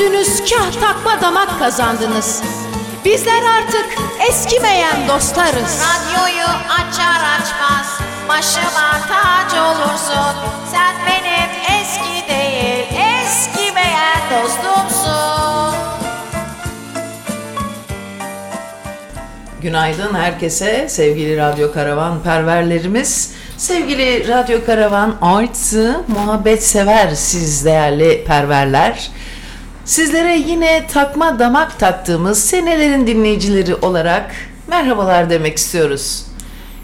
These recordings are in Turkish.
Döndünüz kah takma damak kazandınız. Bizler artık eskimeyen dostlarız. Radyoyu açar açmaz başıma tac olursun. Sen benim eski değil eskimeyen dostumsun. Günaydın herkese sevgili Radyo Karavan perverlerimiz. Sevgili Radyo Karavan artı muhabbet sever siz değerli perverler. Sizlere yine takma damak taktığımız senelerin dinleyicileri olarak merhabalar demek istiyoruz.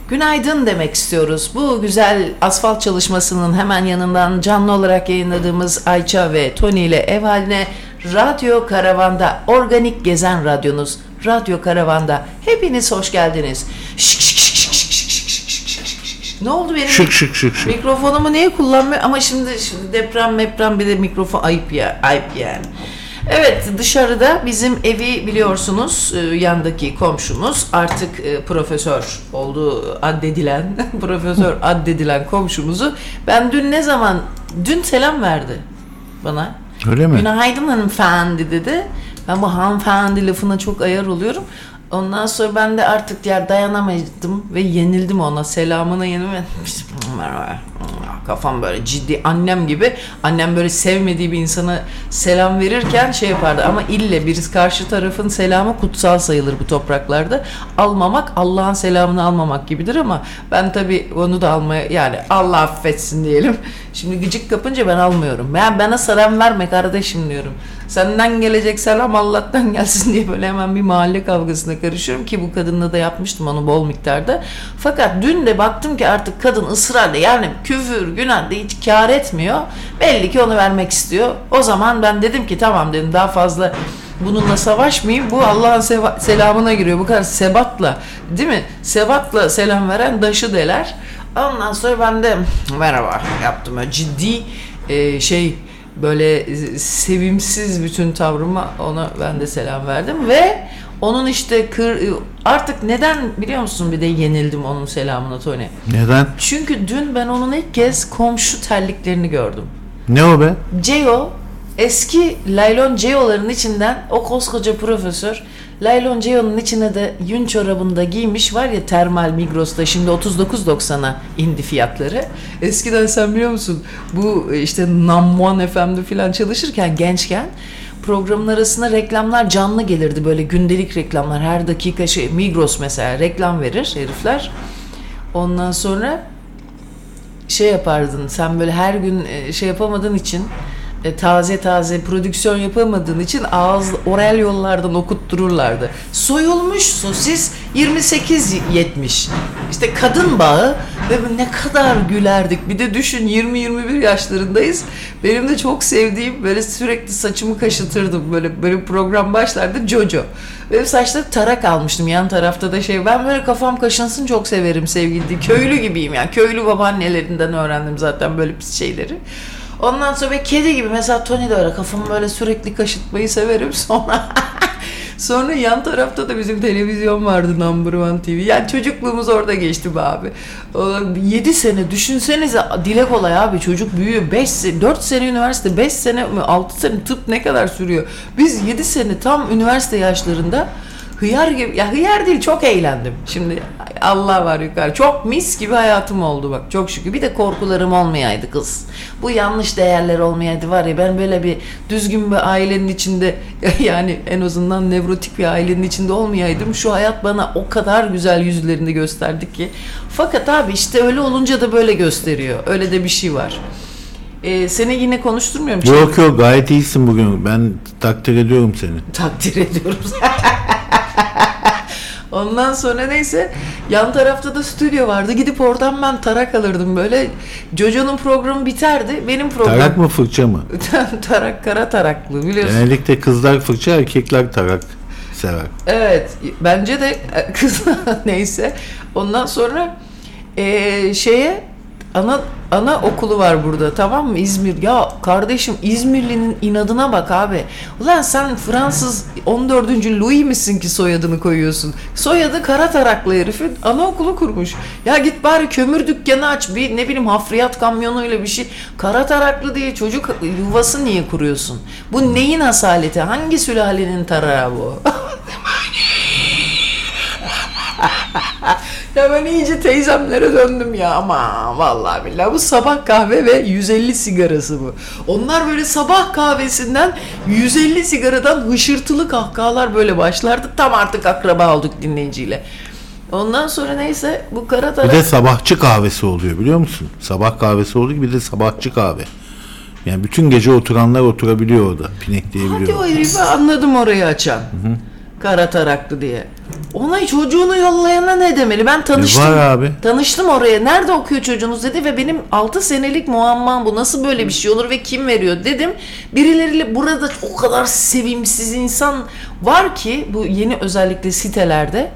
Günaydın demek istiyoruz. Bu güzel asfalt çalışmasının hemen yanından canlı olarak yayınladığımız Ayça ve Tony ile ev haline Radyo Karavan'da organik gezen radyonuz Radyo Karavan'da hepiniz hoş geldiniz. Şık şık. Ne oldu benim? Şık şık şık şık. Mikrofonumu niye kullanmıyor? Ama şimdi, şimdi deprem meprem bir de mikrofon ayıp ya ayıp yani. Evet dışarıda bizim evi biliyorsunuz e, yandaki komşumuz artık e, profesör olduğu addedilen profesör addedilen komşumuzu ben dün ne zaman dün selam verdi bana. Öyle mi? Günaydın hanımefendi dedi. Ben bu hanımefendi lafına çok ayar oluyorum. Ondan sonra ben de artık diğer dayanamadım ve yenildim ona. Selamına. Merhaba. Kafam böyle ciddi annem gibi. Annem böyle sevmediği bir insana selam verirken şey yapardı. Ama ille birisi karşı tarafın selamı kutsal sayılır bu topraklarda. Almamak Allah'ın selamını almamak gibidir ama ben tabii onu da almaya yani Allah affetsin diyelim. Şimdi gıcık kapınca ben almıyorum. Ben bana selam verme kardeşim diyorum. Senden gelecek selam Allah'tan gelsin diye böyle hemen bir mahalle kavgasına karışıyorum ki bu kadınla da yapmıştım onu bol miktarda. Fakat dün de baktım ki artık kadın ısrarla yani küfür günah da hiç kar etmiyor. Belli ki onu vermek istiyor. O zaman ben dedim ki tamam dedim daha fazla bununla savaşmayayım. Bu Allah'ın selamına giriyor. Bu kadar sebatla değil mi? Sebatla selam veren daşı deler. Ondan sonra ben de merhaba yaptım. Ciddi e, şey böyle sevimsiz bütün tavrıma ona ben de selam verdim ve onun işte kır artık neden biliyor musun bir de yenildim onun selamına Tony. Neden? Çünkü dün ben onun ilk kez komşu terliklerini gördüm. Ne o be? Ceo eski laylon Ceo'ların içinden o koskoca profesör laylon Ceo'nun içine de yün çorabını da giymiş var ya termal Migros'ta şimdi 39.90'a indi fiyatları. Eskiden sen biliyor musun bu işte Nam FM'de falan çalışırken gençken programın arasına reklamlar canlı gelirdi böyle gündelik reklamlar her dakika şey Migros mesela reklam verir herifler. Ondan sonra şey yapardın sen böyle her gün e, şey yapamadığın için e, taze taze prodüksiyon yapamadığın için ağız oral yollardan okuttururlardı. Soyulmuş sosis 28.70. İşte kadın bağı ve ne kadar gülerdik. Bir de düşün 20-21 yaşlarındayız. Benim de çok sevdiğim böyle sürekli saçımı kaşıtırdım. Böyle böyle program başlardı Jojo. Benim saçları tarak almıştım yan tarafta da şey. Ben böyle kafam kaşınsın çok severim sevgili. Köylü gibiyim yani. Köylü babaannelerinden öğrendim zaten böyle pis şeyleri. Ondan sonra bir kedi gibi mesela Tony de öyle kafamı böyle sürekli kaşıtmayı severim sonra Sonra yan tarafta da bizim televizyon vardı Number One TV. Yani çocukluğumuz orada geçti be abi. 7 sene düşünsenize dile kolay abi çocuk büyüyor. 5 sene, 4 sene üniversite, 5 sene 6 sene tıp ne kadar sürüyor? Biz 7 sene tam üniversite yaşlarında hıyar gibi ya hıyar değil çok eğlendim. Şimdi Allah var yukarı. Çok mis gibi hayatım oldu bak çok şükür. Bir de korkularım olmayaydı kız. Bu yanlış değerler olmayaydı var ya ben böyle bir düzgün bir ailenin içinde yani en azından nevrotik bir ailenin içinde olmayaydım. Şu hayat bana o kadar güzel yüzlerini gösterdi ki. Fakat abi işte öyle olunca da böyle gösteriyor. Öyle de bir şey var. Ee, seni yine konuşturmuyorum. Yok yok gayet iyisin bugün. Ben takdir ediyorum seni. Takdir ediyorum. Ondan sonra neyse yan tarafta da stüdyo vardı. Gidip oradan ben tarak alırdım böyle. Jojo'nun programı biterdi. Benim program. Tarak mı fırça mı? tarak kara taraklı biliyorsun. Genellikle kızlar fırça erkekler tarak sever. Evet bence de kız neyse. Ondan sonra e, şeye ana ana okulu var burada tamam mı? İzmir. Ya kardeşim İzmirli'nin inadına bak abi. Ulan sen Fransız 14. Louis misin ki soyadını koyuyorsun? Soyadı kara taraklı herifin anaokulu kurmuş. Ya git bari kömür dükkanı aç bir ne bileyim hafriyat kamyonuyla bir şey. Kara taraklı diye çocuk yuvası niye kuruyorsun? Bu neyin asaleti? Hangi sülalenin tarağı bu Ya ben iyice teyzemlere döndüm ya ama vallahi billahi bu sabah kahve ve 150 sigarası bu. Onlar böyle sabah kahvesinden 150 sigaradan hışırtılı kahkahalar böyle başlardı. Tam artık akraba olduk dinleyiciyle. Ondan sonra neyse bu kara Bir taraf... de sabahçı kahvesi oluyor biliyor musun? Sabah kahvesi olduğu gibi bir de sabahçı kahve. Yani bütün gece oturanlar oturabiliyor orada. Hadi Pinekleyebiliyor. o herifi anladım orayı açan. Kara taraklı diye. Ona çocuğunu yollayana ne demeli? Ben tanıştım. E, var abi. Tanıştım oraya. Nerede okuyor çocuğunuz dedi ve benim 6 senelik muammam bu. Nasıl böyle bir şey olur ve kim veriyor dedim. Birileriyle burada o kadar sevimsiz insan var ki bu yeni özellikle sitelerde.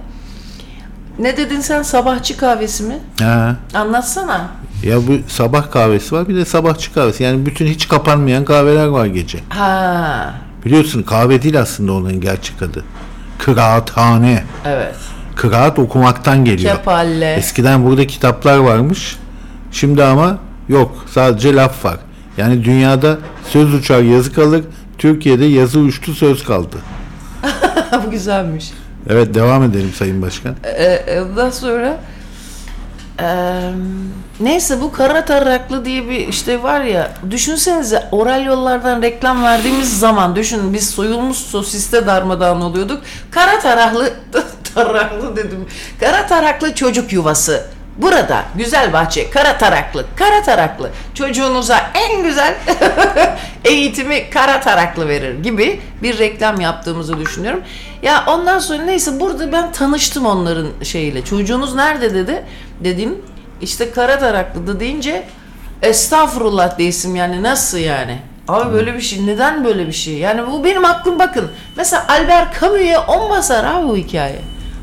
Ne dedin sen sabahçı kahvesi mi? Ha. Anlatsana. Ya bu sabah kahvesi var bir de sabahçı kahvesi. Yani bütün hiç kapanmayan kahveler var gece. Ha. Biliyorsun kahve değil aslında onların gerçek adı. Kıraathane. Evet. Kıraat okumaktan geliyor. Kepalle. Eskiden burada kitaplar varmış. Şimdi ama yok. Sadece laf var. Yani dünyada söz uçar yazı kalır. Türkiye'de yazı uçtu söz kaldı. bu güzelmiş. Evet devam edelim Sayın Başkan. Ee, ondan sonra neyse bu kara taraklı diye bir işte var ya düşünsenize oral yollardan reklam verdiğimiz zaman düşünün biz soyulmuş sosiste darmadağın oluyorduk. Kara taraklı taraklı dedim. Kara taraklı çocuk yuvası. Burada güzel bahçe kara taraklı kara taraklı çocuğunuza en güzel eğitimi kara taraklı verir gibi bir reklam yaptığımızı düşünüyorum. Ya ondan sonra neyse burada ben tanıştım onların şeyiyle. Çocuğunuz nerede dedi. Dedim işte kara taraklı da deyince estağfurullah değilsin yani nasıl yani? Abi böyle bir şey neden böyle bir şey? Yani bu benim aklım bakın. Mesela Albert Camus'e on basar abi bu hikaye.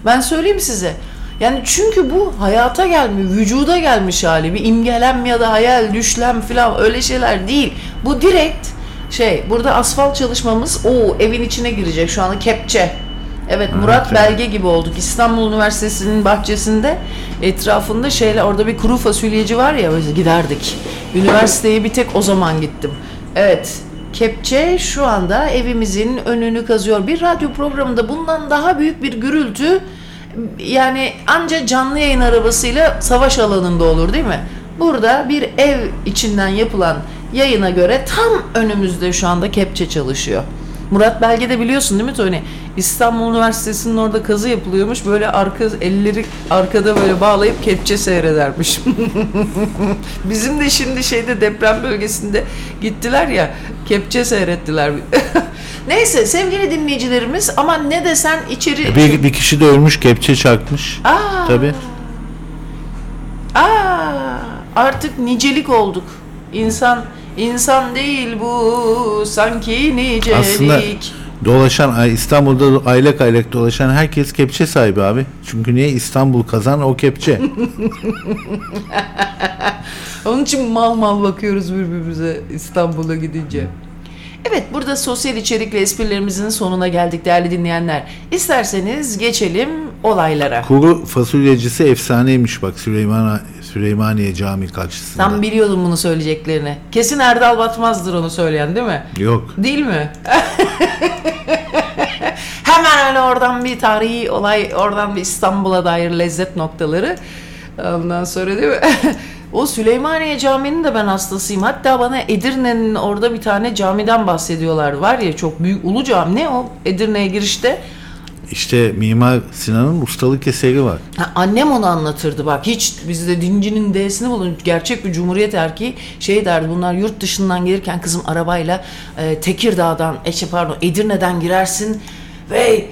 Ben söyleyeyim size. Yani çünkü bu hayata gelmiş, vücuda gelmiş hali. Bir imgelem ya da hayal, düşlem falan öyle şeyler değil. Bu direkt şey, burada asfalt çalışmamız o evin içine girecek şu anda kepçe. Evet Murat evet. Belge gibi olduk. İstanbul Üniversitesi'nin bahçesinde etrafında şeyler orada bir kuru fasulyeci var ya biz giderdik. Üniversiteye bir tek o zaman gittim. Evet kepçe şu anda evimizin önünü kazıyor. Bir radyo programında bundan daha büyük bir gürültü yani anca canlı yayın arabasıyla savaş alanında olur değil mi? Burada bir ev içinden yapılan yayına göre tam önümüzde şu anda kepçe çalışıyor. Murat Belge'de biliyorsun değil mi Tony? İstanbul Üniversitesi'nin orada kazı yapılıyormuş. Böyle arka elleri arkada böyle bağlayıp kepçe seyredermiş. Bizim de şimdi şeyde deprem bölgesinde gittiler ya kepçe seyrettiler. Neyse sevgili dinleyicilerimiz ama ne desen içeri... Bir, bir kişi de ölmüş kepçe çarpmış. Aa, Tabii. aa, artık nicelik olduk. İnsan insan değil bu sanki nicelik. Aslında dolaşan İstanbul'da aylak aylak dolaşan herkes kepçe sahibi abi. Çünkü niye İstanbul kazan o kepçe. Onun için mal mal bakıyoruz birbirimize İstanbul'a gidince. Evet burada sosyal içerik ve esprilerimizin sonuna geldik değerli dinleyenler. İsterseniz geçelim olaylara. Kuru fasulyecisi efsaneymiş bak Süleyman Süleymaniye Cami karşısında. Tam biliyordum bunu söyleyeceklerini. Kesin Erdal Batmaz'dır onu söyleyen değil mi? Yok. Değil mi? Hemen öyle oradan bir tarihi olay, oradan bir İstanbul'a dair lezzet noktaları. Ondan sonra değil mi? o Süleymaniye Camii'nin de ben hastasıyım. Hatta bana Edirne'nin orada bir tane camiden bahsediyorlar. Var ya çok büyük ulu cami. Ne o? Edirne'ye girişte. İşte Mimar Sinan'ın ustalık eseri var. Ha, annem onu anlatırdı bak hiç bizde dincinin D'sini bulun gerçek bir cumhuriyet erkeği şey derdi bunlar yurt dışından gelirken kızım arabayla e, Tekirdağ'dan e, şey, pardon Edirne'den girersin ve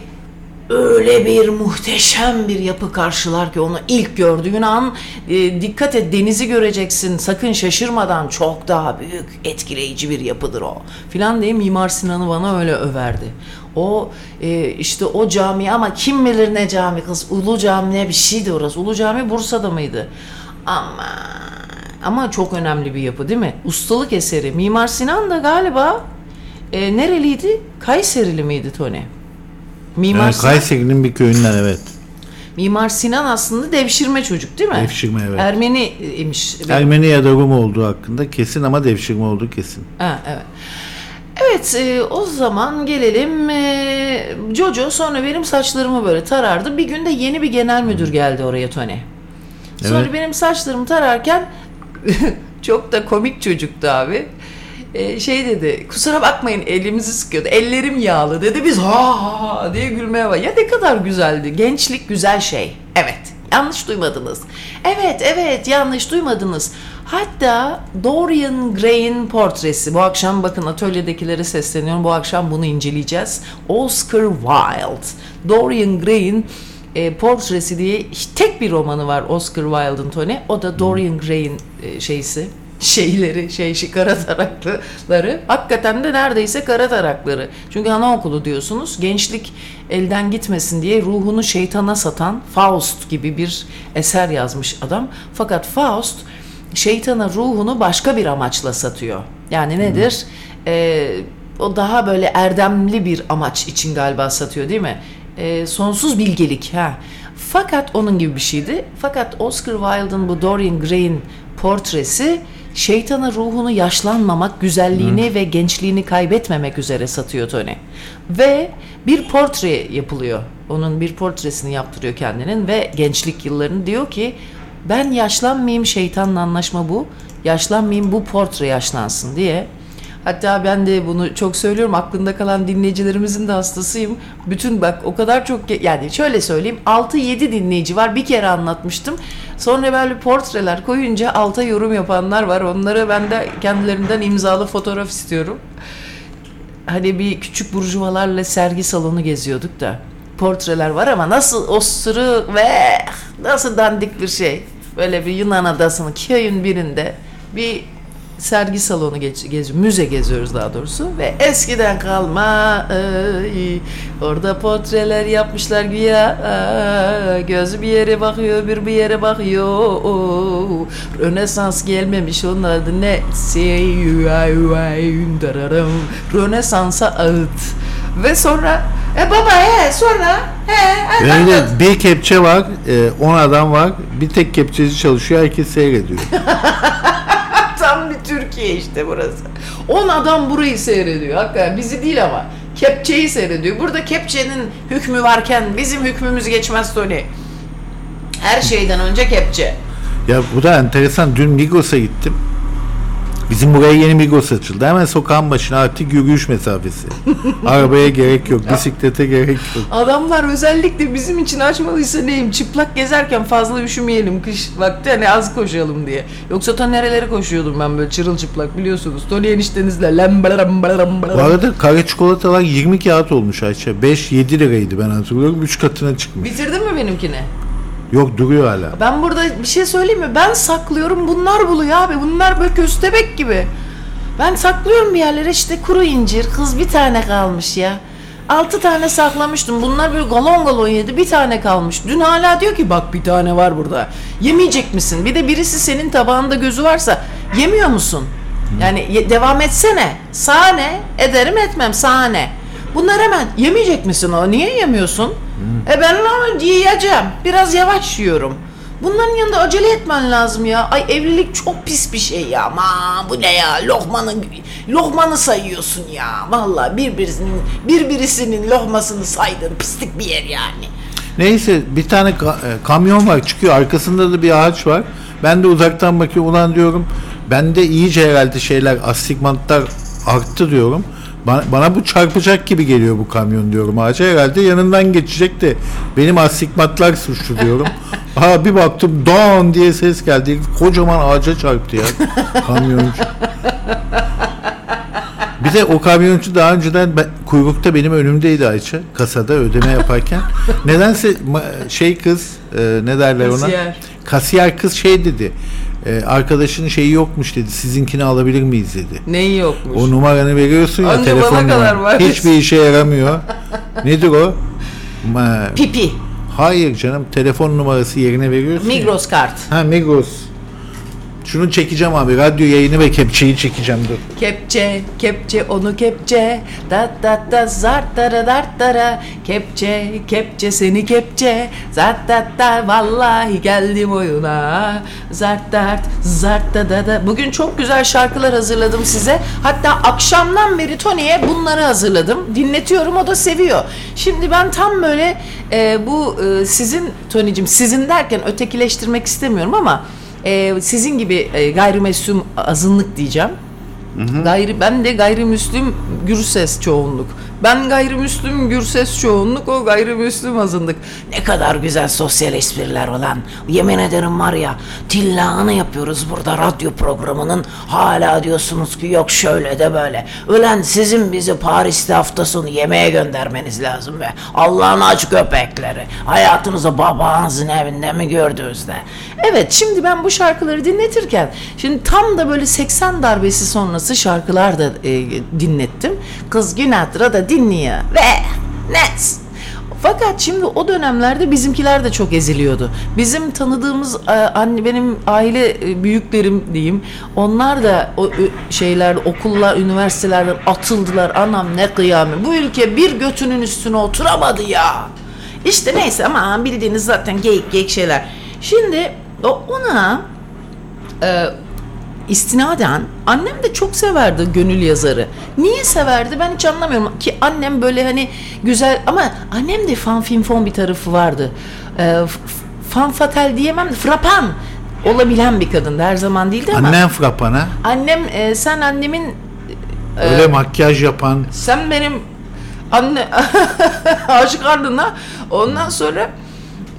öyle bir muhteşem bir yapı karşılar ki onu ilk gördüğün an e, dikkat et denizi göreceksin sakın şaşırmadan çok daha büyük etkileyici bir yapıdır o filan diye Mimar Sinan'ı bana öyle överdi. O e, işte o cami ama kim bilir ne cami kız Ulu Cami ne bir şeydi orası Ulu Cami Bursa'da mıydı? Ama ama çok önemli bir yapı değil mi? Ustalık eseri. Mimar Sinan da galiba e, nereliydi? Kayserili miydi Tony? Mimar, Yani Sinan, Kayseri'nin bir köyünden evet. Mimar Sinan aslında devşirme çocuk değil mi? Devşirme, evet. Ermeni imiş. Ermeni ya da Rum olduğu hakkında kesin ama devşirme olduğu kesin. Ha, evet. Evet e, o zaman gelelim e, Jojo sonra benim saçlarımı böyle tarardı. Bir günde yeni bir genel müdür geldi oraya Tony. Sonra Evet. benim saçlarımı tararken çok da komik çocuktu abi. E, şey dedi kusura bakmayın elimizi sıkıyordu. Ellerim yağlı dedi. Biz ha ha ha diye gülmeye var. Ya ne kadar güzeldi. Gençlik güzel şey. Evet. Yanlış duymadınız. Evet, evet yanlış duymadınız. Hatta Dorian Gray'in portresi. Bu akşam bakın atölyedekilere sesleniyorum. Bu akşam bunu inceleyeceğiz. Oscar Wilde. Dorian Gray'in e, portresi diye tek bir romanı var Oscar Wilde'ın Tony. O da Dorian Gray'in e, şeysi şeyleri, şey, şey kara taraklıları. Hakikaten de neredeyse kara tarakları. Çünkü anaokulu diyorsunuz. Gençlik elden gitmesin diye ruhunu şeytana satan Faust gibi bir eser yazmış adam. Fakat Faust şeytana ruhunu başka bir amaçla satıyor. Yani nedir? Ee, o daha böyle erdemli bir amaç için galiba satıyor değil mi? Ee, sonsuz bilgelik. ha. Fakat onun gibi bir şeydi. Fakat Oscar Wilde'ın bu Dorian Gray'in portresi şeytana ruhunu yaşlanmamak, güzelliğini ve gençliğini kaybetmemek üzere satıyor Tony. Ve bir portre yapılıyor. Onun bir portresini yaptırıyor kendinin ve gençlik yıllarını diyor ki ben yaşlanmayayım şeytanla anlaşma bu. Yaşlanmayayım bu portre yaşlansın diye. Hatta ben de bunu çok söylüyorum aklında kalan dinleyicilerimizin de hastasıyım. Bütün bak o kadar çok yani şöyle söyleyeyim 6-7 dinleyici var bir kere anlatmıştım. Sonra böyle portreler koyunca alta yorum yapanlar var. Onlara ben de kendilerinden imzalı fotoğraf istiyorum. Hani bir küçük burjuvalarla sergi salonu geziyorduk da portreler var ama nasıl osuru ve nasıl dandik bir şey. Böyle bir Yunan adasının köyün birinde bir sergi salonu gez, gez- müze geziyoruz daha doğrusu. Ve eskiden kalma ay, orada portreler yapmışlar güya. Ay, gözü bir yere bakıyor bir bir yere bakıyor. Rönesans gelmemiş adı ne? Rönesans'a ağıt. Ve sonra e baba he sonra he Öyle bir kepçe var, 10 adam var, bir tek kepçeci çalışıyor, herkes seyrediyor. Türkiye işte burası. 10 adam burayı seyrediyor. Hakikaten bizi değil ama. Kepçeyi seyrediyor. Burada kepçenin hükmü varken bizim hükmümüz geçmez Tony. Her şeyden önce kepçe. Ya bu da enteresan. Dün Migros'a gittim. Bizim buraya yeni Migros açıldı. Hemen sokağın başına artık yürüyüş mesafesi. Arabaya gerek yok, bisiklete gerek yok. Adamlar özellikle bizim için açmalıysa neyim? Çıplak gezerken fazla üşümeyelim kış vakti hani az koşalım diye. Yoksa ta nerelere koşuyordum ben böyle çırılçıplak biliyorsunuz. Tony eniştenizle lambalam Bu arada kare çikolatalar 20 kağıt olmuş Ayça. 5-7 liraydı ben hatırlıyorum. 3 katına çıkmış. Bitirdin mi benimkini? Yok duruyor hala. Ben burada bir şey söyleyeyim mi? Ben saklıyorum bunlar buluyor abi. Bunlar böyle köstebek gibi. Ben saklıyorum bir yerlere işte kuru incir. Kız bir tane kalmış ya. Altı tane saklamıştım. Bunlar böyle galon galon yedi. Bir tane kalmış. Dün hala diyor ki bak bir tane var burada. Yemeyecek misin? Bir de birisi senin tabağında gözü varsa yemiyor musun? Yani devam etsene. Sahne ederim etmem sahne. Bunlar hemen yemeyecek misin o? Niye yemiyorsun? E ben onu yiyeceğim. Biraz yavaş yiyorum. Bunların yanında acele etmen lazım ya. Ay evlilik çok pis bir şey ya. Aman bu ne ya? Lokmanı lokmanı sayıyorsun ya. Vallahi birbirisinin birbirisinin lokmasını saydın. Pislik bir yer yani. Neyse bir tane ka- e, kamyon var çıkıyor. Arkasında da bir ağaç var. Ben de uzaktan bakıyorum. Ulan diyorum bende iyice herhalde şeyler astigmatlar arttı diyorum. Bana, bana bu çarpacak gibi geliyor bu kamyon diyorum ağaca. Herhalde yanından geçecek de benim astigmatlar suçlu diyorum. Ha bir baktım don diye ses geldi. Kocaman ağaca çarptı ya kamyoncu. Bir de o kamyoncu daha önceden ben, kuyrukta benim önümdeydi Ayça kasada ödeme yaparken. Nedense şey kız e, ne derler ona? Kasiyer. Kasiyer kız şey dedi. E, arkadaşının şeyi yokmuş dedi. Sizinkini alabilir miyiz dedi. Neyi yokmuş? O numaranı veriyorsun ya Anne telefon bana kadar var. Hiçbir işe yaramıyor. Nedir o? Ma- Pipi. Hayır canım telefon numarası yerine veriyorsun. ya. Migros kart. Ha Migros. Şunu çekeceğim abi. Radyo yayını ve kepçeyi çekeceğim dur. Kepçe, kepçe, onu kepçe. Da da da zart dara dart dara. Kepçe, kepçe, seni kepçe. Zart da da vallahi geldim oyuna. Zart dart, zart da da da. Bugün çok güzel şarkılar hazırladım size. Hatta akşamdan beri Tony'ye bunları hazırladım. Dinletiyorum o da seviyor. Şimdi ben tam böyle e, bu e, sizin Tony'cim sizin derken ötekileştirmek istemiyorum ama e, sizin gibi e, gayrimüslim azınlık diyeceğim. Gayri, ben de gayrimüslim gürses çoğunluk. Ben gayrimüslim gürses çoğunluk, o gayrimüslim azınlık. Ne kadar güzel sosyal espriler olan. Yemin ederim var ya, tillağını yapıyoruz burada radyo programının. Hala diyorsunuz ki yok şöyle de böyle. Ulan sizin bizi Paris'te hafta sonu yemeğe göndermeniz lazım be. Allah'ın aç köpekleri. Hayatınızı babanızın evinde mi gördünüz de? Evet şimdi ben bu şarkıları dinletirken şimdi tam da böyle 80 darbesi sonrası şarkılar da e, dinlettim. Kız Günaydra da dinliyor ve net. Fakat şimdi o dönemlerde bizimkiler de çok eziliyordu. Bizim tanıdığımız e, anne benim aile e, büyüklerim diyeyim. Onlar da o şeyler okullar, üniversitelerden atıldılar. Anam ne kıyamet. Bu ülke bir götünün üstüne oturamadı ya. İşte neyse ama bildiğiniz zaten geyik geyik şeyler. Şimdi ona e, istinaden annem de çok severdi gönül yazarı. Niye severdi ben hiç anlamıyorum ki annem böyle hani güzel ama annem de fan fin fon bir tarafı vardı. E, fan fatal diyemem de frapan olabilen bir kadındı her zaman değildi ama Annen frapana. annem e, sen annemin Öyle makyaj yapan. sen benim anne aşık ardına ondan sonra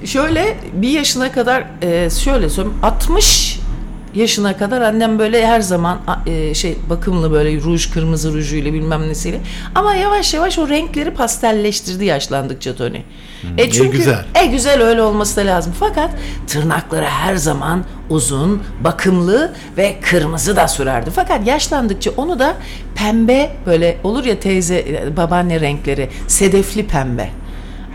şöyle bir yaşına kadar e, şöyle söyleyeyim 60 yaşına kadar annem böyle her zaman e, şey bakımlı böyle ruj kırmızı rujuyla bilmem nesiyle ama yavaş yavaş o renkleri pastelleştirdi yaşlandıkça Tony. E çünkü güzel. e güzel öyle olması da lazım. Fakat tırnakları her zaman uzun, bakımlı ve kırmızı da sürerdi. Fakat yaşlandıkça onu da pembe böyle olur ya teyze babaanne renkleri sedefli pembe.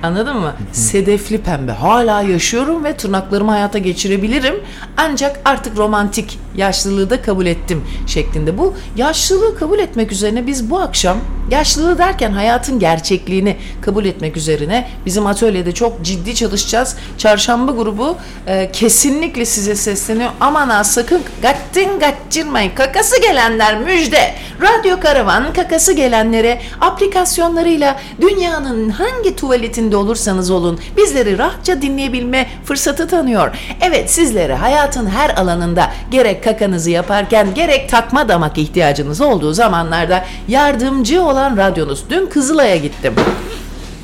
Anladın mı? Sedefli pembe. Hala yaşıyorum ve tırnaklarımı hayata geçirebilirim. Ancak artık romantik yaşlılığı da kabul ettim şeklinde. Bu yaşlılığı kabul etmek üzerine biz bu akşam yaşlılığı derken hayatın gerçekliğini kabul etmek üzerine bizim atölyede çok ciddi çalışacağız. Çarşamba grubu e, kesinlikle size sesleniyor. Aman ha sakın gattin gatçırmayın. Kakası gelenler müjde. Radyo Karavan kakası gelenlere aplikasyonlarıyla dünyanın hangi tuvaletinde olursanız olun bizleri rahatça dinleyebilme fırsatı tanıyor. Evet sizlere hayatın her alanında gerek kakanızı yaparken gerek takma damak ihtiyacınız olduğu zamanlarda yardımcı olan radyonuz. Dün Kızılay'a gittim.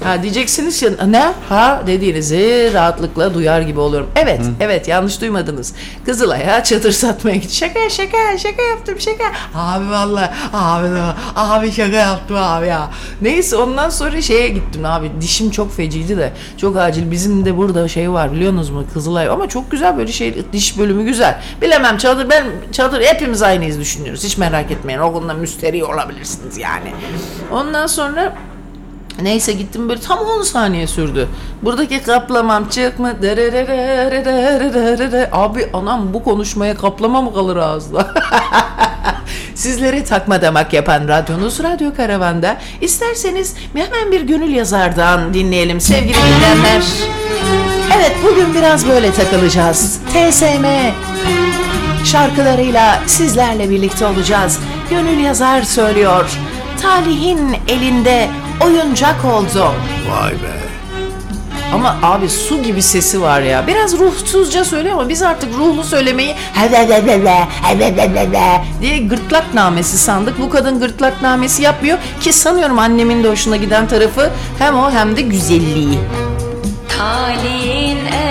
Ha diyeceksiniz ki ne? Ha dediğinizi rahatlıkla duyar gibi oluyorum. Evet, evet yanlış duymadınız. Kızılay'a çadır satmaya gitti. Şaka şaka şaka yaptım şaka. Abi vallahi abi abi şaka yaptım abi ya. Neyse ondan sonra şeye gittim abi. Dişim çok feciydi de. Çok acil. Bizim de burada şey var biliyorsunuz mu Kızılay ama çok güzel böyle şey diş bölümü güzel. Bilemem çadır ben çadır hepimiz aynıyız düşünüyoruz. Hiç merak etmeyin. O konuda müsteri olabilirsiniz yani. Ondan sonra Neyse gittim böyle tam 10 saniye sürdü. Buradaki kaplamam çıkma. Abi anam bu konuşmaya kaplama mı kalır ağızda? Sizlere takma damak yapan radyonuz Radyo Karavan'da. İsterseniz hemen bir gönül yazardan dinleyelim sevgili dinleyenler. Evet bugün biraz böyle takılacağız. TSM şarkılarıyla sizlerle birlikte olacağız. Gönül yazar söylüyor. Talihin elinde oyuncak oldum. Vay be. Ama abi su gibi sesi var ya. Biraz ruhsuzca söylüyor ama biz artık ruhlu söylemeyi diye gırtlak namesi sandık. Bu kadın gırtlak namesi yapmıyor ki sanıyorum annemin de hoşuna giden tarafı hem o hem de güzelliği. Talin elinde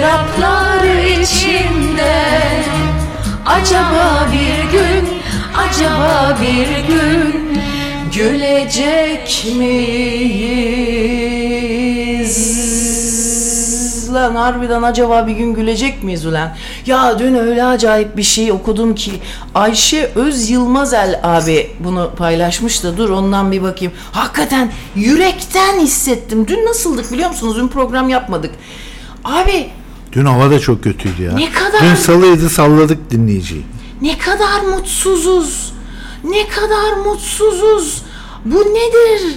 ıstıraplar içinde Acaba bir gün, acaba bir gün Gülecek miyiz? Lan harbiden acaba bir gün gülecek miyiz ulan? Ya dün öyle acayip bir şey okudum ki Ayşe Öz Yılmazel abi bunu paylaşmış da dur ondan bir bakayım. Hakikaten yürekten hissettim. Dün nasıldık biliyor musunuz? Dün program yapmadık. Abi Dün hava da çok kötüydü ya. Ne kadar- Dün salıydı salladık dinleyiciyi. Ne kadar mutsuzuz. Ne kadar mutsuzuz. Bu nedir?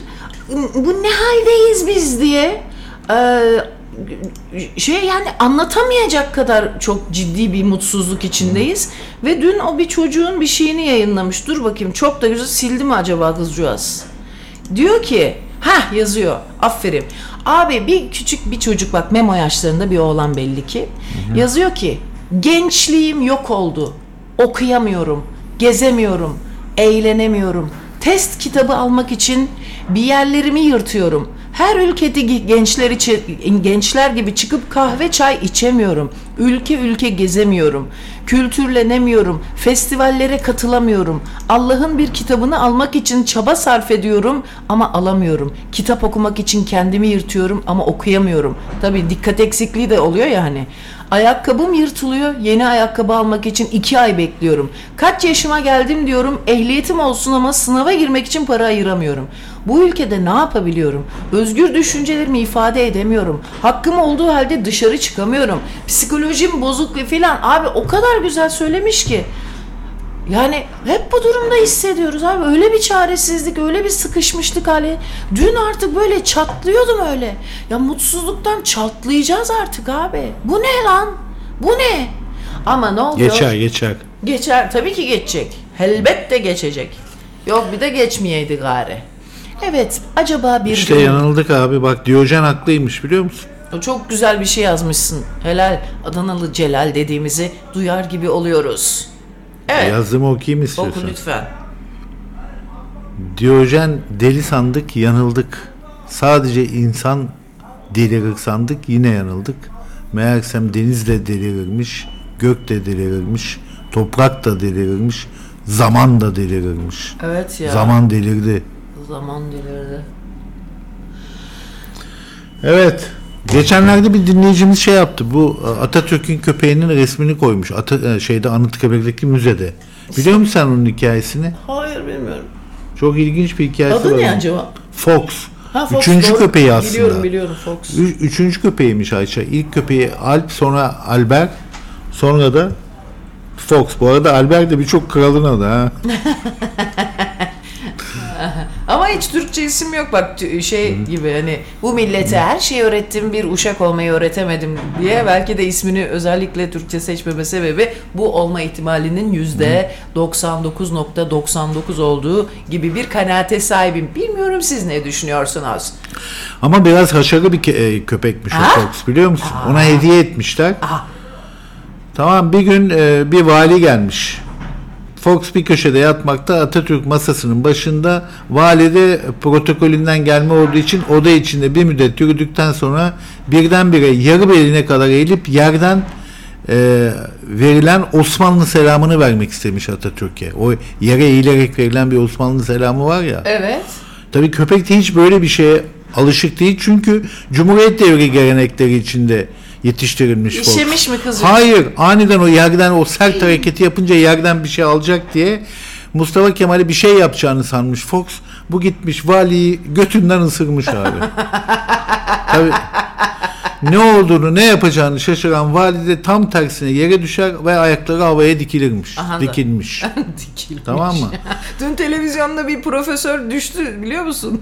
Bu ne haldeyiz biz diye. Ee, şey yani anlatamayacak kadar çok ciddi bir mutsuzluk içindeyiz. Ve dün o bir çocuğun bir şeyini yayınlamış. Dur bakayım çok da güzel sildi mi acaba kızcağız? Diyor ki, ha yazıyor. Aferin. Abi bir küçük bir çocuk bak memo yaşlarında bir oğlan belli ki. Yazıyor ki, gençliğim yok oldu. Okuyamıyorum, gezemiyorum, eğlenemiyorum. Test kitabı almak için bir yerlerimi yırtıyorum. Her ülkede ge- gençler için gençler gibi çıkıp kahve çay içemiyorum. Ülke ülke gezemiyorum. Kültürlenemiyorum. Festivallere katılamıyorum. Allah'ın bir kitabını almak için çaba sarf ediyorum ama alamıyorum. Kitap okumak için kendimi yırtıyorum ama okuyamıyorum. Tabii dikkat eksikliği de oluyor ya hani. Ayakkabım yırtılıyor. Yeni ayakkabı almak için iki ay bekliyorum. Kaç yaşıma geldim diyorum. Ehliyetim olsun ama sınava girmek için para ayıramıyorum. Bu ülkede ne yapabiliyorum? Özgür düşüncelerimi ifade edemiyorum. Hakkım olduğu halde dışarı çıkamıyorum. Psikolojim bozuk ve filan. Abi o kadar güzel söylemiş ki. Yani hep bu durumda hissediyoruz abi. Öyle bir çaresizlik, öyle bir sıkışmışlık hali. Dün artık böyle çatlıyordum öyle. Ya mutsuzluktan çatlayacağız artık abi. Bu ne lan? Bu ne? Ama ne oluyor? Geçer geçer. Geçer. Tabii ki geçecek. Elbette geçecek. Yok bir de geçmeyeydi gari. Evet, acaba bir İşte gün... yanıldık abi bak Diyojen haklıymış biliyor musun? Çok güzel bir şey yazmışsın. Helal Adanalı Celal dediğimizi duyar gibi oluyoruz. Evet. Yazdığımı okuyayım Oku istiyorsan. lütfen. Diyojen deli sandık yanıldık. Sadece insan delirir sandık yine yanıldık. Meğersem deniz de delirirmiş, gök de delirirmiş, toprak da delirirmiş, zaman da delirirmiş. Evet ya. Zaman delirdi. Zaman delirdi. Evet. Geçenlerde bir dinleyicimiz şey yaptı. Bu e, Atatürk'ün köpeğinin resmini koymuş. Ata, e, şeyde Anıtkabir'deki müzede. Biliyor musun sen onun hikayesini? Hayır bilmiyorum. Çok ilginç bir hikayesi Adı var. ne onun. acaba? Fox. Ha, Fox, Üçüncü doğru. köpeği aslında. Biliyorum biliyorum Fox. Ü- üçüncü köpeğiymiş Ayça. İlk köpeği Alp, sonra Albert, sonra da Fox. Bu arada Albert de birçok kralın adı ha. Ama hiç Türkçe isim yok bak şey gibi hani bu millete her şeyi öğrettim bir uşak olmayı öğretemedim diye belki de ismini özellikle Türkçe seçmeme sebebi bu olma ihtimalinin yüzde 99.99 olduğu gibi bir kanaate sahibim. Bilmiyorum siz ne düşünüyorsunuz? Ama biraz haşarı bir e, köpekmiş Ha? o Fox biliyor musun? Ona hediye etmişler. Aha. Tamam bir gün e, bir vali gelmiş. Fox bir köşede yatmakta Atatürk masasının başında vali de protokolünden gelme olduğu için oda içinde bir müddet yürüdükten sonra birdenbire yarı beline kadar eğilip yerden e, verilen Osmanlı selamını vermek istemiş Atatürk'e. O yere eğilerek verilen bir Osmanlı selamı var ya. Evet. Tabii köpek de hiç böyle bir şeye alışık değil çünkü Cumhuriyet devri gelenekleri içinde yetiştirilmiş Fox. İşemiş mi kızım? Hayır, aniden o yerden o sert hareketi yapınca yerden bir şey alacak diye Mustafa Kemal'e bir şey yapacağını sanmış Fox. Bu gitmiş valiyi götünden ısırmış abi. Tabii ne olduğunu ne yapacağını şaşıran valide tam tersine yere düşer ve ayakları havaya dikilirmiş. Aha. Dikilmiş. Dikilmiş. tamam mı? Dün televizyonda bir profesör düştü biliyor musun?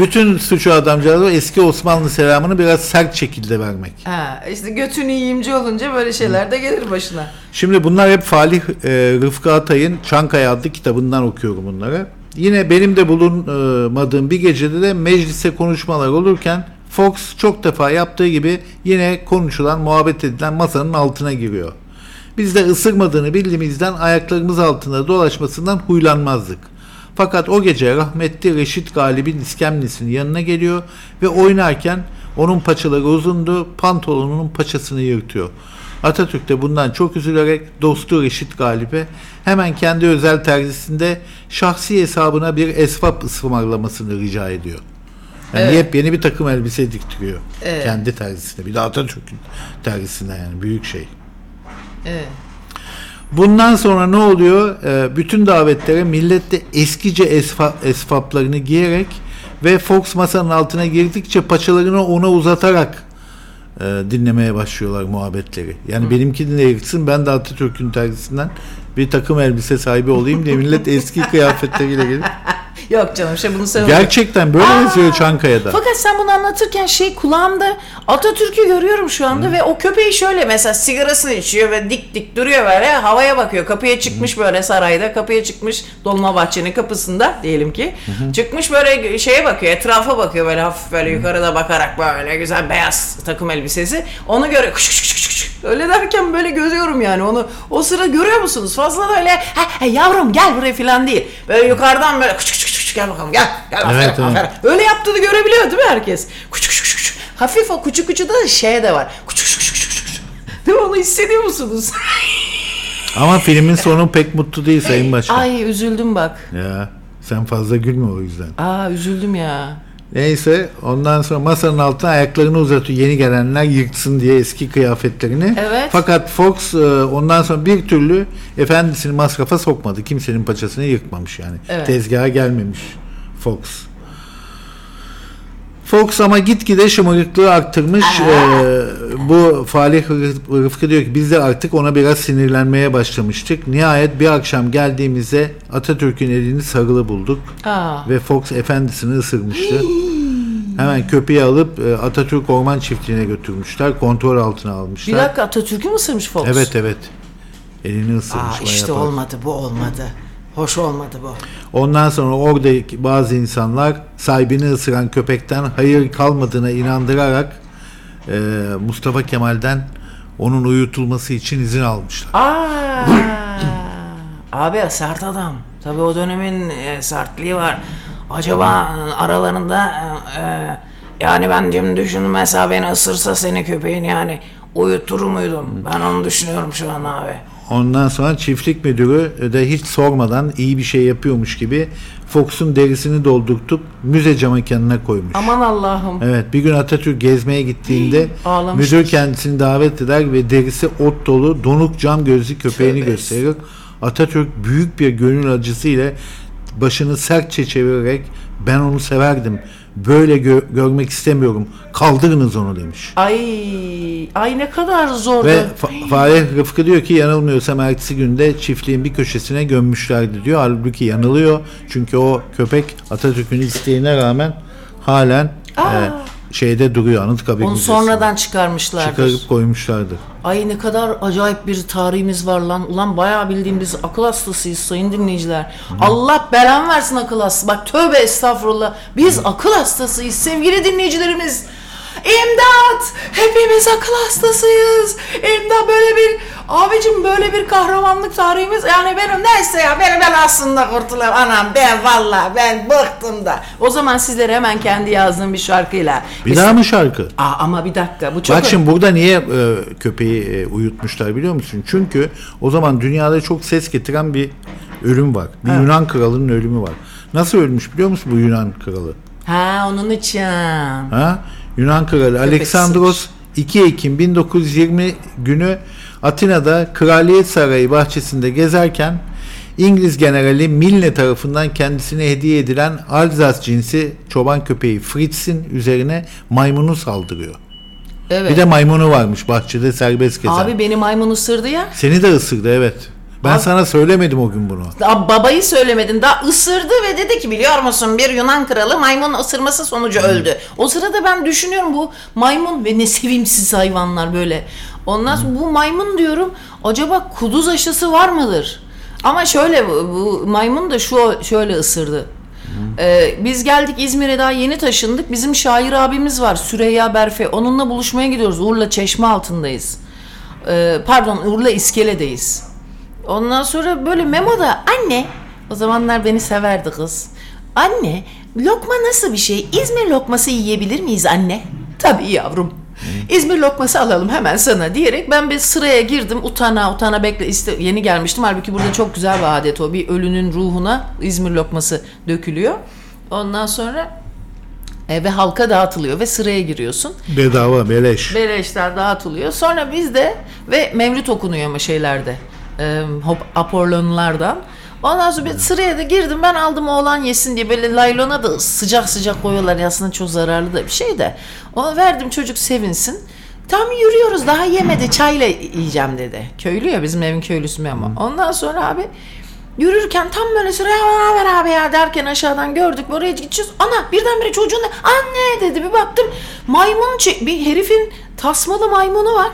Bütün suçu adamcağızı eski Osmanlı selamını biraz sert şekilde vermek. ha, işte götün iyimci olunca böyle şeyler de gelir başına. Şimdi bunlar hep Falih e, Rıfkı Atay'ın Çankaya adlı kitabından okuyorum bunları. Yine benim de bulunmadığım bir gecede de mecliste konuşmalar olurken Fox çok defa yaptığı gibi yine konuşulan, muhabbet edilen masanın altına giriyor. Biz de ısırmadığını bildiğimizden ayaklarımız altında dolaşmasından huylanmazdık. Fakat o gece rahmetli Reşit Galip'in iskemlesinin yanına geliyor ve oynarken onun paçaları uzundu, pantolonunun paçasını yırtıyor. Atatürk de bundan çok üzülerek dostu Reşit Galip'e hemen kendi özel terzisinde şahsi hesabına bir esvap ısmarlamasını rica ediyor. Yani Evet. yepyeni bir takım elbise diktiriyor. Evet. Kendi terzisine. Bir de Atatürk'ün terzisine yani büyük şey. Evet. Bundan sonra ne oluyor? Ee, bütün davetlere millet de eskice esfa, esfaplarını giyerek ve Fox masanın altına girdikçe paçalarını ona uzatarak e, dinlemeye başlıyorlar muhabbetleri. Yani benimkini de yırtsın ben de Atatürk'ün tercihsinden bir takım elbise sahibi olayım diye millet eski kıyafetleriyle gelip Yok canım şey bunu sen gerçekten böyle yazıyor Çankaya'da. Fakat sen bunu anlatırken şey kulağımda Atatürk'ü görüyorum şu anda ve o köpeği şöyle mesela sigarasını içiyor ve dik dik duruyor böyle havaya bakıyor. Kapıya çıkmış böyle sarayda kapıya çıkmış Dolmabahçe'nin kapısında diyelim ki. Çıkmış böyle şeye bakıyor etrafa bakıyor böyle hafif böyle yukarıda bakarak böyle güzel beyaz takım elbisesi. Onu görüyor. Kuş, kuş, kuş, kuş. Öyle derken böyle görüyorum yani onu. O sıra görüyor musunuz? Fazla da öyle ha, ha, yavrum gel buraya falan değil. Böyle yukarıdan böyle kuş, kuş, gel bakalım gel. Gel aferin, Evet, evet. aferin. Öyle yaptığını görebiliyor değil mi herkes? Kuçu kuçu kuçu. Hafif o kuçu kuçu da şey de var. Kuçu kuçu kuçu kuçu kuçu. Değil mi? Onu hissediyor musunuz? Ama filmin sonu pek mutlu değil Sayın Başkan. Ay üzüldüm bak. Ya sen fazla gülme o yüzden. Aa üzüldüm ya. Neyse ondan sonra masanın altına ayaklarını uzatıyor yeni gelenler yırtsın diye eski kıyafetlerini. Evet. Fakat Fox e, ondan sonra bir türlü efendisini masrafa sokmadı. Kimsenin paçasını yırtmamış yani. Evet. Tezgaha gelmemiş Fox. Fox ama gitgide şımarıklığı arttırmış. Ee, bu Falih Rıf- Rıfkı diyor ki biz de artık ona biraz sinirlenmeye başlamıştık. Nihayet bir akşam geldiğimizde Atatürk'ün elini sarılı bulduk. Aa. Ve Fox efendisini ısırmıştı. Hemen köpeği alıp e, Atatürk Orman Çiftliği'ne götürmüşler. Kontrol altına almışlar. Bir dakika Atatürk'ü mü ısırmış Fox? Evet evet. Elini ısırmış. Aa işte fazla. olmadı bu olmadı. Hoş olmadı bu. Ondan sonra oradaki bazı insanlar sahibini ısıran köpekten hayır kalmadığına inandırarak e, Mustafa Kemal'den onun uyutulması için izin almışlar. Aa. Abi sert adam. Tabii o dönemin e, sertliği var. Acaba aralarında e, e, yani ben dün düşündüm mesela beni ısırsa seni köpeğin yani uyutur muydum? Ben onu düşünüyorum şu an abi. Ondan sonra çiftlik müdürü de hiç sormadan iyi bir şey yapıyormuş gibi Fox'un derisini doldurtup müze cam mekanına koymuş. Aman Allah'ım. Evet bir gün Atatürk gezmeye gittiğinde müdür kendisini davet eder ve derisi ot dolu donuk cam gözlü köpeğini Tövbe gösterir. Atatürk büyük bir gönül acısı ile başını sertçe çevirerek ben onu severdim. Böyle gö- görmek istemiyorum. Kaldırınız onu demiş. Ay, ay ne kadar zordu. Ve Fa- Fahri Rıfkı diyor ki yanılmıyorsam ertesi günde çiftliğin bir köşesine gömmüşlerdi diyor. Halbuki yanılıyor. Çünkü o köpek Atatürk'ün isteğine rağmen halen e, şeyde duruyor Anıtkabir Onu Müzesi'nde. sonradan çıkarmışlardır. çıkarıp koymuşlardı. Ay ne kadar acayip bir tarihimiz var lan. Ulan bayağı bildiğim biz akıl hastasıyız sayın dinleyiciler. Allah belan versin akıl hastası. Bak tövbe estağfurullah. Biz akıl hastasıyız sevgili dinleyicilerimiz. İmdat! Hepimiz akıl hastasıyız. İmdat böyle bir abicim böyle bir kahramanlık tarihimiz yani benim neyse ya beni ben aslında kurtulayım anam ben valla ben bıktım da. O zaman sizlere hemen kendi yazdığım bir şarkıyla. Bir daha mı şarkı? Aa, ama bir dakika bu çok Bak şimdi burada niye e, köpeği e, uyutmuşlar biliyor musun? Çünkü o zaman dünyada çok ses getiren bir ölüm var. Bir Yunan kralının ölümü var. Nasıl ölmüş biliyor musun bu Yunan kralı? Ha onun için. Ha? Yunan kralı Alexandros 2 Ekim 1920 günü Atina'da Kraliyet Sarayı bahçesinde gezerken İngiliz generali Milne tarafından kendisine hediye edilen Alsaz cinsi çoban köpeği Fritz'in üzerine maymunu saldırıyor. Evet. Bir de maymunu varmış bahçede serbest gezen. Abi beni maymun ısırdı ya. Seni de ısırdı evet. Ben Abi- sana söylemedim o gün bunu. Daha babayı söylemedin. Daha ısırdı ve dedi ki biliyor musun bir Yunan kralı maymun ısırması sonucu öldü. O sırada ben düşünüyorum bu maymun ve ne sevimsiz hayvanlar böyle. Ondan sonra bu maymun diyorum acaba kuduz aşısı var mıdır? Ama şöyle bu, bu maymun da şu şöyle ısırdı. Ee, biz geldik İzmir'e daha yeni taşındık. Bizim şair abimiz var Süreyya Berfe. Onunla buluşmaya gidiyoruz. Urla Çeşme altındayız. Ee, pardon Urla İskele'deyiz. Ondan sonra böyle Memo da anne o zamanlar beni severdi kız. Anne lokma nasıl bir şey? İzmir lokması yiyebilir miyiz anne? Tabii yavrum. İzmir lokması alalım hemen sana diyerek ben bir sıraya girdim utana utana bekle iste, yeni gelmiştim halbuki burada çok güzel bir adet o bir ölünün ruhuna İzmir lokması dökülüyor ondan sonra e, ve halka dağıtılıyor ve sıraya giriyorsun Bedava beleş. beleşler dağıtılıyor. Sonra bizde ve mevlüt okunuyor ama şeylerde. E, hop aporlonlardan. Ondan sonra bir sıraya da girdim ben aldım oğlan yesin diye böyle laylona da sıcak sıcak koyuyorlar aslında çok zararlı da bir şey de. Ona verdim çocuk sevinsin. Tam yürüyoruz daha yemedi çayla yiyeceğim dedi. Köylü ya bizim evin köylüsü ama. Ondan sonra abi Yürürken tam böyle sıraya ver abi ya derken aşağıdan gördük oraya gideceğiz. Ana birdenbire çocuğun da anne dedi bir baktım maymun çek bir herifin tasmalı maymunu var.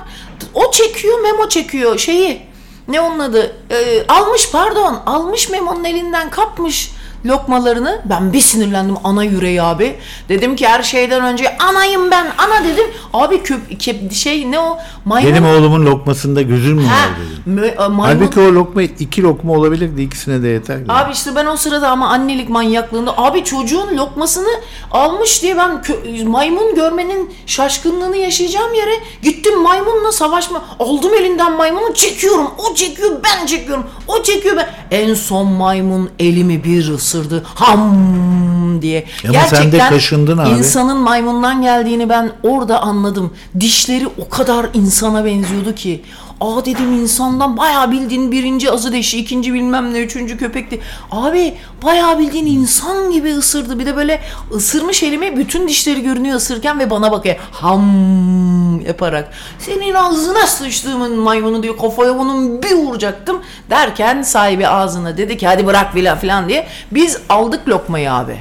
O çekiyor memo çekiyor şeyi. Ne onun adı? Ee, almış pardon almış memonun elinden kapmış lokmalarını. Ben bir sinirlendim ana yüreği abi. Dedim ki her şeyden önce anayım ben ana dedim. Abi köp, kep- şey ne o maymun. Benim oğlumun lokmasında gözüm mü var dedim. mö- maymun. Halbuki o lokma iki lokma olabilirdi ikisine de yeter. Abi işte ben o sırada ama annelik manyaklığında abi çocuğun lokmasını almış diye ben kö- maymun görmenin şaşkınlığını yaşayacağım yere gittim maymunla savaşma aldım elinden maymunu çekiyorum o çekiyor ben çekiyorum o çekiyor ben en son maymun elimi bir ısırdı ham diye. Ama sen de kaşındın abi. insanın maymundan geldiğini ben orada anladım. Dişleri o kadar insana benziyordu ki Aa dedim insandan bayağı bildiğin birinci azı deşi, ikinci bilmem ne, üçüncü köpekti. Abi bayağı bildiğin insan gibi ısırdı. Bir de böyle ısırmış elimi bütün dişleri görünüyor ısırırken ve bana bakıyor. Ham yaparak. Senin ağzına sıçtığımın maymunu diyor kafaya bunun bir vuracaktım. Derken sahibi ağzına dedi ki hadi bırak filan filan diye. Biz aldık lokmayı abi.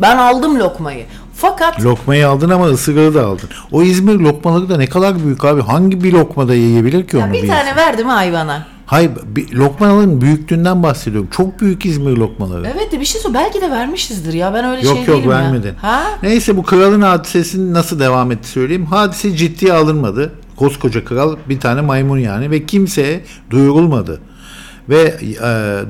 Ben aldım lokmayı. Fakat Lokmayı aldın ama ısırığı da aldın. O İzmir lokmaları da ne kadar büyük abi. Hangi bir lokmada yiyebilir ki onu? ya bir insan? tane verdim hayvana. Hayır bir, lokmaların büyüklüğünden bahsediyorum. Çok büyük İzmir lokmaları. Evet de bir şey sor. Belki de vermişizdir ya. Ben öyle Yok şey yok değilim ya. vermedin. Ha? Neyse bu kralın hadisesinin nasıl devam etti söyleyeyim. Hadise ciddiye alınmadı. Koskoca kral bir tane maymun yani ve kimseye duyurulmadı. Ve e,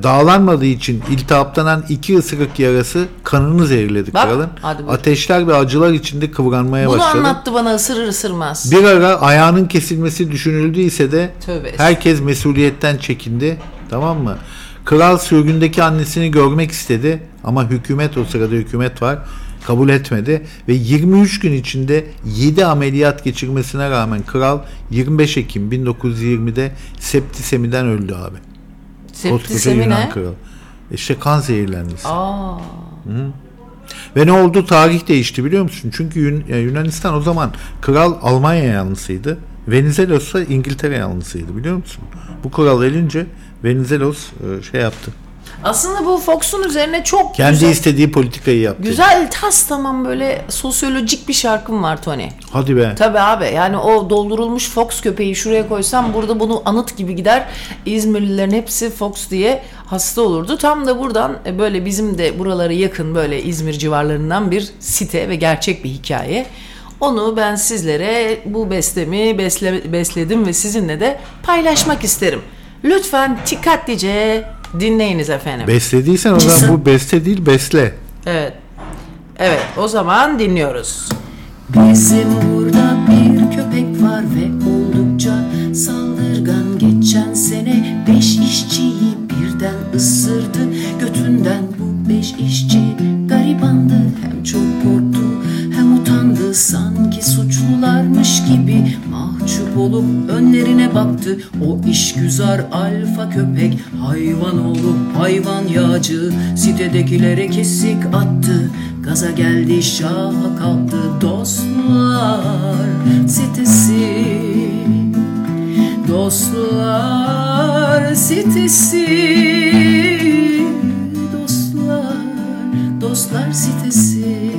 dağlanmadığı için iltihaptanan iki ısırık yarası kanını zehirledi Bak, kralın. Ateşler ve acılar içinde kıvranmaya Bunu başladı. anlattı bana ısırır ısırmaz. Bir ara ayağının kesilmesi düşünüldüyse de Tövbe herkes mesuliyetten çekindi. Tamam mı? Kral sürgündeki annesini görmek istedi ama hükümet o sırada hükümet var kabul etmedi ve 23 gün içinde 7 ameliyat geçirmesine rağmen kral 25 Ekim 1920'de septisemiden öldü abi. Koskoca Yunan kralı. İşte kan zehirlenmesi. Aa. Ve ne oldu? Tarih değişti biliyor musun? Çünkü Yun- e, Yunanistan o zaman kral Almanya yanlısıydı. Venizelos ise İngiltere yanlısıydı biliyor musun? Bu kral elince Venizelos e, şey yaptı. Aslında bu Fox'un üzerine çok Kendi güzel, istediği politikayı yaptı. güzel tas tamam böyle sosyolojik bir şarkım var Tony. Hadi be. Tabii abi yani o doldurulmuş Fox köpeği şuraya koysam burada bunu anıt gibi gider. İzmirlilerin hepsi Fox diye hasta olurdu. Tam da buradan e, böyle bizim de buralara yakın böyle İzmir civarlarından bir site ve gerçek bir hikaye. Onu ben sizlere bu bestemi besle, besledim ve sizinle de paylaşmak isterim. Lütfen dikkatlice dinleyiniz efendim. Beslediysen o zaman bu beste değil besle. Evet. Evet o zaman dinliyoruz. Bizim burada bir köpek var ve oldukça saldırgan Geçen sene beş işçiyi birden ısırdı Götünden bu beş işçi garibandı Hem çok korktu hem utandı Sanki suçlularmış gibi olup önlerine baktı. O işgüzar alfa köpek hayvan olup hayvan yağcı. Sitedekilere kesik attı Gaza geldi şaha kalktı dostlar sitesi Dostlar sitesi Dostlar, dostlar sitesi.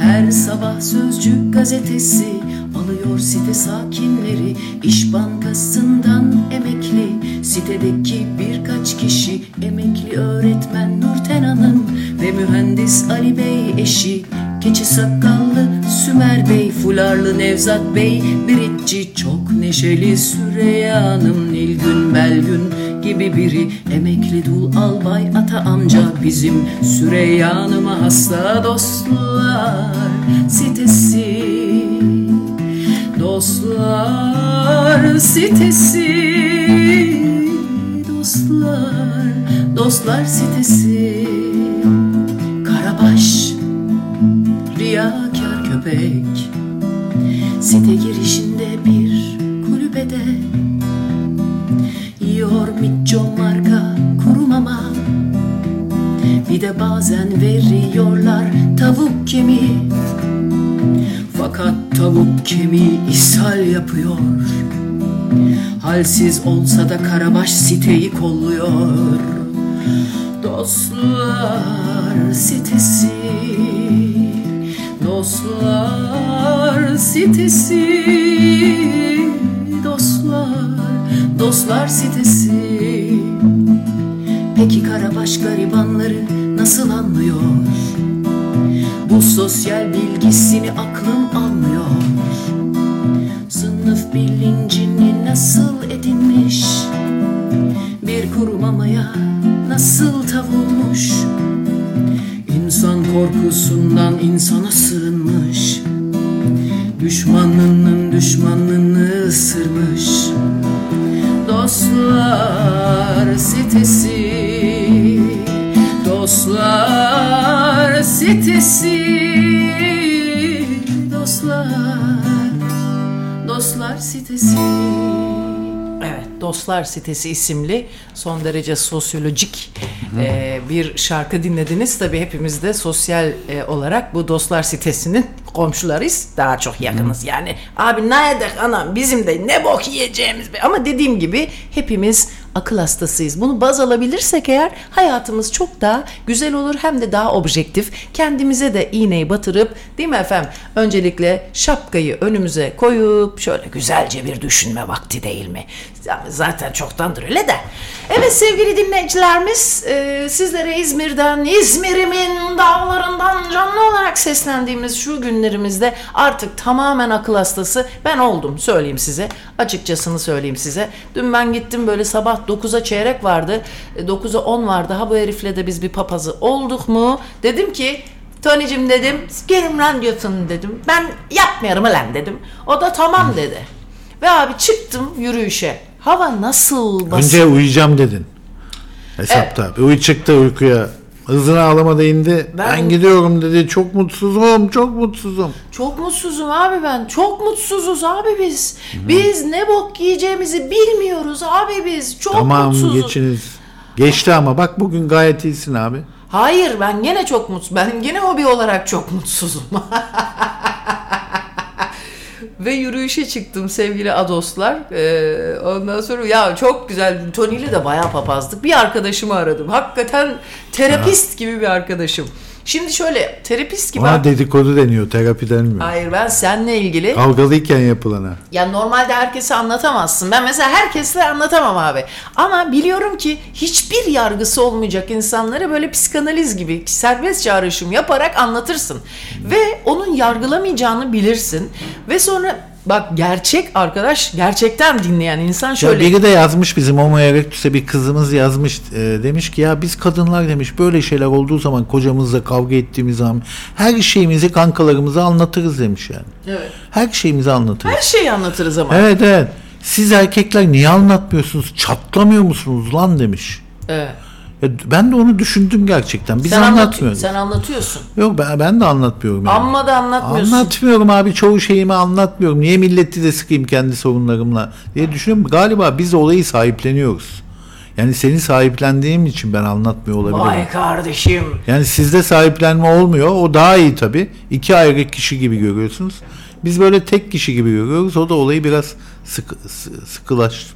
Her sabah Sözcü gazetesi alıyor site sakinleri. İş Bankası'ndan emekli Sitedeki birkaç kişi Emekli öğretmen Nurten Hanım Ve mühendis Ali Bey eşi. Keçi sakallı Sümer Bey Fularlı Nevzat Bey Biritçi çok neşeli Süreyya Hanım Nilgün Belgün gibi biri. Emekli dul albay ata amca Bizim Süreyya Hanım'a hasta dostlar sitesi Dostlar sitesi Dostlar, dostlar sitesi. Karabaş Riyakar köpek. Site girişinde bir kulübede. Yiyor Mitcho marka kuru mama Bir de bazen veriyorlar tavuk kemiği Fakat tavuk kemiği ishal yapıyor. Halsiz olsa da Karabaş siteyi kolluyor. Dostlar sitesi Dostlar sitesi Dostlar, dostlar sitesi. Peki Karabaş garibanları nasıl anlıyor? Bu sosyal bilgisini aklım almıyor. Sınıf bilincini nasıl edinmiş? Bir kuru mamaya nasıl tavulmuş İnsan korkusundan insana sığınmış. Düşmanının düşmanını ısırmış. Dostlar sitesi Dostlar sitesi sitesi Evet, Dostlar Sitesi isimli son derece sosyolojik e, bir şarkı dinlediniz. Tabii hepimiz de sosyal e, olarak bu Dostlar Sitesi'nin komşularıyız. Daha çok yakınız yani. Abi ne edek anam bizim de ne bok yiyeceğimiz be. Ama dediğim gibi hepimiz akıl hastasıyız. Bunu baz alabilirsek eğer hayatımız çok daha güzel olur hem de daha objektif. Kendimize de iğneyi batırıp değil mi efendim? Öncelikle şapkayı önümüze koyup şöyle güzelce bir düşünme vakti değil mi? Zaten çoktandır öyle de. Evet sevgili dinleyicilerimiz e, sizlere İzmir'den, İzmir'imin dağlarından canlı olarak seslendiğimiz şu günlerimizde artık tamamen akıl hastası ben oldum söyleyeyim size. Açıkçasını söyleyeyim size. Dün ben gittim böyle sabah 9'a çeyrek vardı. e, 9'a 10 vardı. Ha bu herifle de biz bir papazı olduk mu? Dedim ki Tony'cim dedim gelin radyosunu dedim. Ben yapmıyorum lan dedim. O da tamam dedi. Ve abi çıktım yürüyüşe. Hava nasıl basit. Önce uyuyacağım dedin. Hesapta. Bir uyu çıktı uykuya. Hızını ağlamadı indi. Ben- Ben... gidiyorum dedi. Çok mutsuzum, çok mutsuzum. Çok mutsuzum abi ben. Çok mutsuzuz abi biz. Biz ne bok yiyeceğimizi bilmiyoruz abi biz. Çok tamam mutsuzuz. geçiniz. Geçti ama bak bugün gayet iyisin abi. Hayır ben gene çok mutsuz. Ben gene hobi olarak çok mutsuzum. Ve yürüyüşe çıktım sevgili adoslar. Ee, ondan sonra ya çok güzel. Tony ile de bayağı papazdık. Bir arkadaşımı aradım. Hakikaten terapist gibi bir arkadaşım. Şimdi şöyle terapist gibi... Ona dedikodu deniyor, terapi denmiyor. Hayır ben seninle ilgili Kavgalıyken yapılana. ya normalde herkese anlatamazsın. Ben mesela herkesle anlatamam abi. Ama biliyorum ki hiçbir yargısı olmayacak insanlara böyle psikanaliz gibi serbest çağrışım yaparak anlatırsın. Ve onun yargılamayacağını bilirsin. Ve sonra bak gerçek arkadaş gerçekten dinleyen insan Ya şöyle biri de yazmış bizim Homo erectus'e bir kızımız yazmış e, demiş ki ya biz kadınlar demiş böyle şeyler olduğu zaman kocamızla kavga ettiğimiz zaman her şeyimizi kankalarımıza anlatırız demiş yani. Evet. Her şeyimizi anlatırız. her şeyi anlatırız ama. Evet evet. Siz erkekler niye anlatmıyorsunuz? Çatlamıyor musunuz lan demiş. Evet. Ya ben de onu düşündüm gerçekten. Biz Sen, anlat- anlatmıyoruz. sen anlatıyorsun. Yok ben, ben de anlatmıyorum. Yani. Amma da anlatmıyorsun. Anlatmıyorum abi çoğu şeyimi anlatmıyorum. Niye milleti de sıkayım kendi sorunlarımla diye düşünüyorum. Galiba biz olayı sahipleniyoruz. Yani seni sahiplendiğim için ben anlatmıyor olabilirim. Vay kardeşim. Yani sizde sahiplenme olmuyor. O daha iyi tabii. İki ayrı kişi gibi görüyorsunuz. Biz böyle tek kişi gibi görüyoruz. O da olayı biraz sıkı, sı- sıkılaş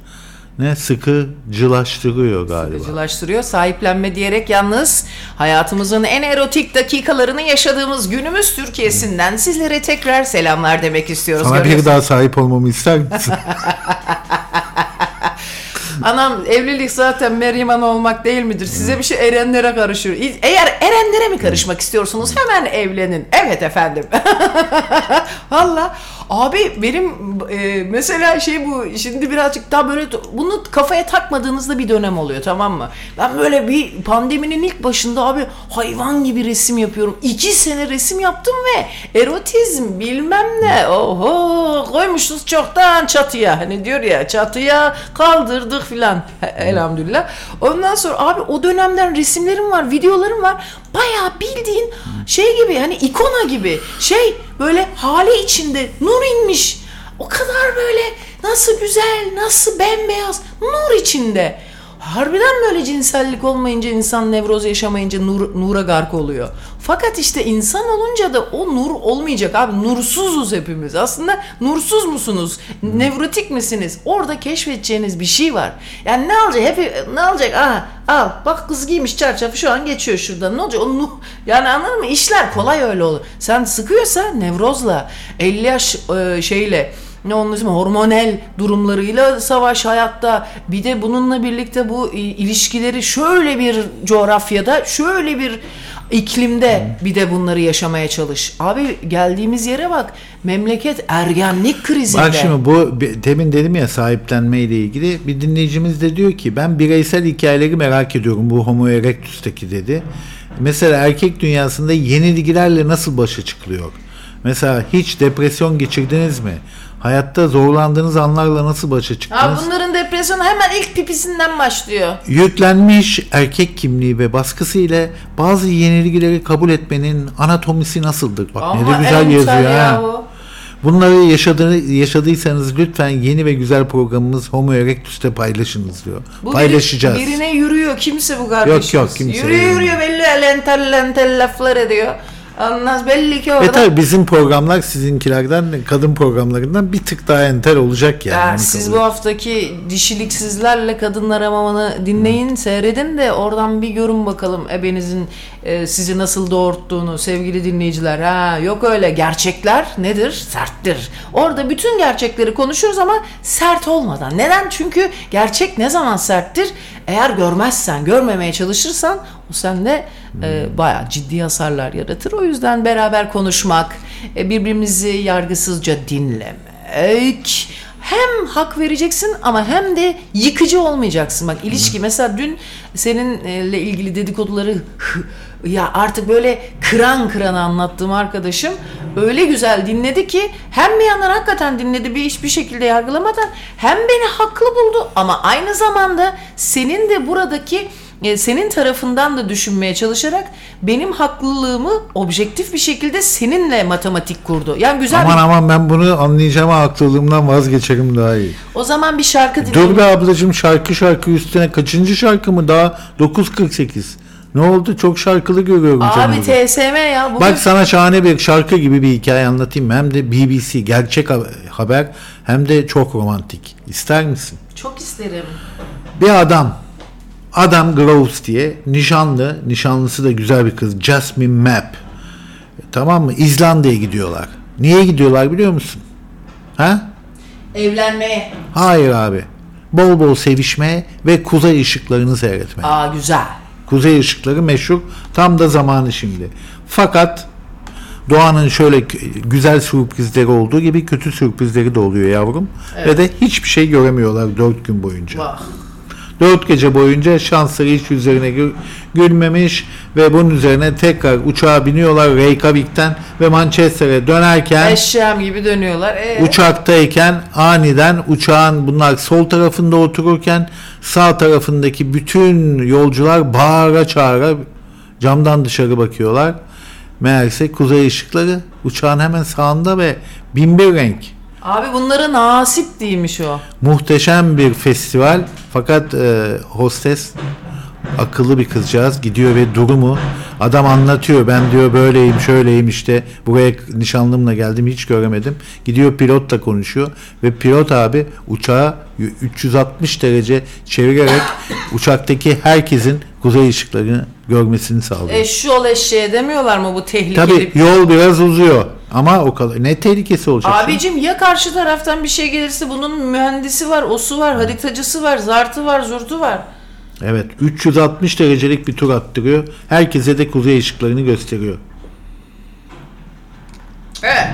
ne sıkıcılaştırıyor galiba. Sıkıcılaştırıyor. Sahiplenme diyerek yalnız hayatımızın en erotik dakikalarını yaşadığımız günümüz Türkiye'sinden sizlere tekrar selamlar demek istiyoruz. Sana bir daha sahip olmamı ister misin? Anam evlilik zaten Meryem Ana olmak değil midir? Size bir şey erenlere karışıyor. Eğer erenlere mi karışmak istiyorsunuz hemen evlenin. Evet efendim. Valla abi benim e, mesela şey bu şimdi birazcık daha böyle bunu kafaya takmadığınızda bir dönem oluyor tamam mı? Ben böyle bir pandeminin ilk başında abi hayvan gibi resim yapıyorum. İki sene resim yaptım ve erotizm bilmem ne. Oho koymuşuz çoktan çatıya. Hani diyor ya çatıya kaldırdık filan. Elhamdülillah. Ondan sonra abi o dönemden resimlerim var, videolarım var. Bayağı bildiğin şey gibi hani ikona gibi. Şey böyle hali içinde nur inmiş. O kadar böyle nasıl güzel, nasıl bembeyaz, nur içinde. Harbiden böyle cinsellik olmayınca insan nevroz yaşamayınca nur, nura gark oluyor. Fakat işte insan olunca da o nur olmayacak abi. Nursuzuz hepimiz. Aslında nursuz musunuz? Nevrotik misiniz? Orada keşfedeceğiniz bir şey var. Yani ne alacak? Hep ne alacak? Aha al. Bak kız giymiş çarşafı şu an geçiyor şuradan. Ne olacak? O nu- yani anladın mı? İşler kolay öyle olur. Sen sıkıyorsa nevrozla 50 yaş e, şeyle ne onun ismi hormonal durumlarıyla savaş hayatta bir de bununla birlikte bu ilişkileri şöyle bir coğrafyada şöyle bir iklimde bir de bunları yaşamaya çalış. Abi geldiğimiz yere bak memleket ergenlik krizinde. Bak şimdi bu demin dedim ya sahiplenme ile ilgili bir dinleyicimiz de diyor ki ben bireysel hikayeleri merak ediyorum bu Homo erectus'taki dedi. Mesela erkek dünyasında yenilgilerle nasıl başa çıkılıyor? Mesela hiç depresyon geçirdiniz mi? Hayatta zorlandığınız anlarla nasıl başa çıktınız? bunların depresyonu hemen ilk pipisinden başlıyor. Yüklenmiş erkek kimliği ve baskısı ile bazı yenilgileri kabul etmenin anatomisi nasıldır? Bak ne de güzel yazıyor ha. Bunları yaşadığı, yaşadıysanız lütfen yeni ve güzel programımız Homo Erectus'te paylaşınız diyor. Bu biri- Paylaşacağız. birine yürüyor kimse bu kardeşimiz. yok, kimse Yürüyor yürüyor belli lentel lentel laflar ediyor. Anlas belli ki orada. Ve tabii bizim programlar sizinkilerden, kadın programlarından bir tık daha enter olacak yani. Ya Onu siz bu haftaki dişiliksizlerle kadınlar hamamını dinleyin, seyredin de oradan bir görün bakalım ebenizin e, sizi nasıl doğurttuğunu sevgili dinleyiciler. Ha yok öyle gerçekler nedir? Serttir. Orada bütün gerçekleri konuşuyoruz ama sert olmadan. Neden? Çünkü gerçek ne zaman serttir? Eğer görmezsen, görmemeye çalışırsan o sende e, bayağı ciddi hasarlar yaratır. O yüzden beraber konuşmak, e, birbirimizi yargısızca dinlemek, hem hak vereceksin ama hem de yıkıcı olmayacaksın. Bak ilişki mesela dün seninle ilgili dedikoduları ya artık böyle kıran kıran anlattığım arkadaşım öyle güzel dinledi ki hem bir yandan hakikaten dinledi bir hiçbir şekilde yargılamadan hem beni haklı buldu ama aynı zamanda senin de buradaki e, senin tarafından da düşünmeye çalışarak benim haklılığımı objektif bir şekilde seninle matematik kurdu. Yani güzel Aman bir... aman ben bunu anlayacağım haklılığımdan vazgeçerim daha iyi. O zaman bir şarkı dinleyelim. Dur be ablacığım şarkı şarkı üstüne kaçıncı şarkı mı daha 9.48. Ne oldu? Çok şarkılı görüyorum Abi canım. TSM ya. Bugün... Bak sana şahane bir şarkı gibi bir hikaye anlatayım. Hem de BBC gerçek ha- haber hem de çok romantik. İster misin? Çok isterim. Bir adam Adam Groves diye nişanlı, nişanlısı da güzel bir kız. Jasmine Map. Tamam mı? İzlanda'ya gidiyorlar. Niye gidiyorlar biliyor musun? Ha? Evlenmeye. Hayır abi. Bol bol sevişmeye ve kuzey ışıklarını seyretmeye. Aa güzel. Kuzey ışıkları meşhur. Tam da zamanı şimdi. Fakat doğanın şöyle güzel sürprizleri olduğu gibi kötü sürprizleri de oluyor yavrum. Ve de hiçbir şey göremiyorlar dört gün boyunca. Vah. Dört gece boyunca şansları hiç üzerine gü- gülmemiş ve bunun üzerine tekrar uçağa biniyorlar Reykjavik'ten ve Manchester'e dönerken Eşyam gibi dönüyorlar. Ee, uçaktayken aniden uçağın bunlar sol tarafında otururken sağ tarafındaki bütün yolcular bağıra çağıra camdan dışarı bakıyorlar. Meğerse kuzey ışıkları uçağın hemen sağında ve binbir renk. Abi bunlara nasip değilmiş o. Muhteşem bir festival fakat e, hostes akıllı bir kızcağız gidiyor ve durumu adam anlatıyor ben diyor böyleyim şöyleyim işte buraya nişanlımla geldim hiç göremedim gidiyor pilotla konuşuyor ve pilot abi uçağı 360 derece çevirerek uçaktaki herkesin kuzey ışıklarını görmesini sağlıyor. Eşşol eşeğe demiyorlar mı bu tehlikeli? Tabi yol biraz uzuyor ama o kadar ne tehlikesi olacak? şimdi? Abicim ya karşı taraftan bir şey gelirse bunun mühendisi var, osu var, haritacısı var, zartı var, zurtu var. Evet 360 derecelik bir tur attırıyor. Herkese de kuzey ışıklarını gösteriyor. Evet.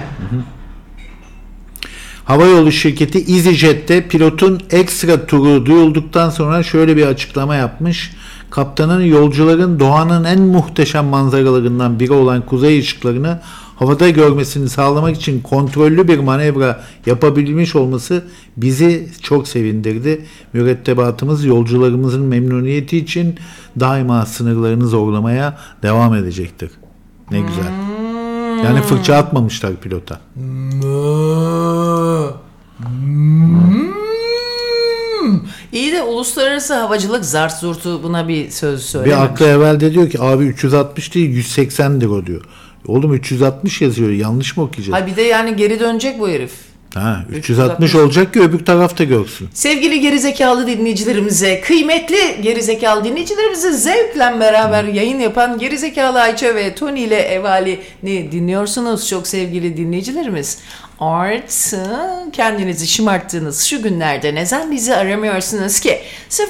Havayolu şirketi EasyJet'te pilotun ekstra turu duyulduktan sonra şöyle bir açıklama yapmış. Kaptanın yolcuların doğanın en muhteşem manzaralarından biri olan kuzey ışıklarını havada görmesini sağlamak için kontrollü bir manevra yapabilmiş olması bizi çok sevindirdi. Mürettebatımız yolcularımızın memnuniyeti için daima sınırlarını zorlamaya devam edecektir. Ne güzel. Yani fırça atmamışlar pilota. İyi de uluslararası havacılık zart zurtu buna bir söz Bir söylememiş. aklı evvelde diyor ki abi 360 değil 180'dir o diyor. Oğlum 360 yazıyor yanlış mı okuyacağız? Ha bir de yani geri dönecek bu herif. Ha 360 olacak ki öbür tarafta görsün. Sevgili gerizekalı dinleyicilerimize, kıymetli gerizekalı dinleyicilerimize zevkle beraber yayın yapan gerizekalı Ayça ve Tony ile Evali'ni dinliyorsunuz çok sevgili dinleyicilerimiz. Artı kendinizi şımarttığınız şu günlerde neden bizi aramıyorsunuz ki?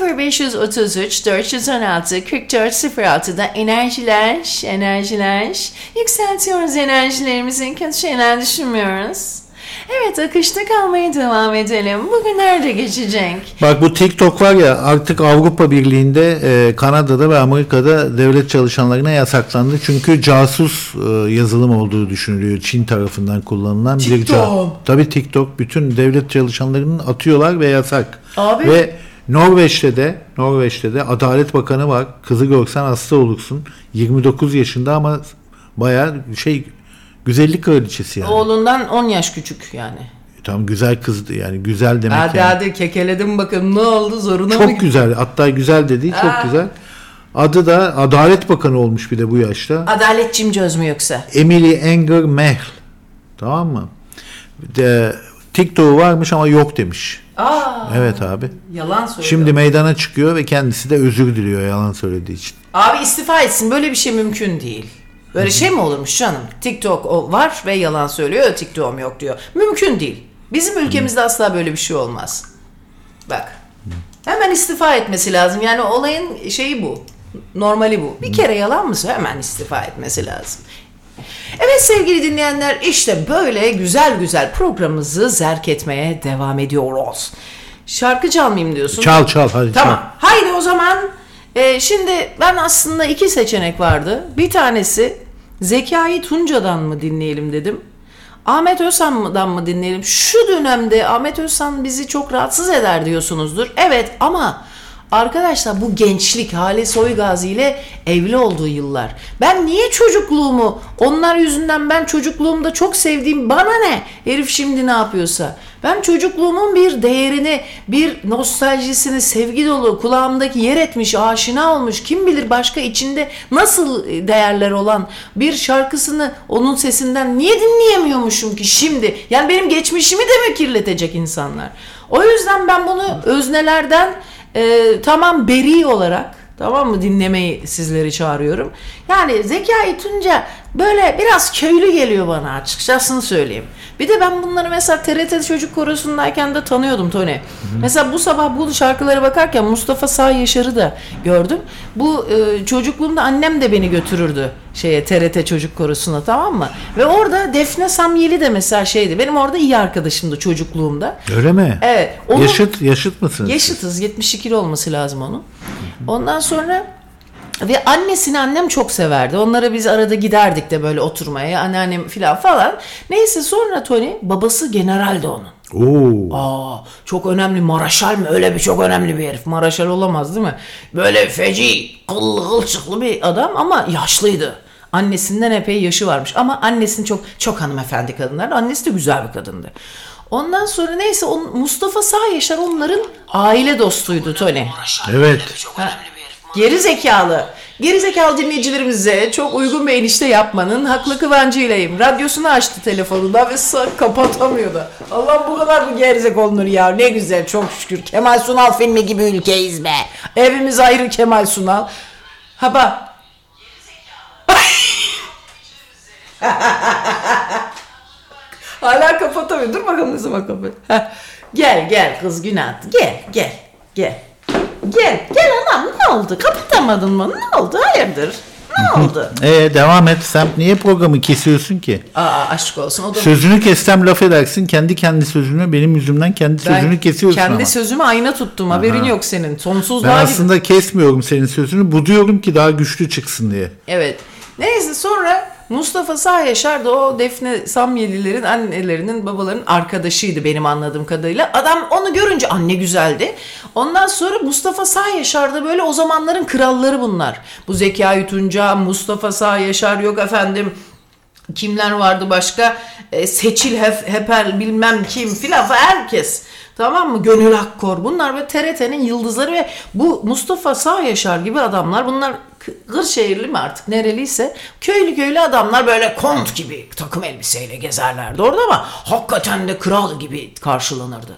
0533 416 4406'da enerjiler, enerjiler, yükseltiyoruz enerjilerimizi, kötü şeyler düşünmüyoruz. Evet akışta kalmaya devam edelim. Bugün nerede geçecek? Bak bu TikTok var ya artık Avrupa Birliği'nde e, Kanada'da ve Amerika'da devlet çalışanlarına yasaklandı. Çünkü casus e, yazılım olduğu düşünülüyor. Çin tarafından kullanılan bir TikTok. ca- Tabii TikTok bütün devlet çalışanlarının atıyorlar ve yasak. Abi. Ve Norveç'te de Norveç'te de Adalet Bakanı var. Kızı görsen hasta olursun. 29 yaşında ama bayağı şey güzellik kraliçesi yani. Oğlundan 10 yaş küçük yani. Tam güzel kızdı yani güzel demek Hadi yani. hadi kekeledim bakın ne oldu zoruna mı Çok güzel. Hatta güzel dediği çok Aa. güzel. Adı da Adalet Bakanı olmuş bir de bu yaşta. Adalet cimcöz mü yoksa? Emily Enger Mehl. Tamam mı? De, TikTok'u varmış ama yok demiş. Aa, Evet abi. yalan söylüyor. Şimdi meydana çıkıyor ve kendisi de özür diliyor yalan söylediği için. Abi istifa etsin böyle bir şey mümkün değil. Böyle şey mi olurmuş canım? TikTok o var ve yalan söylüyor. TikTok'um yok diyor. Mümkün değil. Bizim ülkemizde asla böyle bir şey olmaz. Bak. Hemen istifa etmesi lazım. Yani olayın şeyi bu. Normali bu. Bir kere yalan mı? Hemen istifa etmesi lazım. Evet sevgili dinleyenler işte böyle güzel güzel programımızı zerk etmeye devam ediyoruz. Şarkı çalmayayım diyorsun. Çal çal hadi Tamam. Haydi o zaman. e, şimdi ben aslında iki seçenek vardı. Bir tanesi Zekai Tunca'dan mı dinleyelim dedim. Ahmet Özhan'dan mı dinleyelim? Şu dönemde Ahmet Özhan bizi çok rahatsız eder diyorsunuzdur. Evet ama Arkadaşlar bu gençlik Hale Soygazi ile evli olduğu yıllar. Ben niye çocukluğumu onlar yüzünden ben çocukluğumda çok sevdiğim bana ne? Herif şimdi ne yapıyorsa. Ben çocukluğumun bir değerini, bir nostaljisini sevgi dolu kulağımdaki yer etmiş, aşina olmuş, kim bilir başka içinde nasıl değerler olan bir şarkısını onun sesinden niye dinleyemiyormuşum ki şimdi? Yani benim geçmişimi de mi kirletecek insanlar? O yüzden ben bunu öznelerden e, tamam beri olarak tamam mı dinlemeyi sizleri çağırıyorum. Yani Zekai Tunca böyle biraz köylü geliyor bana açıkçası söyleyeyim. Bir de ben bunları mesela TRT Çocuk Korosu'ndayken de tanıyordum Tony. Mesela bu sabah bu şarkılara bakarken Mustafa Sağ Yaşar'ı da gördüm. Bu e, çocukluğumda annem de beni götürürdü şeye TRT Çocuk Korosu'na tamam mı? Ve orada Defne Samyeli de mesela şeydi. Benim orada iyi arkadaşımdı çocukluğumda. Öyle mi? Evet. onun- Yaşıt, yaşıt mısınız? Yaşıtız. 72 olması lazım onun. Ondan sonra ve annesini annem çok severdi. Onlara biz arada giderdik de böyle oturmaya. Anneannem filan falan. Neyse sonra Tony babası generaldi onun. Oo. Aa çok önemli Maraşal mı? Öyle bir çok önemli bir herif. Maraşal olamaz değil mi? Böyle feci, kıllı kılçıklı bir adam ama yaşlıydı. Annesinden epey yaşı varmış ama annesinin çok çok hanımefendi kadınlar. Annesi de güzel bir kadındı. Ondan sonra neyse on, Mustafa Sağ Yaşar onların aile dostuydu Tony. Evet. Geri zekalı. Geri zekalı dinleyicilerimize çok uygun bir enişte yapmanın haklı kıvancıylayım. Radyosunu açtı telefonunda ve kapatamıyordu. Allah bu kadar bu gerizek olunur ya. Ne güzel çok şükür. Kemal Sunal filmi gibi ülkeyiz be. Evimiz ayrı Kemal Sunal. Ha bak. Hala kapatamıyor. Dur bakalım ne zaman kapat. Gel gel kız günah. Gel gel gel. Gel gel anam ne oldu? Kapatamadın mı? Ne oldu? Hayırdır? Ne oldu? Ee, devam et. Sen niye programı kesiyorsun ki? Aa aşk olsun. O da Sözünü kessem laf edersin. Kendi kendi sözünü benim yüzümden kendi sözünü kesiyorsun kendi ama. sözümü ayna tuttum. Haberin yok senin. ben Sonsuzluğa gidip- aslında kesmiyorum senin sözünü. Bu diyorum ki daha güçlü çıksın diye. Evet. Neyse sonra Mustafa Sağ Yaşar da o Defne Samyelilerin annelerinin babaların arkadaşıydı benim anladığım kadarıyla. Adam onu görünce anne güzeldi. Ondan sonra Mustafa Sağ Yaşar da böyle o zamanların kralları bunlar. Bu Zekai Tunca, Mustafa Sağ Yaşar yok efendim kimler vardı başka? E, Seçil Hef, Heper bilmem kim filan herkes. Tamam mı? Gönül Akkor. Bunlar ve TRT'nin yıldızları ve bu Mustafa Sağ Yaşar gibi adamlar bunlar Kırşehirli mi artık nereliyse köylü köylü adamlar böyle kont gibi takım elbiseyle gezerlerdi orada ama hakikaten de kral gibi karşılanırdı.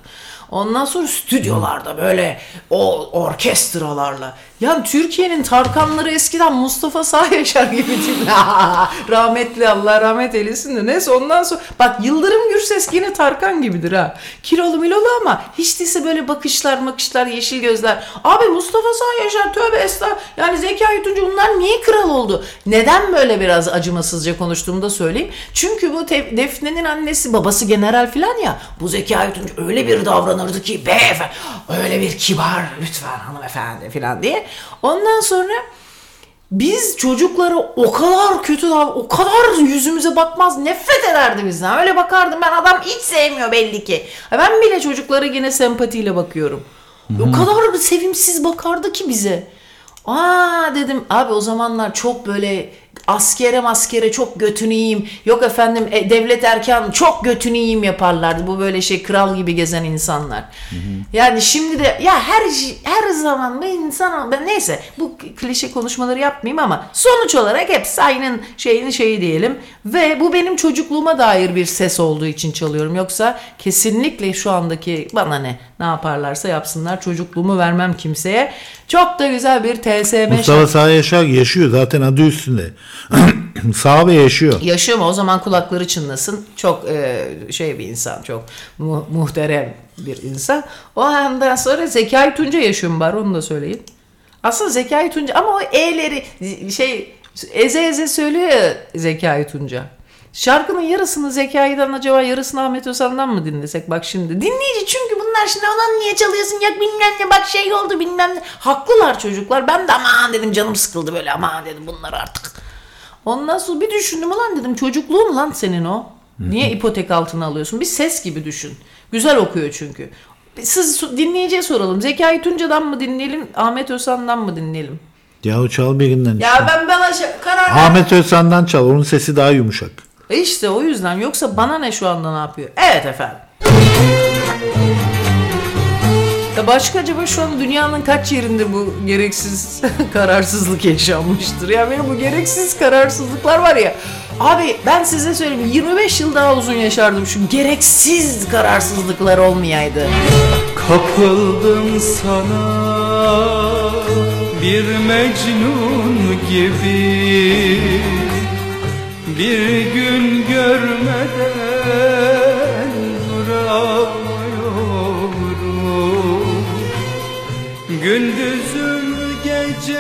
Ondan sonra stüdyolarda böyle o orkestralarla. Yani Türkiye'nin Tarkanları eskiden Mustafa Sağ Yaşar gibi. Rahmetli Allah rahmet eylesin de. Neyse ondan sonra bak Yıldırım Gürses yine Tarkan gibidir ha. Kilolu milolu ama hiç değilse böyle bakışlar makışlar yeşil gözler. Abi Mustafa Sağ Yaşar tövbe estağfurullah. Yani Zekai Tuncu bunlar niye kral oldu? Neden böyle biraz acımasızca konuştuğumu da söyleyeyim. Çünkü bu Defne'nin annesi babası general filan ya. Bu Zekai Tuncu öyle bir davranırdı ki beyefendi öyle bir kibar lütfen hanımefendi filan diye. Ondan sonra biz çocukları o kadar kötü dav- o kadar yüzümüze bakmaz nefret ederdi bizden. Öyle bakardım ben adam hiç sevmiyor belli ki. Ben bile çocuklara yine sempatiyle bakıyorum. O kadar sevimsiz bakardı ki bize. Aa dedim abi o zamanlar çok böyle askere maskere çok götünü yiyeyim. Yok efendim e, devlet erkan çok götünü yiyeyim yaparlardı. Bu böyle şey kral gibi gezen insanlar. Yani şimdi de ya her her zaman bir insan ben neyse bu klişe konuşmaları yapmayayım ama sonuç olarak hepsi aynı şeyin şeyi diyelim. Ve bu benim çocukluğuma dair bir ses olduğu için çalıyorum. Yoksa kesinlikle şu andaki bana ne ne yaparlarsa yapsınlar çocukluğumu vermem kimseye. Çok da güzel bir TSM Mustafa Sağ Yaşar yaşıyor zaten adı üstünde. Sağ ve yaşıyor. Yaşıyor mu? O zaman kulakları çınlasın. Çok e, şey bir insan, çok mu- muhterem bir insan. O andan sonra Zekai Tunca yaşıyor mu var onu da söyleyin. Aslında Zekai Tunca ama o E'leri şey eze eze söylüyor ya Zekai Tunca. Şarkının yarısını Zekai'den acaba yarısını Ahmet Özal'dan mı dinlesek? Bak şimdi dinleyici çünkü bunlar şimdi olan niye çalıyorsun ya bilmem ne bak şey oldu bilmem ne. Haklılar çocuklar. Ben de aman dedim canım sıkıldı böyle aman dedim bunlar artık. Ondan sonra bir düşündüm ulan dedim çocukluğun lan senin o. Niye ipotek altına alıyorsun? Bir ses gibi düşün. Güzel okuyor çünkü. Siz dinleyiciye soralım. Zekai Tunca'dan mı dinleyelim, Ahmet Özhan'dan mı dinleyelim? Yahu çal birinden işte. Ya ben bana şey, karar ver. Ahmet Özsan'dan çal. Onun sesi daha yumuşak. E İşte o yüzden. Yoksa bana ne şu anda ne yapıyor? Evet efendim. Ya başka acaba şu an dünyanın kaç yerinde bu gereksiz kararsızlık yaşanmıştır? Ya benim bu gereksiz kararsızlıklar var ya. Abi ben size söyleyeyim 25 yıl daha uzun yaşardım şu gereksiz kararsızlıklar olmayaydı. Kapıldım sana bir mecnun gibi Bir gün görmeden duramıyorum. Gündüzüm gecem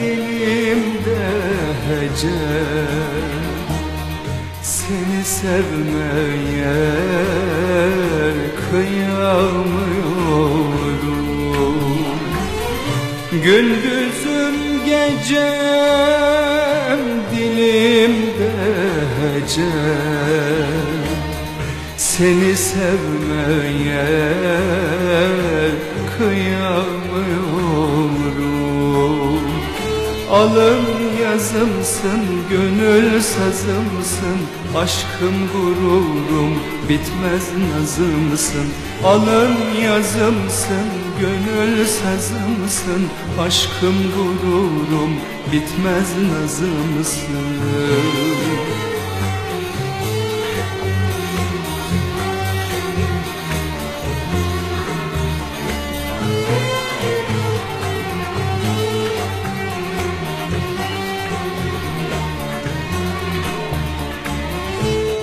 dilimde hecem. Seni sevmeye kıyamıyorum. Gündüzüm gecem dilimde hecem Seni sevmeye kıyamıyorum Alın yazımsın, gönül sazımsın. Aşkım gururum, bitmez nazımsın. Alın yazımsın, gönül sazımsın. Aşkım gururum, bitmez nazımsın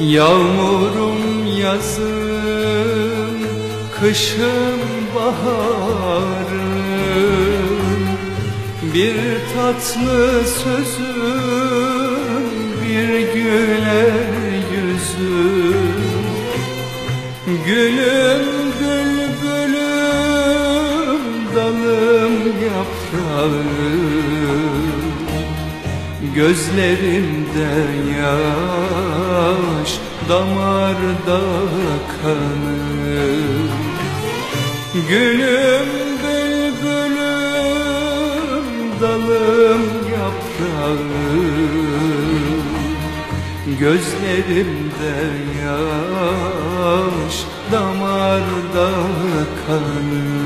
Yağmurum yazım, kışım baharım Bir tatlı sözüm, bir güler yüzüm. Gülüm bülbülüm, dalım yaprağım. Gözlerimde yaş, damarda kanım Gülüm bülbülüm, dalım yaprağım. Gözlerimde yaş, damarda kanım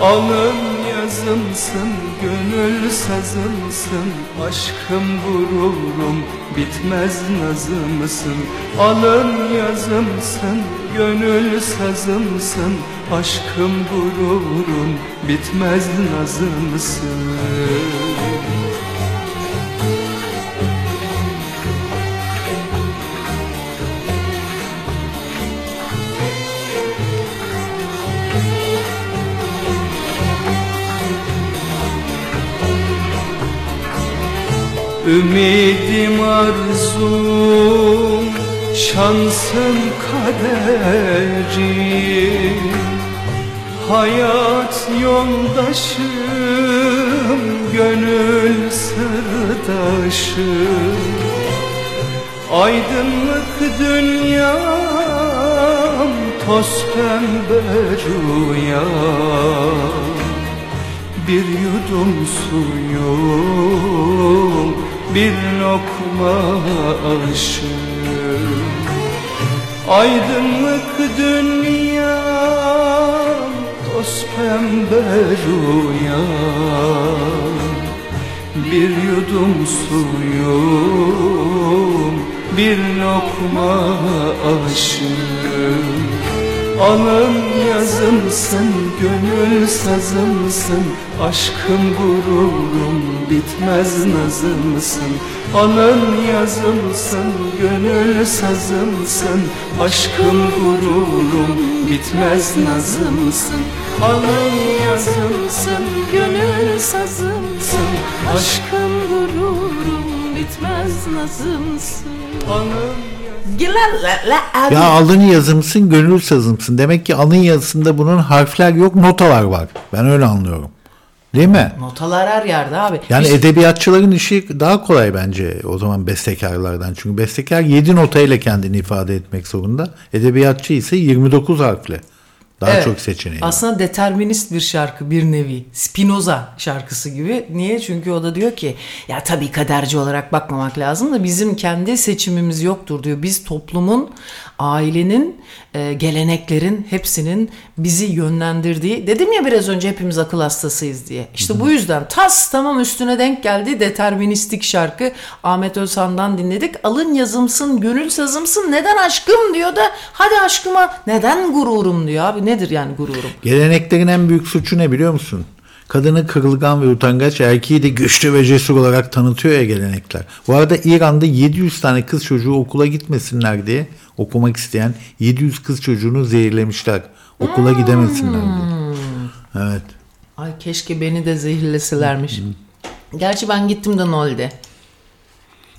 Alın yazımsın, gönül sazımsın Aşkım gururum, bitmez nazımsın. Alın yazımsın, gönül sazımsın Aşkım gururum, bitmez nazımsın Ümidim arzum, şansım kaderim. Hayat yoldaşım, gönül sırdaşım. Aydınlık dünyam, toz pembe rüyam. Bir yudum suyum, bir lokma aşım Aydınlık dünyam, toz pembe rüyam Bir yudum suyum, bir lokma aşım Alın yazımsın, gönül sazımsın. Aşkım gururum, bitmez nazımsın. Alın yazımsın, gönül sazımsın. Aşkım gururum, bitmez nazımsın. Alın yazımsın, gönül sazımsın. Aşkım gururum, bitmez nazımsın. Alın Ya alın yazımsın, gönül sazımsın. Demek ki alın yazısında bunun harfler yok, notalar var. Ben öyle anlıyorum. Değil mi? Notalar her yerde abi. Yani Bir- edebiyatçıların işi daha kolay bence o zaman bestekarlardan. Çünkü bestekar 7 notayla kendini ifade etmek zorunda. Edebiyatçı ise 29 harfle. Daha Evet. çok seçeneği var. Aslında determinist bir şarkı bir nevi. Spinoza şarkısı gibi. Niye? Çünkü o da diyor ki ya tabii kaderci olarak bakmamak lazım da bizim kendi seçimimiz yoktur diyor. Biz toplumun, ailenin, e, geleneklerin hepsinin bizi yönlendirdiği. Dedim ya biraz önce hepimiz akıl hastasıyız diye. İşte bu yüzden tas tamam üstüne denk geldi deterministik şarkı. Ahmet Özhan'dan dinledik. Alın yazımsın, gönül sazımsın. Neden aşkım diyor da hadi aşkıma neden gururum diyor abi. Nedir yani gururum? Geleneklerin en büyük suçu ne biliyor musun? Kadını kırılgan ve utangaç, erkeği de güçlü ve cesur olarak tanıtıyor ya gelenekler. Bu arada İran'da 700 tane kız çocuğu okula gitmesinler diye okumak isteyen 700 kız çocuğunu zehirlemişler. Okula gidemesinler diye. Evet. Ay keşke beni de zehirleselermiş. Gerçi ben gittim de ne oldu?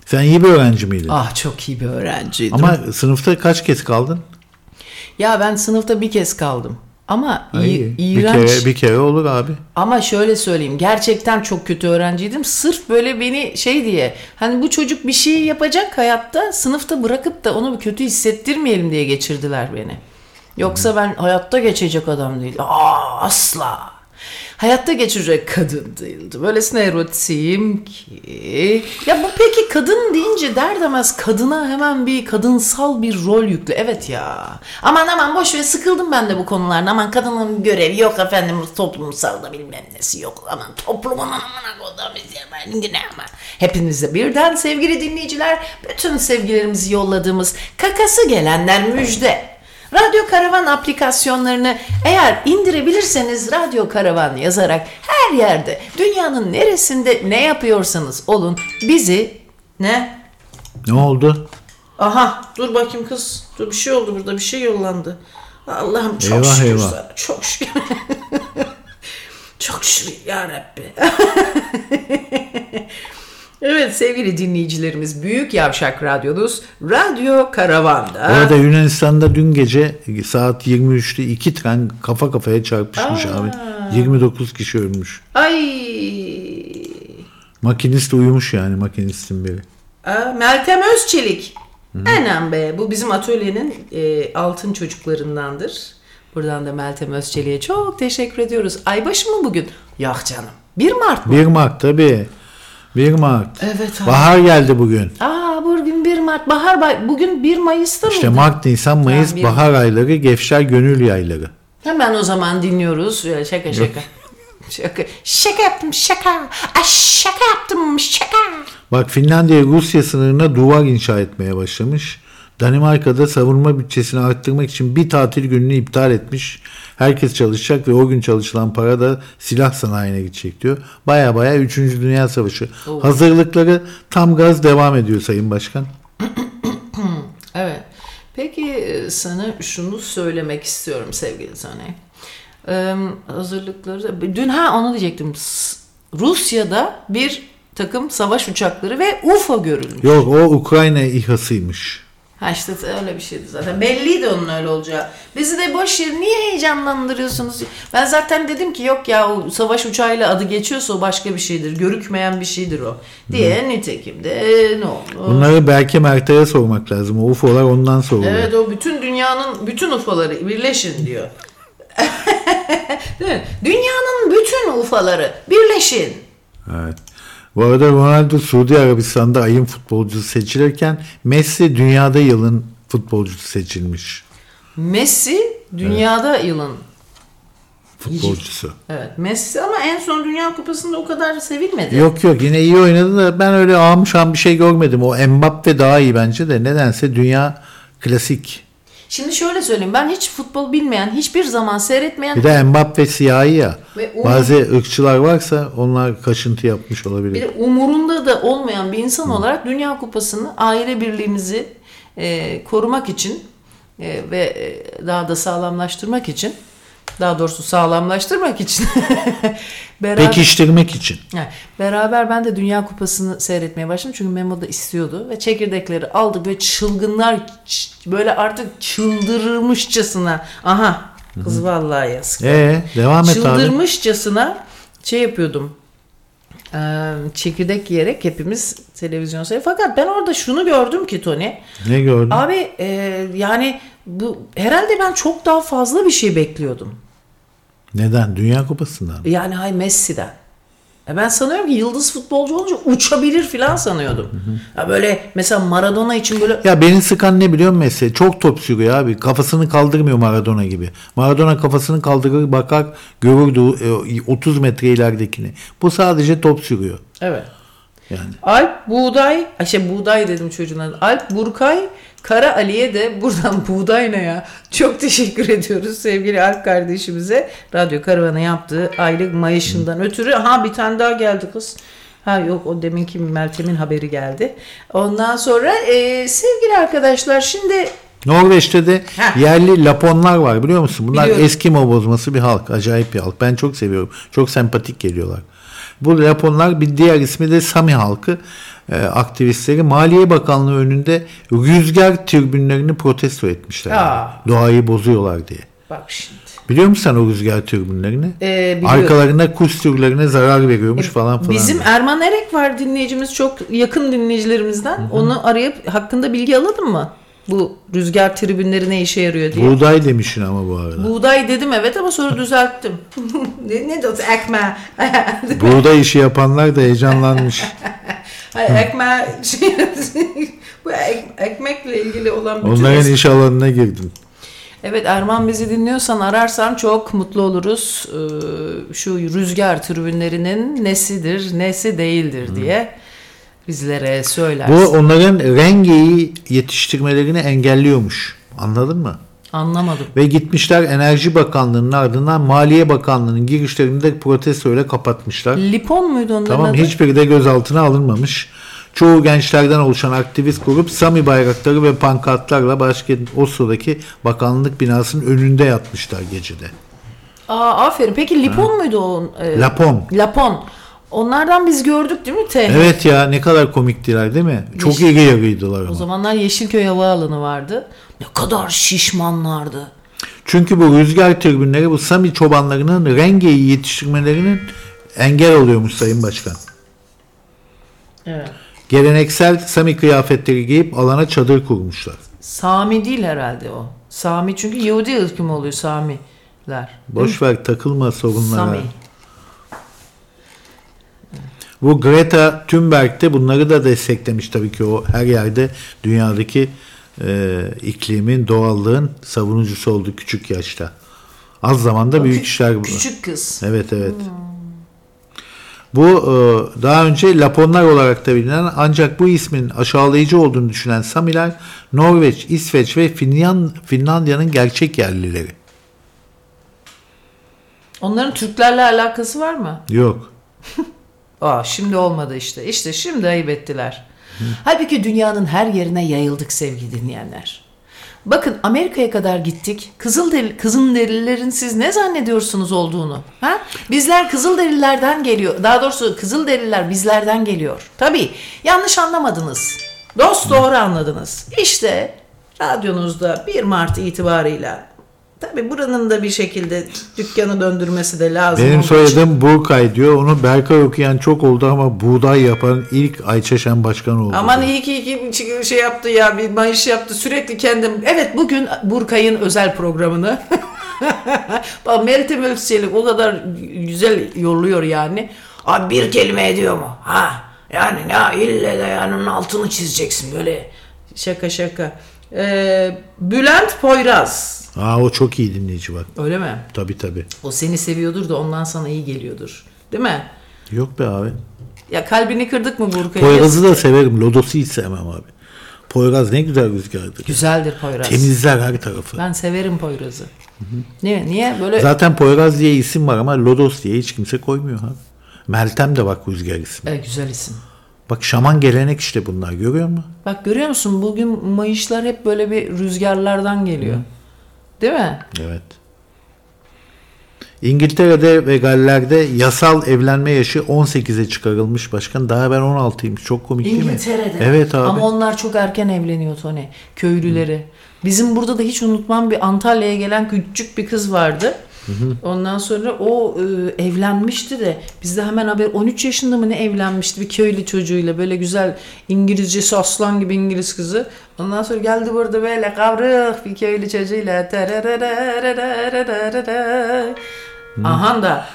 Sen iyi bir öğrenci miydin? Ah çok iyi bir öğrenciydim. Ama sınıfta kaç kez kaldın? Ya ben sınıfta bir kez kaldım. Ama Ay, i- bir iğrenç. kere bir kere olur abi. Ama şöyle söyleyeyim gerçekten çok kötü öğrenciydim. Sırf böyle beni şey diye hani bu çocuk bir şey yapacak hayatta sınıfta bırakıp da onu kötü hissettirmeyelim diye geçirdiler beni. Yoksa ben hayatta geçecek adam değildim. Aa asla. Hayatta geçecek kadın değildim. Öylesine erotiyim ki. Ya bu peki kadın deyince der demez kadına hemen bir kadınsal bir rol yükle. Evet ya. Aman aman boş ver sıkıldım ben de bu konulardan. Aman kadının görevi yok efendim toplumsal da bilmem nesi yok. Aman toplumun anamına kodum ben yine ama. Hepinize birden sevgili dinleyiciler bütün sevgilerimizi yolladığımız kakası gelenler müjde. Radyo Karavan aplikasyonlarını eğer indirebilirseniz Radyo Karavan yazarak her yerde dünyanın neresinde ne yapıyorsanız olun bizi ne? Ne oldu? Aha dur bakayım kız. Dur bir şey oldu burada bir şey yollandı. Allah'ım çok Eyvah, şükür eyvah. sana. Çok şükür. çok şükür ya Rabbi. evet sevgili dinleyicilerimiz Büyük Yavşak Radyonuz Radyo Karavan'da. Bu arada Yunanistan'da dün gece saat 23'te iki tren kafa kafaya çarpışmış abi. 29 kişi ölmüş. Ay. Makinist uyumuş yani makinistin biri. Aa, Meltem Özçelik. Enem be. Bu bizim atölyenin e, altın çocuklarındandır. Buradan da Meltem Özçelik'e çok teşekkür ediyoruz. Aybaşı mı bugün? Yok canım. 1 Mart mı? 1 Mart tabii. 1 Mart. Evet abi. Bahar geldi bugün. Aa bugün 1 Mart. Bahar bugün 1 Mayıs'ta İşte mıydı? Mart, Nisan, Mayıs bir- bahar ayları, Gevşer Gönül yayları. Hemen o zaman dinliyoruz. Şaka şaka. şaka. Şaka yaptım şaka. Ay, şaka yaptım şaka. Bak Finlandiya Rusya sınırına duvar inşa etmeye başlamış. Danimarka'da savunma bütçesini arttırmak için bir tatil gününü iptal etmiş. Herkes çalışacak ve o gün çalışılan para da silah sanayine gidecek diyor. Baya baya 3. Dünya Savaşı. Hazırlıkları tam gaz devam ediyor Sayın Başkan. Evet. Peki e, sana şunu söylemek istiyorum sevgili Sane. Ee, hazırlıkları dün ha onu diyecektim. Rusya'da bir takım savaş uçakları ve UFO görülmüş. Yok o Ukrayna İHA'sıymış. Ha işte öyle bir şeydi zaten. Belliydi onun öyle olacağı. Bizi de boş yer niye heyecanlandırıyorsunuz? Ben zaten dedim ki yok ya o savaş uçağıyla adı geçiyorsa o başka bir şeydir. Görükmeyen bir şeydir o. Diye nitekim de e, ne oldu? Bunları belki Mert'e sormak lazım. O UFO'lar ondan soruluyor. Evet o bütün dünyanın bütün UFO'ları birleşin diyor. Değil mi? Dünyanın bütün UFO'ları birleşin. Evet. Bu arada Ronaldo Suudi Arabistan'da ayın futbolcusu seçilirken Messi dünyada yılın futbolcusu seçilmiş. Messi dünyada yılın. Futbolcusu. Evet Messi ama en son Dünya Kupası'nda o kadar sevilmedi. Yok yok yine iyi oynadı da ben öyle ağam bir şey görmedim. O Mbappe daha iyi bence de nedense dünya klasik. Şimdi şöyle söyleyeyim ben hiç futbol bilmeyen, hiçbir zaman seyretmeyen Bir de Mbappe siyahi ya. O- Bazı ırkçılar varsa onlar kaşıntı yapmış bir olabilir. de umurunda da olmayan bir insan olarak Dünya Kupası'nı aile birliğimizi e, korumak için e, ve e, daha da sağlamlaştırmak için daha doğrusu sağlamlaştırmak için beraber Pekiştirmek için. Yani beraber ben de Dünya Kupası'nı seyretmeye başladım çünkü Memo da istiyordu ve çekirdekleri aldık ve çılgınlar böyle artık çıldırmışçasına aha kız vallahi yazık. Ee devam et abi. Çıldırmışçasına şey yapıyordum. Ee, çekirdek yiyerek hepimiz televizyon seyrediyor. Fakat ben orada şunu gördüm ki Tony. Ne gördün? Abi e, yani bu herhalde ben çok daha fazla bir şey bekliyordum. Neden? Dünya Kupası'ndan. mı? Yani hay Messi'den. Ya ben sanıyorum ki yıldız futbolcu olunca uçabilir falan sanıyordum. Ya böyle mesela Maradona için böyle Ya beni sıkan ne biliyor musun Messi? Çok top sürüyor abi. Kafasını kaldırmıyor Maradona gibi. Maradona kafasını kaldırır bakar görürdü e, 30 metre ileridekini. Bu sadece top sürüyor. evet. Yani. Alp Buğday, ay şey Buğday dedim çocuğun adı. Alp Burkay Kara Ali'ye de buradan Buğday ne ya? Çok teşekkür ediyoruz sevgili Alp kardeşimize. Radyo Karavanı yaptığı aylık mayışından ötürü. Ha bir tane daha geldi kız. Ha yok o deminki Meltem'in haberi geldi. Ondan sonra e, sevgili arkadaşlar şimdi Norveç'te de Heh. yerli Laponlar var biliyor musun? Bunlar Biliyorum. Eskimo bozması bir halk. Acayip bir halk. Ben çok seviyorum. Çok sempatik geliyorlar. Bu Laponlar bir diğer ismi de Sami halkı e, aktivistleri Maliye Bakanlığı önünde rüzgar türbinlerini protesto etmişler. Aa. Doğayı bozuyorlar diye. bak şimdi. Biliyor musun sen o rüzgar türbinlerini? Ee, biliyorum. Arkalarında kuş türlerine zarar veriyormuş falan falan. Bizim Erman Erek var dinleyicimiz çok yakın dinleyicilerimizden. Onu arayıp hakkında bilgi alalım mı? Bu rüzgar tribünleri ne işe yarıyor diye. Buğday demişsin ama bu arada. Buğday dedim evet ama sonra düzelttim. ne, ne diyorsun? Ekme. Buğday işi yapanlar da heyecanlanmış. Hayır ekme şey, bu ek- ekmekle ilgili olan bütün Onların es- iş alanına girdin. Evet Erman bizi dinliyorsan ararsan çok mutlu oluruz. Ee, şu rüzgar tribünlerinin nesidir, nesi değildir diye bizlere söylersin. Bu onların rengeyi yetiştirmelerini engelliyormuş. Anladın mı? Anlamadım. Ve gitmişler Enerji Bakanlığı'nın ardından Maliye Bakanlığı'nın girişlerini de protestoyla kapatmışlar. Lipon muydu onların Tamam adı? hiçbiri de gözaltına alınmamış. Çoğu gençlerden oluşan aktivist grup Sami bayrakları ve pankartlarla başkent Oslo'daki bakanlık binasının önünde yatmışlar gecede. Aa, aferin. Peki Lipon muydu o? e, Lapon. Lapon. Onlardan biz gördük değil mi T? Evet ya ne kadar komiktiler değil mi? Çok Yeşil- iri yarıydılar O ama. zamanlar Yeşilköy Havaalanı vardı. Ne kadar şişmanlardı. Çünkü bu rüzgar türbinleri bu Sami çobanlarının rengeyi yetiştirmelerinin engel oluyormuş Sayın Başkan. Evet. Geleneksel Sami kıyafetleri giyip alana çadır kurmuşlar. Sami değil herhalde o. Sami çünkü Yahudi ırkı mı oluyor Samiler? Boş ver takılma sorunlara. Sami. Bu Greta Thunberg de bunları da desteklemiş tabii ki o her yerde dünyadaki e, iklimin, doğallığın savunucusu oldu küçük yaşta. Az zamanda büyük Kü- işler bu. Küçük kız. Evet evet. Bu e, daha önce Laponlar olarak da bilinen ancak bu ismin aşağılayıcı olduğunu düşünen Samiler Norveç, İsveç ve Finland, Finlandiya'nın gerçek yerlileri. Onların Türklerle alakası var mı? Yok. Aa şimdi olmadı işte. İşte şimdi ayıp ettiler. Halbuki dünyanın her yerine yayıldık sevgili dinleyenler. Bakın Amerika'ya kadar gittik. Kızılderili, Kızılderililerin siz ne zannediyorsunuz olduğunu? Ha? Bizler Kızılderililerden geliyor. Daha doğrusu Kızılderililer bizlerden geliyor. Tabii yanlış anlamadınız. Dost doğru anladınız. İşte radyonuzda 1 Mart itibarıyla Tabii buranın da bir şekilde dükkanı döndürmesi de lazım. Benim için- soyadım Burkay diyor. Onu Berkay okuyan çok oldu ama buğday yapan ilk Ayça Şen Başkan oldu. Aman iyi ki iyi ki şey yaptı ya bir mayış yaptı sürekli kendim. Evet bugün Burkay'ın özel programını. Bak Meltem Özçelik o kadar güzel yolluyor yani. Abi bir kelime ediyor mu? Ha yani ne ille de yani onun altını çizeceksin böyle. Şaka şaka. Ee, Bülent Poyraz. Aa o çok iyi dinleyici bak. Öyle mi? Tabii tabii. O seni seviyordur da ondan sana iyi geliyordur. Değil mi? Yok be abi. Ya kalbini kırdık mı Burkay'ın? Poyraz'ı da severim. Lodos'u hiç sevmem abi. Poyraz ne güzel rüzgardır. Güzeldir Poyraz. Temizler her tarafı. Ben severim Poyraz'ı. Niye? Niye? Böyle Zaten Poyraz diye isim var ama Lodos diye hiç kimse koymuyor abi. Meltem de bak rüzgar ismi. Evet, güzel isim. Bak şaman gelenek işte bunlar görüyor musun? Bak görüyor musun? Bugün mayışlar hep böyle bir rüzgarlardan geliyor. Değil mi? Evet. İngiltere'de ve Galler'de yasal evlenme yaşı 18'e çıkarılmış başkan. Daha ben 16'yım. Çok komik değil mi? İngiltere'de. Evet abi. Ama onlar çok erken evleniyor Tony. Köylüleri. Bizim burada da hiç unutmam bir Antalya'ya gelen küçük bir kız vardı. Ondan sonra o e, evlenmişti de bizde hemen haber 13 yaşında mı ne evlenmişti bir köylü çocuğuyla böyle güzel İngilizcesi aslan gibi İngiliz kızı. Ondan sonra geldi burada böyle kavruk bir köylü çocuğuyla. Aha da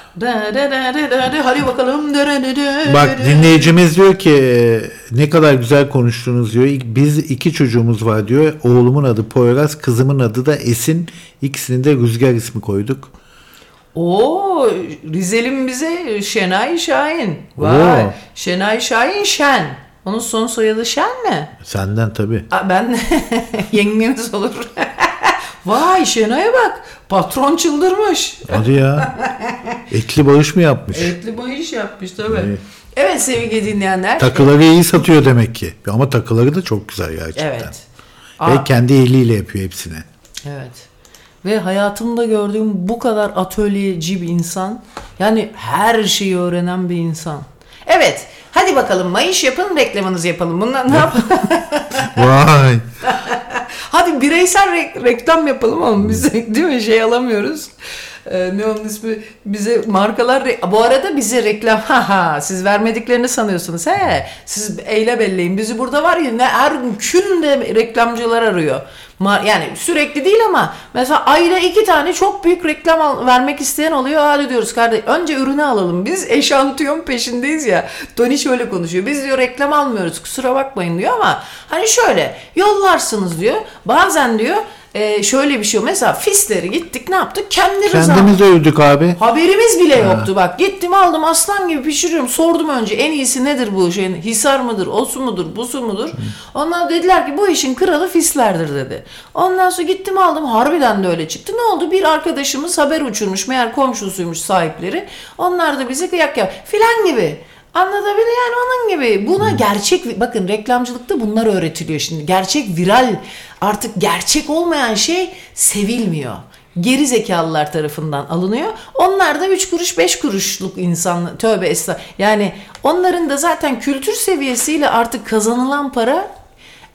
hadi bakalım. Bak dinleyicimiz diyor ki ne kadar güzel konuştunuz diyor. Biz iki çocuğumuz var diyor. Oğlumun adı Poyraz, kızımın adı da Esin. İkisini de Rüzgar ismi koyduk. Oo Rizelim bize Şenay Şahin. Vay. Oo. Şenay Şahin Şen. Onun son soyadı Şen mi? Senden tabii. Aa, ben yengeniz olur. Vay Şenay'a bak. Patron çıldırmış. Hadi ya. Etli bağış mı yapmış? Etli iş yapmış tabii. Evet. Evet sevgili dinleyenler. Takıları iyi satıyor demek ki. Ama takıları da çok güzel gerçekten. Evet. Ve Aa, kendi eliyle yapıyor hepsini. evet. Ve hayatımda gördüğüm bu kadar atölyeci bir insan. Yani her şeyi öğrenen bir insan. Evet. Hadi bakalım mayış yapın reklamınızı yapalım. Bunlar ne yapalım? Vay. Hadi bireysel re- reklam yapalım ama bize değil mi şey alamıyoruz. Ee, ne onun ismi? Bize markalar re- bu arada bize reklam ha ha siz vermediklerini sanıyorsunuz. He siz eyle belleyin. Bizi burada var ya ne her gün de reklamcılar arıyor. Yani sürekli değil ama mesela ayda iki tane çok büyük reklam vermek isteyen oluyor. Hadi diyoruz kardeş önce ürünü alalım. Biz eşantiyon peşindeyiz ya. Tony şöyle konuşuyor. Biz diyor reklam almıyoruz kusura bakmayın diyor ama hani şöyle yollarsınız diyor. Bazen diyor e, şöyle bir şey yok. Mesela fisleri gittik ne yaptık? Kendimiz Kendimiz öldük abi. Haberimiz bile yoktu bak. Gittim aldım aslan gibi pişiriyorum. Sordum önce en iyisi nedir bu şeyin? Hisar mıdır? O su mudur? Bu su mudur? Onlar dediler ki bu işin kralı fislerdir dedi. Ondan sonra gittim aldım. Harbiden de öyle çıktı. Ne oldu? Bir arkadaşımız haber uçurmuş. Meğer komşusuymuş sahipleri. Onlar da bize kıyak yap. Filan gibi. Anlatabiliyor yani onun gibi. Buna gerçek bakın reklamcılıkta bunlar öğretiliyor şimdi. Gerçek viral artık gerçek olmayan şey sevilmiyor geri zekalılar tarafından alınıyor. Onlar da 3 kuruş 5 kuruşluk insan tövbe estağ. Yani onların da zaten kültür seviyesiyle artık kazanılan para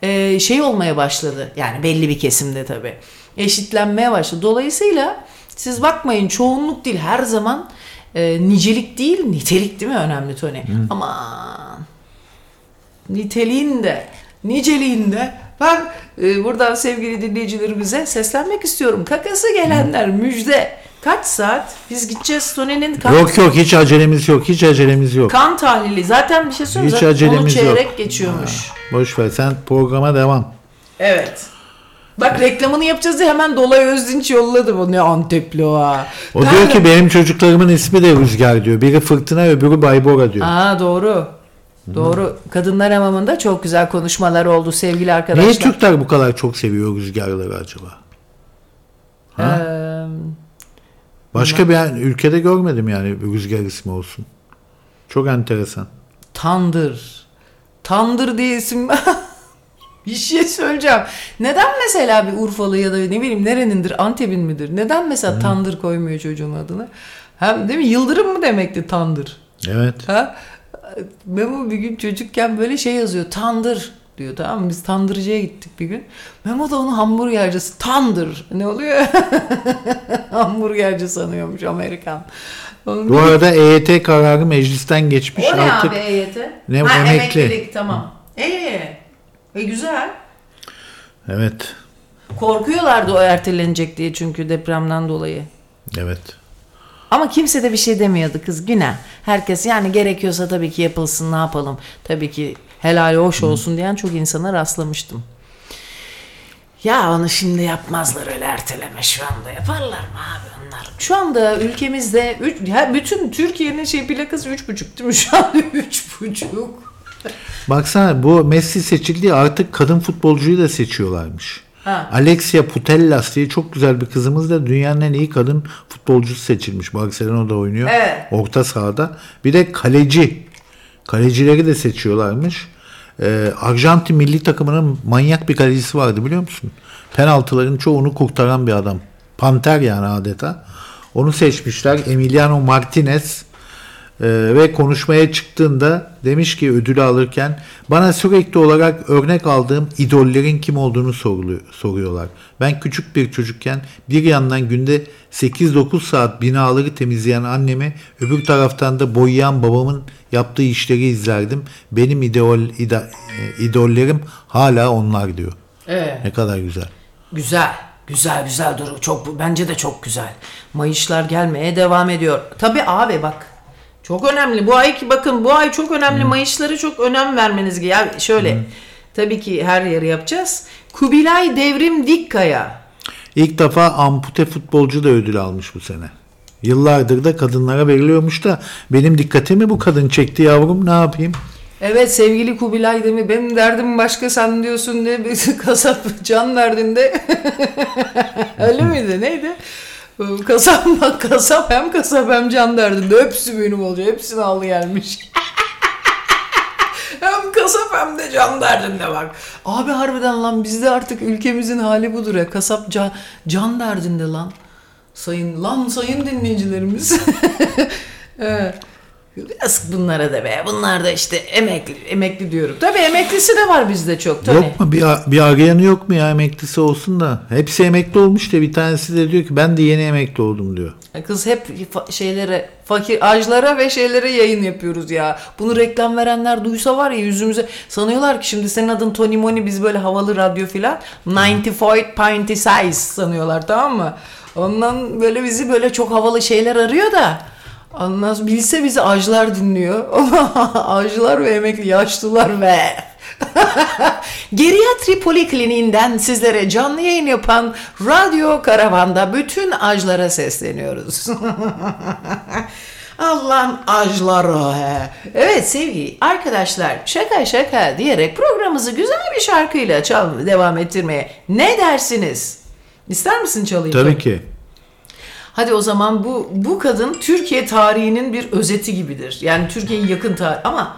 e, şey olmaya başladı. Yani belli bir kesimde tabii. Eşitlenmeye başladı. Dolayısıyla siz bakmayın çoğunluk değil her zaman e, nicelik değil nitelik değil mi önemli Tony? Aman niteliğinde, niceliğinde ben e, buradan sevgili dinleyicilerimize seslenmek istiyorum. Kakası gelenler müjde. Kaç saat? Biz gideceğiz Tony'nin kan, Yok yok hiç acelemiz yok. Hiç acelemiz yok. kan tahlili. Zaten bir şey söyleyeyim. Hiç zaten acelemiz onu yok. çeyrek geçiyormuş. Boş ver sen programa devam. Evet. Bak reklamını yapacağız diye hemen Dolay Özdinç yolladı bu ne Antepli o ha. O Ben diyor de- ki benim çocuklarımın ismi de Rüzgar diyor. Biri Fırtına öbürü Baybora diyor. Aa doğru. Doğru. Kadınlar hamamında çok güzel konuşmalar oldu sevgili arkadaşlar. Niye Türkler bu kadar çok seviyor rüzgarları acaba? Ee, Başka bir yani ülkede görmedim yani bir rüzgar ismi olsun. Çok enteresan. Tandır. Tandır diye isim. bir şey söyleyeceğim. Neden mesela bir Urfalı ya da ne bileyim nerenindir Antep'in midir? Neden mesela Tandır koymuyor çocuğun adını? Hem değil mi? Yıldırım mı demekti Tandır? Evet. Ha? Memo bir gün çocukken böyle şey yazıyor. Tandır diyor tamam mı? Biz tandırcıya gittik bir gün. Memo da onu hamburgercisi. Tandır. Ne oluyor? Hamburgerci sanıyormuş Amerikan. Onun Bu arada EYT kararı meclisten geçmiş o ne artık. abi EYT? Ne, ha, emekli. emeklilik tamam. Ee, e güzel. Evet. Korkuyorlardı o ertelenecek diye çünkü depremden dolayı. Evet. Ama kimse de bir şey demiyordu kız günah. Herkes yani gerekiyorsa tabii ki yapılsın ne yapalım. Tabii ki helal hoş olsun diyen çok insana rastlamıştım. Ya onu şimdi yapmazlar öyle erteleme şu anda yaparlar mı abi onlar? Şu anda ülkemizde üç, ya bütün Türkiye'nin şey plakası üç buçuk değil mi? Şu anda üç buçuk. Baksana bu Messi seçildi artık kadın futbolcuyu da seçiyorlarmış. Ha. Alexia Putellas diye çok güzel bir kızımız da dünyanın en iyi kadın futbolcusu seçilmiş. Barcelona'da oynuyor. Evet. Orta sahada. Bir de kaleci. Kalecileri de seçiyorlarmış. Ee, Arjantin milli takımının manyak bir kalecisi vardı biliyor musun? Penaltıların çoğunu kurtaran bir adam. Panter yani adeta. Onu seçmişler. Emiliano Martinez. Ee, ve konuşmaya çıktığında demiş ki ödülü alırken bana sürekli olarak örnek aldığım idollerin kim olduğunu soruluyor, soruyorlar. Ben küçük bir çocukken bir yandan günde 8-9 saat binaları temizleyen annemi öbür taraftan da boyayan babamın yaptığı işleri izlerdim. Benim idol, ida- e, idollerim hala onlar diyor. Evet. Ne kadar güzel. Güzel. Güzel güzel dur. Çok bence de çok güzel. Mayışlar gelmeye devam ediyor. Tabii abi bak. Çok önemli. Bu ay ki bakın bu ay çok önemli. Mayışları çok önem vermeniz gerekiyor. Ya şöyle. Tabii ki her yeri yapacağız. Kubilay Devrim Dikkaya. İlk defa ampute futbolcu da ödül almış bu sene. Yıllardır da kadınlara veriliyormuş da benim dikkatimi bu kadın çekti yavrum ne yapayım? Evet sevgili Kubilay mi? Benim derdim başka sen diyorsun ne bir kasap can derdinde. Öyle miydi? Neydi? Kasap bak kasap hem kasap hem can derdinde. Hepsi benim olacak. Hepsini aldı gelmiş. hem kasap hem de can derdinde bak. Abi harbiden lan bizde artık ülkemizin hali budur ya. Kasap can, can derdinde lan. Sayın lan sayın dinleyicilerimiz. evet. Yazık bunlara da be. Bunlar da işte emekli, emekli diyorum. Tabii emeklisi de var bizde çok tabii. Yok mu bir, bir arayanı yok mu ya emeklisi olsun da. Hepsi emekli olmuş da bir tanesi de diyor ki ben de yeni emekli oldum diyor. Kız hep fa- şeylere, fakir ajlara ve şeylere yayın yapıyoruz ya. Bunu reklam verenler duysa var ya yüzümüze sanıyorlar ki şimdi senin adın Tony Moni biz böyle havalı radyo filan 95 pinty size sanıyorlar tamam mı? Ondan böyle bizi böyle çok havalı şeyler arıyor da Sonra bilse bizi ajlar dinliyor. ajlar ve emekli yaşlılar ve Geriatri Polikliniğinden sizlere canlı yayın yapan Radyo Karavan'da bütün ajlara sesleniyoruz. Allah'ın ajları he. Evet sevgili arkadaşlar şaka şaka diyerek programımızı güzel bir şarkıyla çal devam ettirmeye ne dersiniz? İster misin çalayım? Tabii ki. Hadi o zaman bu bu kadın Türkiye tarihinin bir özeti gibidir. Yani Türkiye'nin yakın tarih ama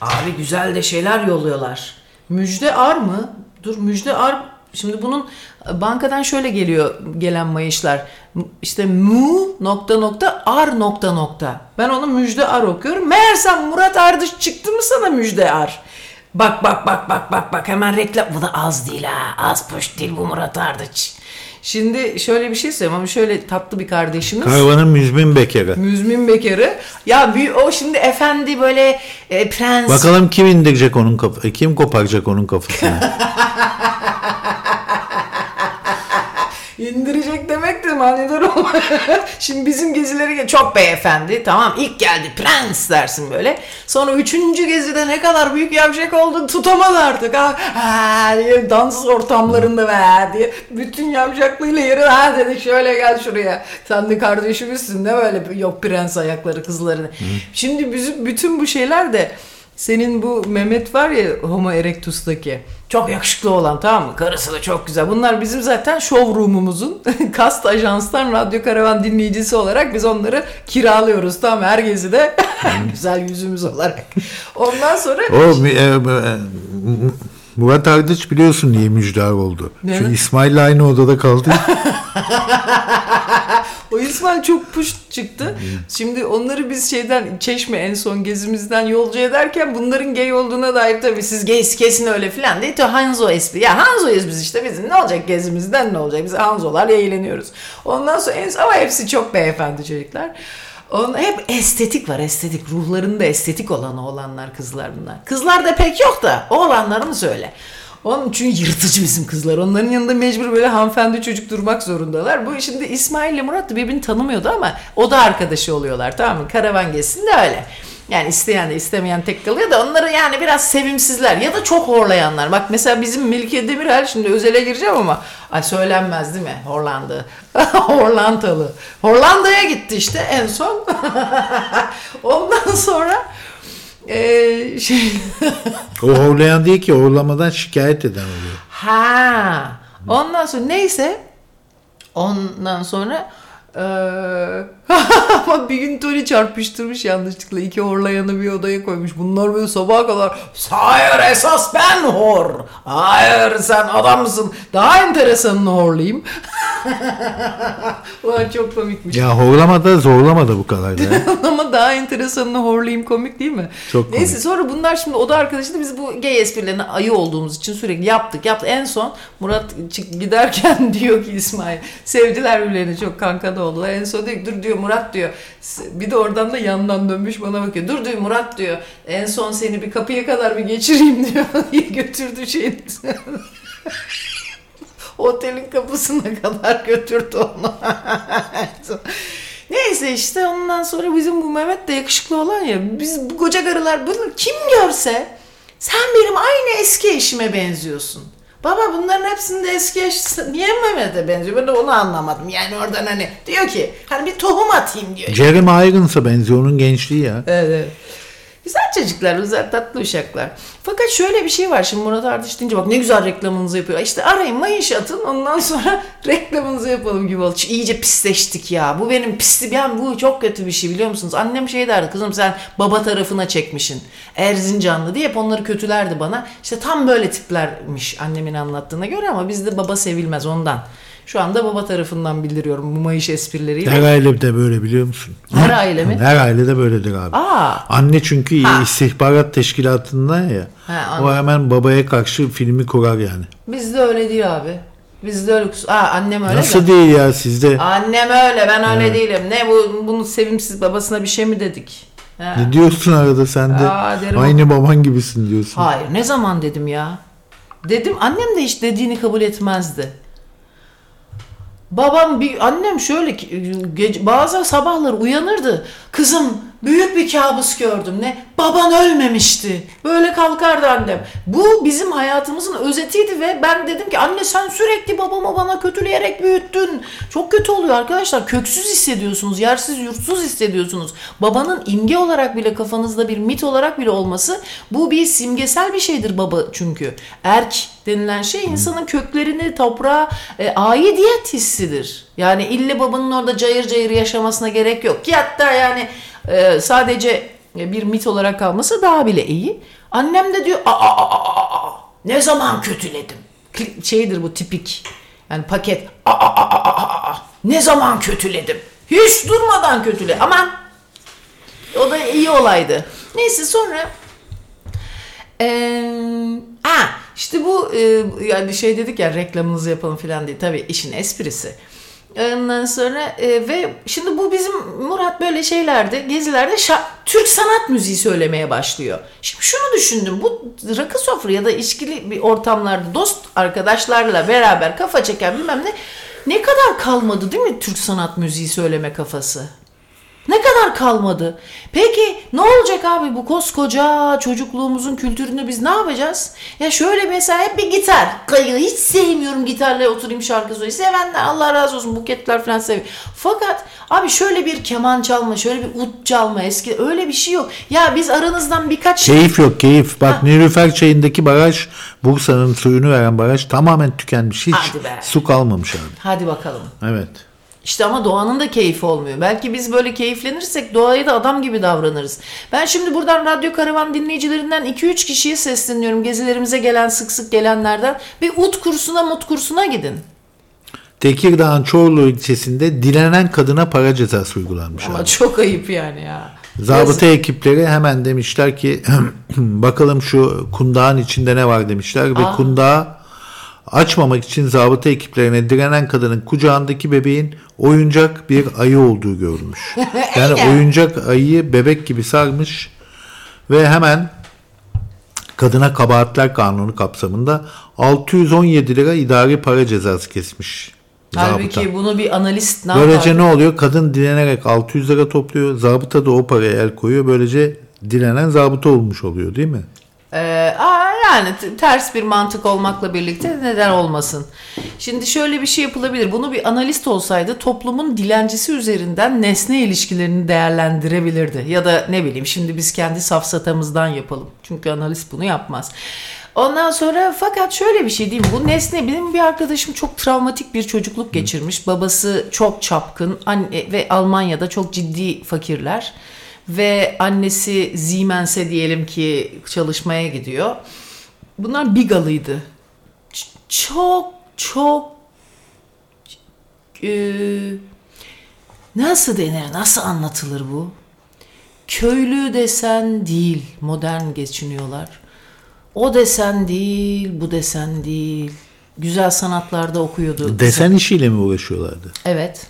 abi güzel de şeyler yolluyorlar. Müjde Ar mı? Dur Müjde Ar şimdi bunun bankadan şöyle geliyor gelen mayışlar. İşte mu nokta nokta ar nokta nokta. Ben onu Müjde Ar okuyorum. Meğersem Murat Ardış çıktı mı sana Müjde Ar? Bak bak bak bak bak bak hemen reklam. Bu da az değil ha. Az poş değil bu Murat Ardıç. Şimdi şöyle bir şey söyleyeyim ama şöyle tatlı bir kardeşimiz. Karavanın müzmin bekarı. Müzmin bekarı. Ya bir, o şimdi efendi böyle e, prens. Bakalım kim indirecek onun kafasını, kim koparacak onun kafasını. İndirecek demek de manidar olma. Şimdi bizim gezileri çok beyefendi. Tamam ilk geldi prens dersin böyle. Sonra üçüncü gezide ne kadar büyük yavşak oldun tutamadı artık. Ha, ha diye dans ortamlarında ve diye. Bütün yavşaklığıyla yeri ha dedi şöyle gel şuraya. Sen de kardeşimizsin ne böyle yok prens ayakları kızları. Şimdi bizim bütün bu şeyler de senin bu Mehmet var ya Homo erectus'taki. Çok yakışıklı olan tamam mı? Karısı da çok güzel. Bunlar bizim zaten showroom'umuzun kast ajanstan radyo karavan dinleyicisi olarak biz onları kiralıyoruz. Tamam mı? her gezi de güzel yüzümüz olarak. Ondan sonra o e, e, Murat Ardıç biliyorsun niye müjdar oldu. Ne? Çünkü İsmail'le aynı odada kaldı. o İsmail çok puş çıktı. Şimdi onları biz şeyden Çeşme en son gezimizden yolcu ederken bunların gay olduğuna dair tabii siz gays kesin öyle filan değil. Hanzo espri. Ya Hanzo'yuz biz işte bizim ne olacak gezimizden ne olacak? Biz Hanzolar eğleniyoruz. Ondan sonra en ama hepsi çok beyefendi çocuklar. On, hep estetik var estetik. Ruhlarında estetik olan oğlanlar kızlar bunlar. Kızlar da pek yok da oğlanlarımız öyle. Onun çünkü yırtıcı bizim kızlar. Onların yanında mecbur böyle hanımefendi çocuk durmak zorundalar. Bu şimdi İsmail ile Murat da birbirini tanımıyordu ama o da arkadaşı oluyorlar tamam mı? Karavan gezsin de öyle. Yani isteyen de istemeyen tek kalıyor da onları yani biraz sevimsizler ya da çok horlayanlar. Bak mesela bizim Melike Demirel şimdi özele gireceğim ama ay söylenmez değil mi? Horlandı. Horlantalı. Hollanda'ya gitti işte en son. Ondan sonra ee, şey o horlayan değil ki horlamadan şikayet eden oluyor. Ha. Ondan sonra neyse ondan sonra eee Ama bir gün Tony çarpıştırmış yanlışlıkla. iki horlayanı bir odaya koymuş. Bunlar böyle sabaha kadar hayır esas ben hor. Hayır sen adamsın. Daha enteresanını horlayayım. Ulan çok komikmiş. Ya horlama da zorlama da bu kadar da. Ama daha enteresanını horlayayım komik değil mi? Çok komik. Neyse sonra bunlar şimdi oda arkadaşı da biz bu gay esprilerine ayı olduğumuz için sürekli yaptık yaptık. En son Murat giderken diyor ki İsmail sevdiler birbirlerini çok kanka da oldular. En son diyor dur diyor Murat diyor. Bir de oradan da yandan dönmüş bana bakıyor. Dur diyor Murat diyor. En son seni bir kapıya kadar bir geçireyim diyor. götürdü şeyin. Otelin kapısına kadar götürdü onu. Neyse işte ondan sonra bizim bu Mehmet de yakışıklı olan ya. Biz bu koca karılar bunu kim görse sen benim aynı eski eşime benziyorsun. Baba bunların hepsinde eski eş niye Mehmet'e benziyor? Ben de onu anlamadım. Yani oradan hani diyor ki hani bir tohum atayım diyor. Jeremy Irons'a benziyor onun gençliği ya. Evet, evet. Güzel çocuklar, güzel tatlı uşaklar. Fakat şöyle bir şey var. Şimdi Murat Ardıç deyince bak ne güzel reklamınızı yapıyor. İşte arayın mayış atın ondan sonra reklamınızı yapalım gibi oldu. Şu İyice pisleştik ya. Bu benim pisli yani bu çok kötü bir şey biliyor musunuz? Annem şey derdi kızım sen baba tarafına çekmişsin. Erzincanlı diye hep onları kötülerdi bana. İşte tam böyle tiplermiş annemin anlattığına göre ama bizde baba sevilmez ondan. Şu anda baba tarafından bildiriyorum bu mayış esprileriyle. Her aile de böyle biliyor musun? Her aile mi? Her aile de böyledir abi. Aa. Anne çünkü Ha. istihbarat teşkilatından ya. Ha, o hemen babaya karşı filmi kurar yani. Bizde öyle değil abi. Bizde öyle kus- Aa annem öyle Nasıl de. değil ya sizde? Annem öyle ben öyle değilim. Ne bu bunu sevimsiz babasına bir şey mi dedik? Ha. Ne diyorsun arada sen de? Aa, derim Aynı baban gibisin diyorsun. Hayır ne zaman dedim ya? Dedim annem de hiç dediğini kabul etmezdi. Babam bir annem şöyle gece, bazı sabahlar uyanırdı. Kızım büyük bir kabus gördüm. Ne? Baban ölmemişti. Böyle kalkardı annem. Bu bizim hayatımızın özetiydi ve ben dedim ki anne sen sürekli babamı bana kötüleyerek büyüttün. Çok kötü oluyor arkadaşlar. Köksüz hissediyorsunuz. Yersiz yurtsuz hissediyorsunuz. Babanın imge olarak bile kafanızda bir mit olarak bile olması bu bir simgesel bir şeydir baba çünkü. Erk denilen şey insanın köklerini toprağa e, aidiyet hissidir. Yani ille babanın orada cayır cayır yaşamasına gerek yok. Ki hatta yani e, sadece bir mit olarak kalması daha bile iyi. Annem de diyor aa, aa, aa, aa, ne zaman kötüledim? Şeydir bu tipik. Yani paket aa, aa, aa, aa, aa, ne zaman kötüledim? Hiç durmadan kötüle. Aman o da iyi olaydı. Neyse sonra ee, ha işte bu e, yani şey dedik ya reklamınızı yapalım falan diye tabii işin esprisi. Ondan sonra e, ve şimdi bu bizim Murat böyle şeylerde gezilerde şa- Türk sanat müziği söylemeye başlıyor. Şimdi şunu düşündüm bu rakı sofra ya da içkili bir ortamlarda dost arkadaşlarla beraber kafa çeken bilmem ne ne kadar kalmadı değil mi Türk sanat müziği söyleme kafası? Ne kadar kalmadı? Peki ne olacak abi bu koskoca çocukluğumuzun kültürünü biz ne yapacağız? Ya şöyle mesela hep bir gitar. Kayı hiç sevmiyorum gitarla oturayım şarkı söyleyeyim. Sevenler Allah razı olsun buketler falan seviyor. Fakat abi şöyle bir keman çalma, şöyle bir ut çalma eski öyle bir şey yok. Ya biz aranızdan birkaç Keyif yok keyif. Bak Ha. Nilüfer çayındaki baraj Bursa'nın suyunu veren baraj tamamen tükenmiş. Hiç su kalmamış abi. Hadi bakalım. Evet. İşte ama doğanın da keyfi olmuyor. Belki biz böyle keyiflenirsek doğaya da adam gibi davranırız. Ben şimdi buradan Radyo Karavan dinleyicilerinden 2-3 kişiye sesleniyorum. Gezilerimize gelen sık sık gelenlerden. Bir ut kursuna mut kursuna gidin. Tekirdağ'ın Çorlu ilçesinde dilenen kadına para cezası uygulanmış. Ama abi. çok ayıp yani ya. Zabıta ekipleri hemen demişler ki bakalım şu kundağın içinde ne var demişler ve Aa. kundağı açmamak için zabıta ekiplerine direnen kadının kucağındaki bebeğin oyuncak bir ayı olduğu görülmüş. Yani oyuncak ayıyı bebek gibi sarmış ve hemen kadına kabahatler kanunu kapsamında 617 lira idari para cezası kesmiş. zabıta. Halbuki bunu bir analist ne Böylece ne oluyor? Kadın dilenerek 600 lira topluyor. Zabıta da o paraya el koyuyor. Böylece dilenen zabıta olmuş oluyor değil mi? Ee, yani ters bir mantık olmakla birlikte neden olmasın? Şimdi şöyle bir şey yapılabilir. Bunu bir analist olsaydı toplumun dilencisi üzerinden nesne ilişkilerini değerlendirebilirdi. Ya da ne bileyim şimdi biz kendi safsatamızdan yapalım. Çünkü analist bunu yapmaz. Ondan sonra fakat şöyle bir şey diyeyim. Bu nesne benim bir arkadaşım çok travmatik bir çocukluk geçirmiş. Babası çok çapkın anne, ve Almanya'da çok ciddi fakirler. Ve annesi Siemens'e diyelim ki çalışmaya gidiyor. Bunlar bigalıydı. Ç- Çok çok eee, nasıl denir, nasıl anlatılır bu? Köylü desen değil, modern geçiniyorlar. O desen değil, bu desen değil. Güzel sanatlarda okuyordu. Desen işiyle mi uğraşıyorlardı? Evet.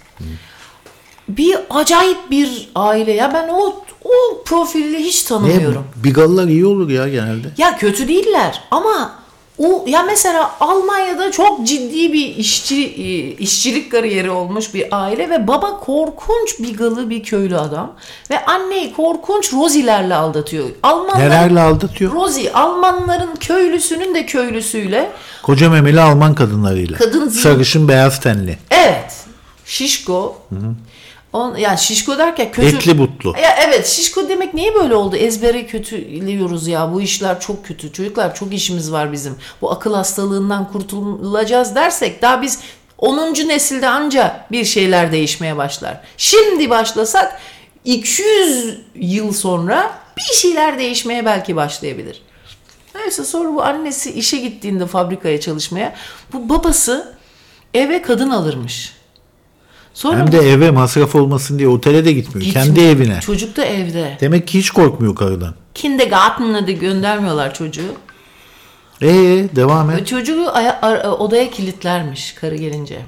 Bir acayip bir aile. Ya ben o o profili hiç Ne? tanımıyorum. Bigalılar iyi olur ya genelde. Ya kötü değiller ama o ya mesela Almanya'da çok ciddi bir işçi e, işçilik kariyeri olmuş bir aile ve baba korkunç bigalı bir köylü adam ve anneyi korkunç Rozilerle aldatıyor. Almanların Nelerle aldatıyor? Rozi Almanların köylüsünün de köylüsüyle Koca memeli Alman kadınlarıyla. Kadın- Sarışın beyaz tenli. Evet. Şişko. On, yani şişko derken kötü. Etli butlu. Ya evet şişko demek niye böyle oldu? Ezbere kötülüyoruz ya. Bu işler çok kötü. Çocuklar çok işimiz var bizim. Bu akıl hastalığından kurtulacağız dersek daha biz 10. nesilde anca bir şeyler değişmeye başlar. Şimdi başlasak 200 yıl sonra bir şeyler değişmeye belki başlayabilir. Neyse sonra bu annesi işe gittiğinde fabrikaya çalışmaya bu babası eve kadın alırmış. Sonra Hem de eve masraf olmasın diye otele de gitmiyor. Gitmiyor. Kendi evine. Çocuk da evde. Demek ki hiç korkmuyor karıdan. Kindergarten'a da göndermiyorlar çocuğu. Ee devam et. Çocuğu ar- odaya kilitlermiş karı gelince.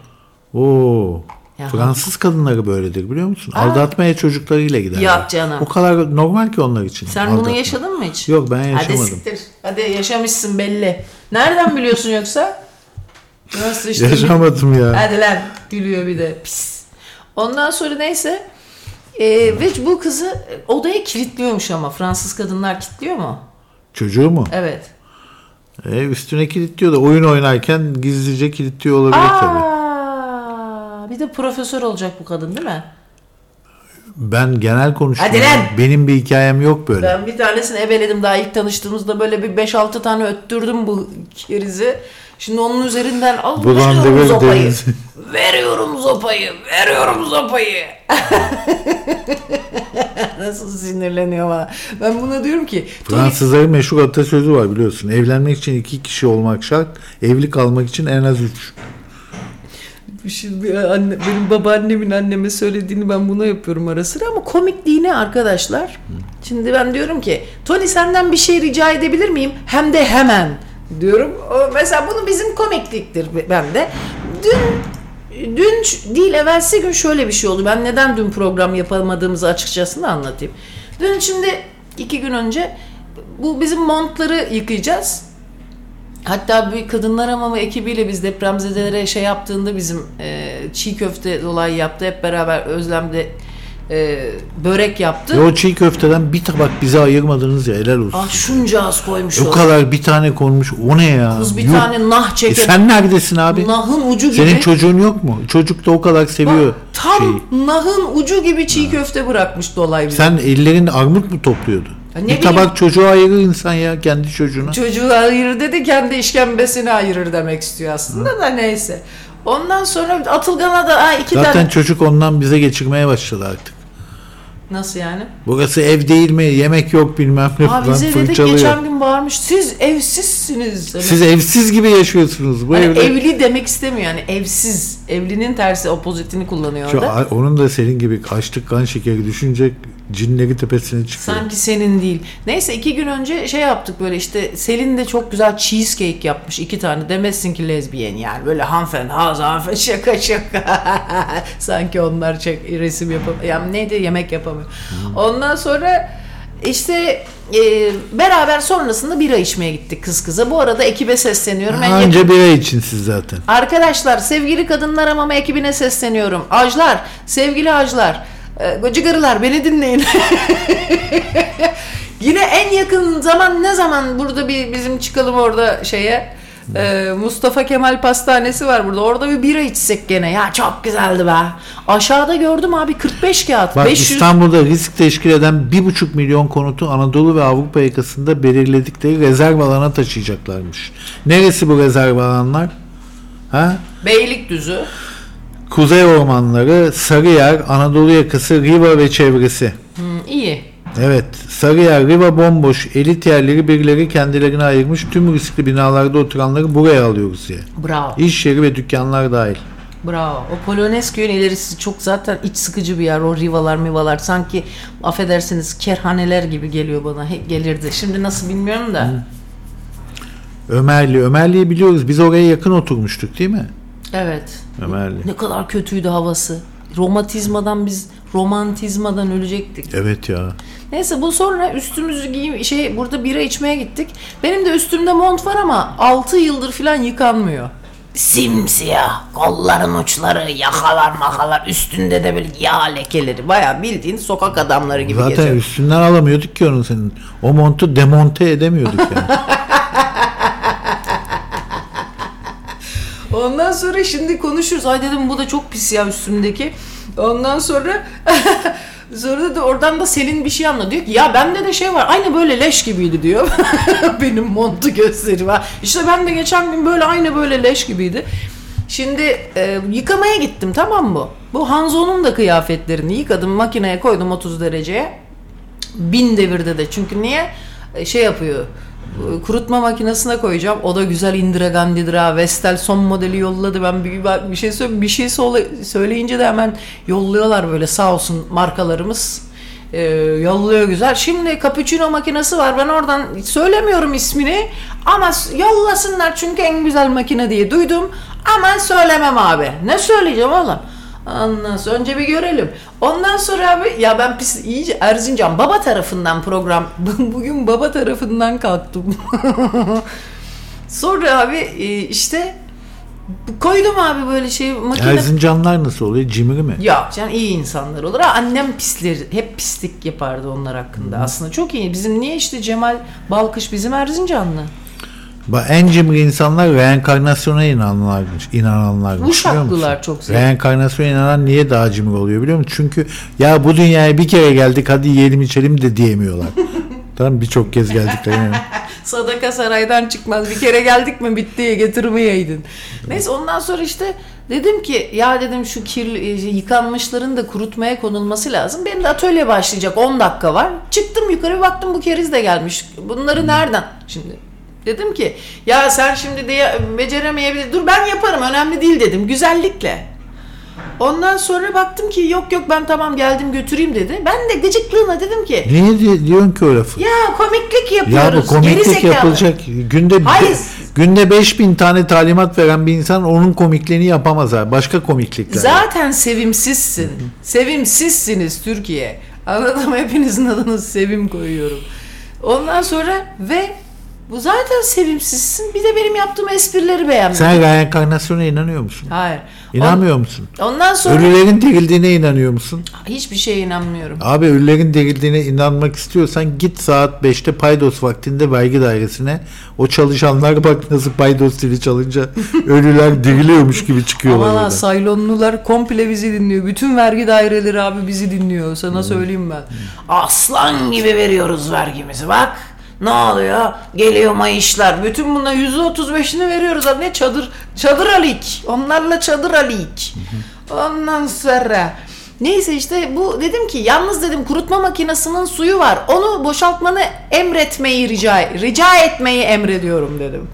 Oo. Ya. Fransız kadınları böyledir biliyor musun? Aldatmaya çocuklarıyla giderler. Yok canım. O kadar normal ki onlar için. Sen bunu aldatma. yaşadın mı hiç? Yok ben Hadi yaşamadım. siktir. Hadi yaşamışsın belli. Nereden biliyorsun yoksa? Nasıl işte? Yaşamadım ya. Hadi lan gülüyor bir de pis. Ondan sonra neyse ee, ve bu kızı odaya kilitliyormuş ama Fransız kadınlar kilitliyor mu? Çocuğu mu? Evet. E, üstüne kilitliyor da oyun oynarken gizlice kilitliyor olabilir tabii. Aa, bir de profesör olacak bu kadın değil mi? Ben genel konuşuyorum. Hadi lan! Benim bir hikayem yok böyle. Ben bir tanesini ebeledim daha ilk tanıştığımızda böyle bir 5-6 tane öttürdüm bu kerizi. Şimdi onun üzerinden al Bulandırır veriyorum zopayı. denizi. veriyorum zopayı. Veriyorum zopayı. Nasıl sinirleniyor bana. Ben buna diyorum ki Fransızların meşhur atasözü var biliyorsun. Evlenmek için iki kişi olmak şart. Evli kalmak için en az üç. Şimdi anne, benim babaannemin anneme söylediğini ben buna yapıyorum ara sıra ama komikliğine arkadaşlar. Şimdi ben diyorum ki Tony senden bir şey rica edebilir miyim? Hem de hemen diyorum. O, mesela bunu bizim komikliktir bende. Dün dün değil evvelsi gün şöyle bir şey oldu. Ben neden dün program yapamadığımızı açıkçasını anlatayım. Dün şimdi iki gün önce bu bizim montları yıkayacağız. Hatta bir kadınlar hamamı ekibiyle biz depremzedelere şey yaptığında bizim e, çiğ köfte dolayı yaptı. Hep beraber Özlem'de e, börek yaptı. Ve o çiğ köfteden bir tabak bize ayırmadınız ya helal olsun. Ah şunca az koymuş o o. kadar bir tane konmuş. O ne ya? Kız bir Yuh. tane nah E çeken. sen neredesin abi? Nahın ucu gibi. Senin çocuğun yok mu? Çocuk da o kadar seviyor Bak, tam şeyi. nahın ucu gibi çiğ köfte bırakmış dolay bize. Sen ellerin armut mu topluyordu? Ya ne bir bileyim. tabak çocuğa ayırır insan ya kendi çocuğuna. Çocuğu ayırır dedi kendi işkembesini ayırır demek istiyor aslında da neyse. Ondan sonra Atılgan'a da ha, iki Zaten tane. çocuk ondan bize geçirmeye başladı artık. Nasıl yani? Burası ev değil mi? Yemek yok bilmem ne Abi falan bize dedik geçen gün bağırmış. Siz evsizsiniz. Hani Siz evsiz gibi yaşıyorsunuz bu Hani evde. evli demek istemiyor yani evsiz. Evlinin tersi opozitini kullanıyor Şu, orada. onun da senin gibi açlık kan şekeri düşünce cinleri tepesine çıkıyor. Sanki senin değil. Neyse iki gün önce şey yaptık böyle işte Selin de çok güzel cheesecake yapmış iki tane. Demezsin ki lezbiyen yani böyle hanımefendi haz hanımefendi şaka şaka. Sanki onlar çek, resim yapamıyor. Yani neydi yemek yapamıyor. Ondan sonra işte e, beraber sonrasında bira içmeye gittik kız kıza. Bu arada ekibe sesleniyorum. En yakın- Anca bira için siz zaten. Arkadaşlar sevgili kadınlar amama ekibine sesleniyorum. Ajlar, sevgili ajlar, e, gıcıgarılar beni dinleyin. Yine en yakın zaman ne zaman burada bir bizim çıkalım orada şeye Ee, Mustafa Kemal Pastanesi var burada. Orada bir bira içsek gene. Ya çok güzeldi be. Aşağıda gördüm abi 45 kağıt. Bak 500 İstanbul'da risk teşkil eden 1,5 milyon konutu Anadolu ve Avrupa yakasında belirledikleri rezerv alana taşıyacaklarmış. Neresi bu rezerv alanlar? Ha? Beylikdüzü. Kuzey ormanları, Sarıyer, Anadolu yakası, Riva ve çevresi. Hı, iyi. Evet, Sarıyer, Riva bomboş, elit yerleri birileri kendilerine ayırmış tüm riskli binalarda oturanları buraya alıyoruz diye. Bravo. İş yeri ve dükkanlar dahil. Bravo. O Polonezköy'ün ilerisi çok zaten iç sıkıcı bir yer. O rivalar mivalar sanki affedersiniz kerhaneler gibi geliyor bana. Hep gelirdi. Şimdi nasıl bilmiyorum da. Ömerli, Ömerli'yi biliyoruz. Biz oraya yakın oturmuştuk değil mi? Evet. Ömerli. Ne kadar kötüydü havası. Romatizmadan biz romantizmadan ölecektik. Evet ya. Neyse bu sonra üstümüzü giyim şey burada bira içmeye gittik. Benim de üstümde mont var ama 6 yıldır falan yıkanmıyor. Simsiyah, kolların uçları, yakalar makalar, üstünde de böyle yağ lekeleri. Bayağı bildiğin sokak adamları gibi Zaten geziyor. üstünden alamıyorduk ki onun senin. O montu demonte edemiyorduk yani. Ondan sonra şimdi konuşuruz. Ay dedim bu da çok pis ya üstümdeki. Ondan sonra sonra da oradan da Selin bir şey anladı. Diyor ki ya bende de şey var. Aynı böyle leş gibiydi diyor. Benim montu gösteri var. İşte ben de geçen gün böyle aynı böyle leş gibiydi. Şimdi e, yıkamaya gittim tamam mı? Bu Hanzo'nun da kıyafetlerini yıkadım makineye koydum 30 dereceye. Bin devirde de çünkü niye? E, Şey yapıyor. Kurutma makinesine koyacağım. O da güzel Indira Gandhi'dir ha. Vestel son modeli yolladı. Ben bir, bir şey söyle bir şey söyle- söyleyince de hemen yolluyorlar böyle sağ olsun markalarımız. E, yolluyor güzel. Şimdi cappuccino makinesi var. Ben oradan söylemiyorum ismini ama yollasınlar çünkü en güzel makine diye duydum. Ama söylemem abi. Ne söyleyeceğim oğlum? Ondan sonra önce bir görelim. Ondan sonra abi ya ben pis iyice Erzincan baba tarafından program bugün baba tarafından kalktım. sonra abi e, işte koydum abi böyle şey makine. Erzincanlar nasıl oluyor? Cimri mi? Yok can iyi insanlar olur. Ha, annem pisleri hep pislik yapardı onlar hakkında. Aslında çok iyi. Bizim niye işte Cemal Balkış bizim Erzincanlı. Bak en cimri insanlar reenkarnasyona inananlarmış. inananlarmış musun? Uşaklılar çok zevkli. Reenkarnasyona inanan niye daha cimri oluyor biliyor musun? Çünkü ya bu dünyaya bir kere geldik hadi yiyelim içelim de diyemiyorlar. tamam birçok kez geldikleri. yani. Sadaka saraydan çıkmaz. Bir kere geldik mi bitti getirmeyeydin. Neyse ondan sonra işte dedim ki ya dedim şu kirli e, yıkanmışların da kurutmaya konulması lazım. Benim de atölye başlayacak 10 dakika var. Çıktım yukarı baktım bu keriz de gelmiş. Bunları nereden? Şimdi dedim ki ya sen şimdi diye beceremeyebilir. Dur ben yaparım önemli değil dedim güzellikle. Ondan sonra baktım ki yok yok ben tamam geldim götüreyim dedi. Ben de gıcıklığına dedim ki Niye di- diyorsun ki o lafı? ya komiklik Ya yapıyoruz. bu komiklik yapılacak. Günde Hayır. günde 5000 tane talimat veren bir insan onun komikliğini yapamaz abi. Başka komiklikler. Zaten sevimsizsin. Sevimsizsiniz Türkiye. Anladım hepinizin adını sevim koyuyorum. Ondan sonra ve bu zaten sevimsizsin. Bir de benim yaptığım esprileri beğenmedin. Sen reenkarnasyona inanıyor musun? Hayır. İnanmıyor musun? On- ondan sonra Ölülerin dirildiğine inanıyor musun? hiçbir şeye inanmıyorum. Abi ölülerin dirildiğine inanmak istiyorsan git saat 5'te paydos vaktinde vergi dairesine. O çalışanlar bak nasıl paydos zili çalınca ölüler diriliyormuş gibi çıkıyorlar Aman ha. Saylonlular komple bizi dinliyor. Bütün vergi daireleri abi bizi dinliyor. Sana söyleyeyim ben. Aslan gibi veriyoruz vergimizi bak. Ne oluyor? Geliyor mayışlar. Bütün buna %35'ini veriyoruz abi. Ne çadır? Çadır alik. Onlarla çadır alik. Ondan sonra Neyse işte bu dedim ki yalnız dedim kurutma makinesinin suyu var. Onu boşaltmanı emretmeyi rica rica etmeyi emrediyorum dedim.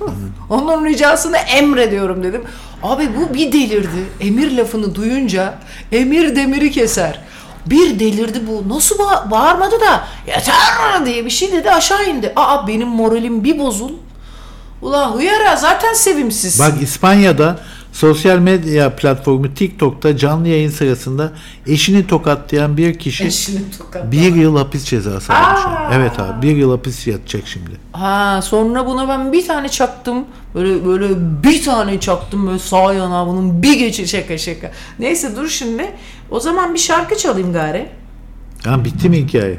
Onun ricasını emrediyorum dedim. Abi bu bir delirdi. Emir lafını duyunca emir demiri keser. Bir delirdi bu. Nasıl ba- bağırmadı da yeter diye bir şey dedi aşağı indi. Aa benim moralim bir bozul. Ulan hıyara zaten sevimsizsin. Bak İspanya'da sosyal medya platformu TikTok'ta canlı yayın sırasında eşini tokatlayan bir kişi Eşini bir yıl hapis cezası almış. Evet abi bir yıl hapis yatacak şimdi. Ha sonra buna ben bir tane çaktım. Böyle böyle bir tane çaktım böyle sağ yana bunun bir geçi şaka şaka. Neyse dur şimdi. O zaman bir şarkı çalayım gari. Ya bitti mi hikaye?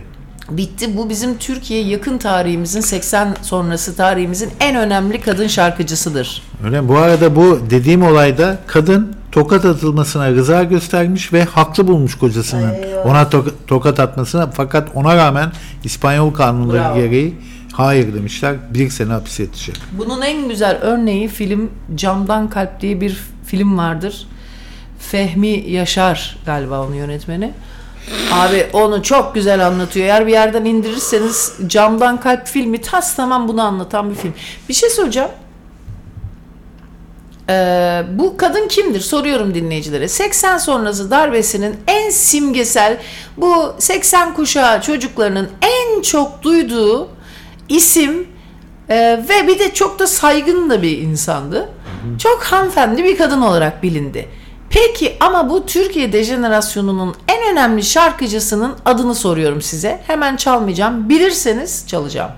Bitti. Bu bizim Türkiye yakın tarihimizin 80 sonrası tarihimizin en önemli kadın şarkıcısıdır. Öyle? Bu arada bu dediğim olayda kadın tokat atılmasına rıza göstermiş ve haklı bulmuş kocasının ona to- tokat atmasına fakat ona rağmen İspanyol kanunları Bravo. gereği hayır demişler. Bir sene hapis yatacak. Bunun en güzel örneği film Camdan Kalp diye bir film vardır. Fehmi Yaşar galiba onun yönetmeni. Abi onu çok güzel anlatıyor. Eğer bir yerden indirirseniz Camdan Kalp filmi tas tamam bunu anlatan bir film. Bir şey soracağım. Ee, bu kadın kimdir? Soruyorum dinleyicilere. 80 sonrası darbesinin en simgesel bu 80 kuşağı çocuklarının en çok duyduğu isim e, ve bir de çok da saygın da bir insandı. Çok hanımefendi bir kadın olarak bilindi. Peki ama bu Türkiye dejenerasyonunun en önemli şarkıcısının adını soruyorum size. Hemen çalmayacağım. Bilirseniz çalacağım.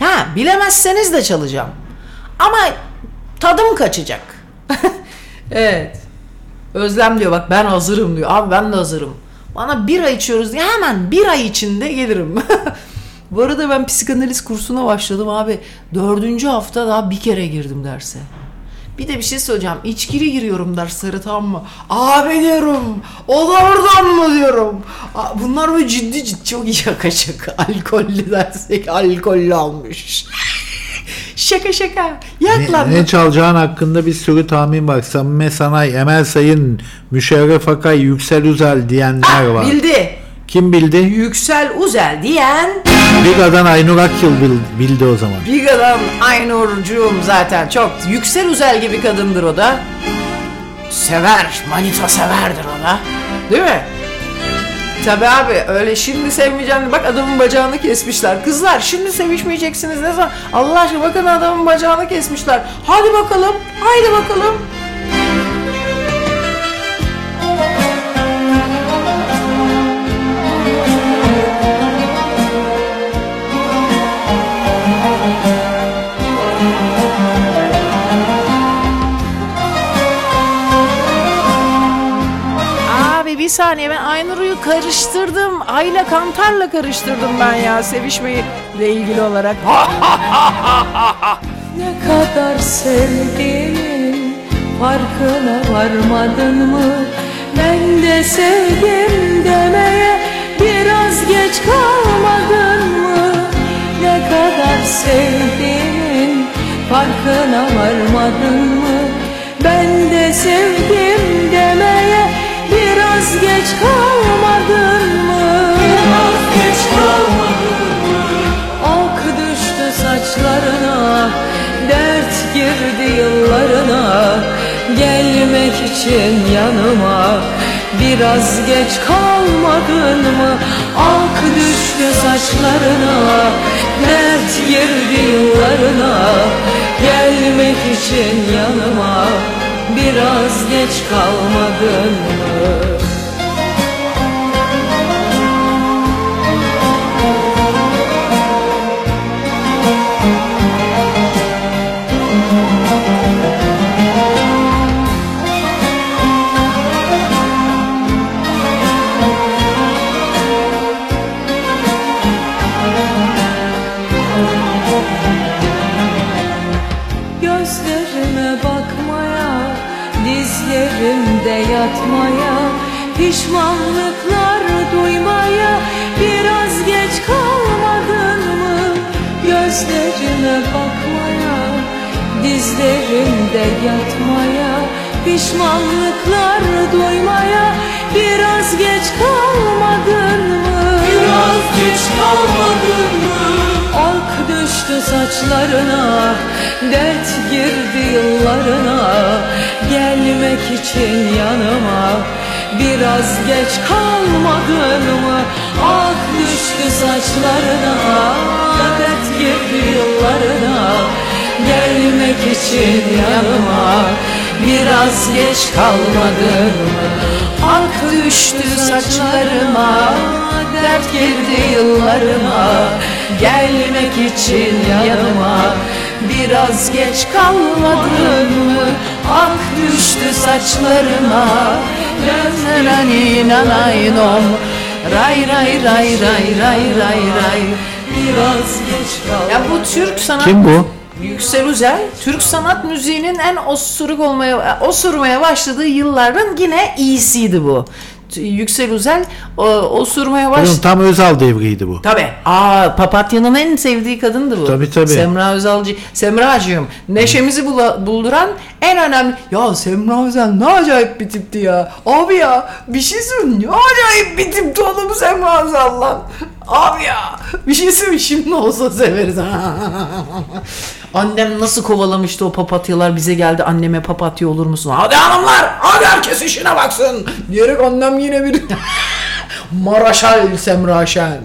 Ha, bilemezseniz de çalacağım. Ama tadım kaçacak. evet. Özlem diyor bak ben hazırım diyor. Abi ben de hazırım. Bana bir ay içiyoruz diye hemen bir ay içinde gelirim. Bu arada ben psikanaliz kursuna başladım abi. Dördüncü hafta daha bir kere girdim derse. Bir de bir şey söyleyeceğim. İçkili giriyorum derslere tamam mı? Abi diyorum. O da oradan mı diyorum. Bunlar böyle ciddi ciddi çok iyi şaka şaka. Alkollü dersek alkollü almış. şaka şaka. Yak Ne, lan. ne çalacağın hakkında bir sürü tahmin var. Samime Sanay, Emel Sayın, Müşerref Akay, Yüksel Üzel diyenler var. Bildi. Kim bildi? Yüksel Uzel diyen Biga'dan Aynur Akyıl bil- bildi o zaman. Biga'dan Aynurcuğum zaten çok Yüksel Uzel gibi kadındır o da. Sever, manita severdir o da. Değil mi? Tabi abi öyle şimdi sevmeyeceğim. Bak adamın bacağını kesmişler. Kızlar şimdi sevişmeyeceksiniz ne zaman? Allah aşkına bakın adamın bacağını kesmişler. Hadi bakalım. Haydi bakalım. Bir saniye ben Aynur'u karıştırdım. Ayla Kantar'la karıştırdım ben ya sevişmeyle ilgili olarak. Ne kadar sevdiğinin farkına varmadın mı? Ben de sevdim demeye biraz geç kalmadın mı? Ne kadar sevdiğinin farkına varmadın mı? Ben de sevdim biraz geç kalmadın mı? Biraz geç kalmadın Ok düştü saçlarına Dert girdi yıllarına Gelmek için yanıma Biraz geç kalmadın mı? Ak düştü saçlarına Dert girdi yıllarına Gelmek için yanıma Biraz geç kalmadın mı? Yatmaya, pişmanlıklar duymaya biraz geç kalmadın mı? Gözlerime bakmaya, dizlerimde yatmaya, pişmanlıklar duymaya biraz geç kalmadın mı? Biraz geç kalmadın mı? Ak düştü saçlarına Dert girdi yıllarına Gelmek için yanıma Biraz geç kalmadın mı? Ak düştü saçlarına Dert girdi yıllarına Gelmek için yanıma Biraz geç kalmadın mı? Ak düştü saçlarıma Dert girdi yıllarıma Gelmek için yanıma Biraz geç kalmadın mı? Ak düştü saçlarıma Nananinalaynom Ray ray ray ray ray ray ray. Biraz geç kal Ya bu Türk sanat Kim bu? Yüksel Üzel, Türk sanat müziğinin en osuruk olmaya, osurmaya başladığı yılların yine iyisiydi bu. Yüksel Üzel o, osurmaya Bunun başladı. tam Özal devriydi bu. Tabii. Aa, Papatya'nın en sevdiği kadındı bu. Tabii, tabii. Semra Özalcı. Semracığım neşemizi bula- bulduran en önemli... Ya Semra Özel ne acayip bir tipti ya. Abi ya bir şey söyleyeyim. Ne acayip bir tipti oğlum Semra Özel lan. Abi ya bir şey söyleyeyim şimdi olsa severiz. Annem nasıl kovalamıştı o papatyalar bize geldi anneme papatya olur musun? Hadi hanımlar hadi herkes işine baksın. Diyerek annem yine bir Maraşal Semra Şen.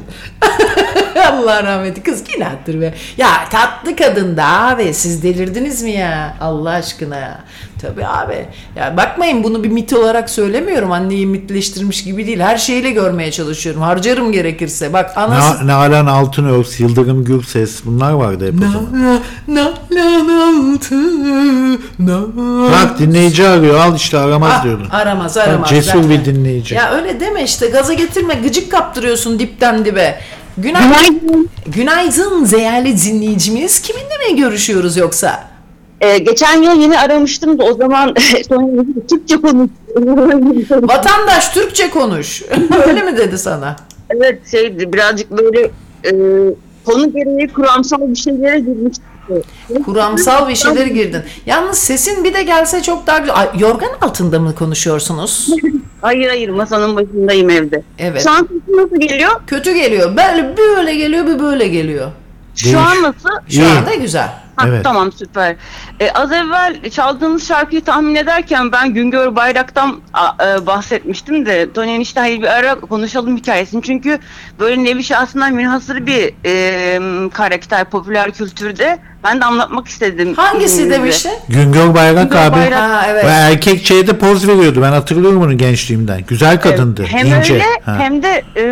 Allah rahmeti kız günahtır be. Ya tatlı kadın da abi siz delirdiniz mi ya Allah aşkına ya. Tabii abi. Ya bakmayın bunu bir mit olarak söylemiyorum. Anneyi mitleştirmiş gibi değil. Her şeyle görmeye çalışıyorum. Harcarım gerekirse. Bak anası... Na, Nalan Altınöz, Yıldırım Gürses bunlar vardı hep o zaman. Na na altı na Bak dinleyici arıyor al işte aramaz Ah, diyordun. aramaz aramaz. Cesur zaten. bir dinleyici. Ya öyle deme işte gaza getirme gıcık kaptırıyorsun dipten dibe. Günaydın. Günaydın değerli dinleyicimiz. Kiminle mi görüşüyoruz yoksa? Ee, geçen yıl yeni aramıştım da o zaman Türkçe konuştum. Vatandaş Türkçe konuş. öyle mi dedi sana? evet şeydi birazcık böyle e, konu gereği kuramsal bir şeylere girmiştim. Kuramsal bir şeyler girdin. Yalnız sesin bir de gelse çok daha güzel. Ay, yorgan altında mı konuşuyorsunuz? Hayır hayır masanın başındayım evde. Evet. Şu an sesim nasıl geliyor? Kötü geliyor. Böyle böyle geliyor, bir böyle geliyor. Şu an nasıl? Şu anda güzel. Ha, Evet. Tamam süper. Ee, az evvel çaldığınız şarkıyı tahmin ederken ben Güngör Bayrak'tan e, bahsetmiştim de Tony Enişte hayır bir ara konuşalım hikayesini. Çünkü böyle nevi şahsından münhasır bir e, karakter popüler kültürde. Ben de anlatmak istedim. Hangisi demiştin? Güngör Bayrak Güngör abi. Bayrak. Ha Ve evet. erkek şeyde poz veriyordu. Ben hatırlıyorum onu gençliğimden. Güzel kadındı. Hem ince. öyle Ha. hem de e,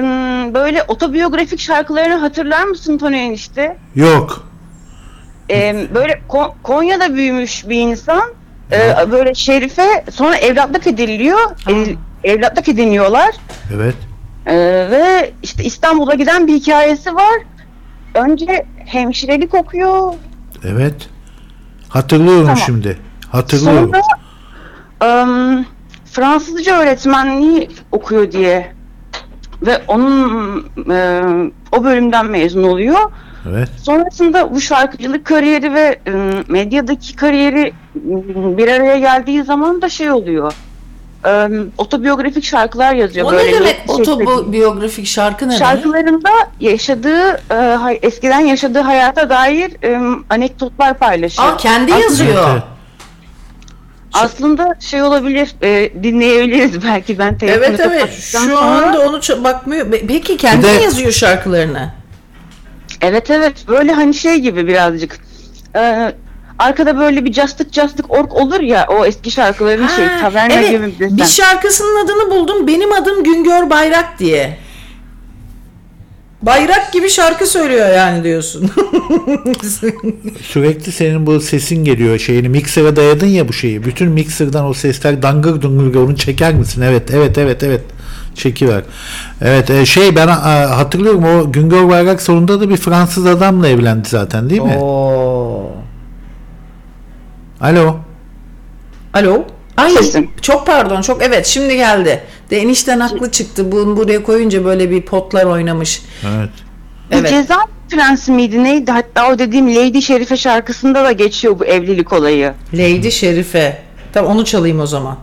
böyle otobiyografik şarkılarını hatırlar mısın Tony Enişte? Yok. Ee, böyle Ko- Konya'da büyümüş bir insan. Ee, böyle Şerife sonra evlatlık ediliyor. Edil- evlatlık ediniyorlar. Evet. Ee, ve işte İstanbul'a giden bir hikayesi var. Önce hemşirelik okuyor. Evet. Hatırlıyorum Tamam. şimdi. Hatırlıyorum. Sonra ım, Fransızca öğretmenliği okuyor diye. Ve onun e, o bölümden mezun oluyor. Evet. Sonrasında bu şarkıcılık kariyeri ve e, medyadaki kariyeri e, bir araya geldiği zaman da şey oluyor. E, otobiyografik şarkılar yazıyor. O böyle ne demek şekilde. otobiyografik şarkı ne demek? Şarkılarında yaşadığı, e, eskiden yaşadığı hayata dair e, anekdotlar paylaşıyor. Aa kendi Aslında- yazıyor. Evet, Aslında şey olabilir, e, dinleyebiliriz belki ben telefonu Evet evet. Şu sonra. anda onu ç- bakmıyor. Peki kendi de- yazıyor şarkılarını. Evet evet böyle hani şey gibi birazcık. Ee, arkada böyle bir castık castık ork olur ya o eski şarkıların şey Ha, taverna evet, gibi bir desen. bir şarkısının adını buldum. Benim adım Güngör Bayrak diye. Bayrak gibi şarkı söylüyor yani diyorsun. Sürekli senin bu sesin geliyor şeyini. Miksere dayadın ya bu şeyi. Bütün mikserden o sesler dangır dungur onu çeker misin? Evet evet evet evet. Çekiver. Evet e, şey ben e, hatırlıyorum o Güngör Bayrak sonunda da bir Fransız adamla evlendi zaten değil mi? Oo. Alo. Alo. Ay Sesim. çok pardon çok evet şimdi geldi. De enişten haklı çıktı. Bunu buraya koyunca böyle bir potlar oynamış. Evet. Bu Evet. Ceza Prensi miydi neydi? Hatta o dediğim Lady Şerife şarkısında da geçiyor bu evlilik olayı. Lady Şerife. Tamam onu çalayım o zaman.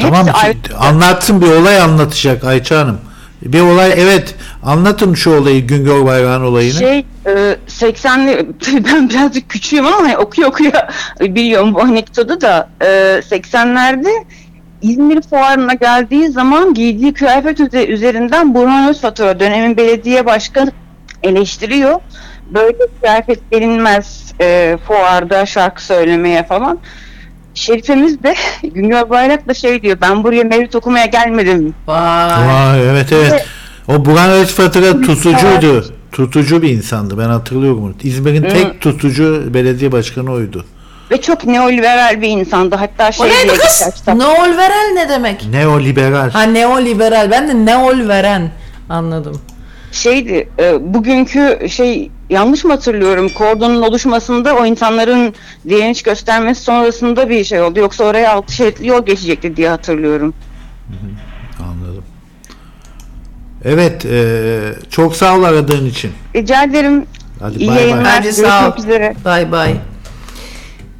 Tamam ayrı. anlatsın bir olay anlatacak Ayça Hanım. Bir olay evet anlatın şu olayı Güngör Bayrak'ın olayını. Şey e, 80'li ben birazcık küçüğüm ama hani okuya okuya biliyorum bu anekdotu da e, 80'lerde İzmir fuarına geldiği zaman giydiği kıyafet üze- üzerinden Burhan Özfatura dönemin belediye başkanı eleştiriyor. Böyle kıyafet gelinmez e, fuarda şarkı söylemeye falan. Şerifemiz de Güngör Bayrak da şey diyor ben buraya mevlüt okumaya gelmedim. Vay. Vay evet evet. O Burhan Özfatıra tutucuydu. Tutucu bir insandı ben hatırlıyorum onu. İzmir'in tek tutucu belediye başkanı oydu. ve çok neoliberal bir insandı. Hatta O şey neydi diye kız? Neoliberal ne demek? Neoliberal. Ha neoliberal. Ben de neol veren anladım. Şeydi e, bugünkü şey yanlış mı hatırlıyorum kordonun oluşmasında o insanların direniş göstermesi sonrasında bir şey oldu yoksa oraya altı şeritli yol geçecekti diye hatırlıyorum. Anladım. Evet, e, çok sağ ol aradığın için. Rica ederim. Hadi İyi bay bay. yayınlar. Hadi sağ ol. Üzere. Bay bay.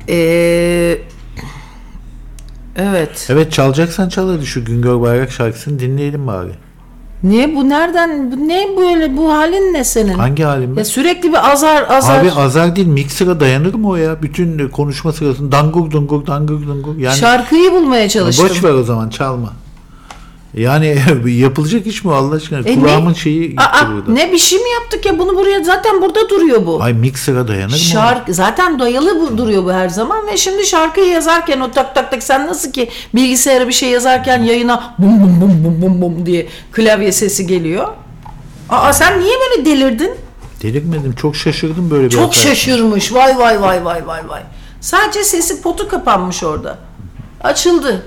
Ee, evet. Evet çalacaksan çal hadi şu Güngör Bayrak şarkısını dinleyelim bari. Niye bu nereden bu ne böyle bu halin ne senin? Hangi halim? Ya sürekli bir azar azar. Abi azar değil mixer'a dayanır mı o ya? Bütün konuşma sırasında dangur dungur dangur dungur. Yani Şarkıyı bulmaya çalıştım. boş ver o zaman çalma. Yani yapılacak iş mi Allah aşkına? E ne? Kulağımın şeyi gitti Aa, burada. ne bir şey mi yaptık ya bunu buraya zaten burada duruyor bu. Ay mixer'a dayanır mı? Şarkı zaten dayalı bu duruyor bu her zaman ve şimdi şarkıyı yazarken o tak tak tak sen nasıl ki bilgisayara bir şey yazarken yayına bum bum bum bum bum bum diye klavye sesi geliyor. Aa sen niye böyle delirdin? Delirmedim. Çok şaşırdım böyle bir Çok hata. şaşırmış. Vay vay vay vay vay vay. Sadece sesi potu kapanmış orada. Açıldı.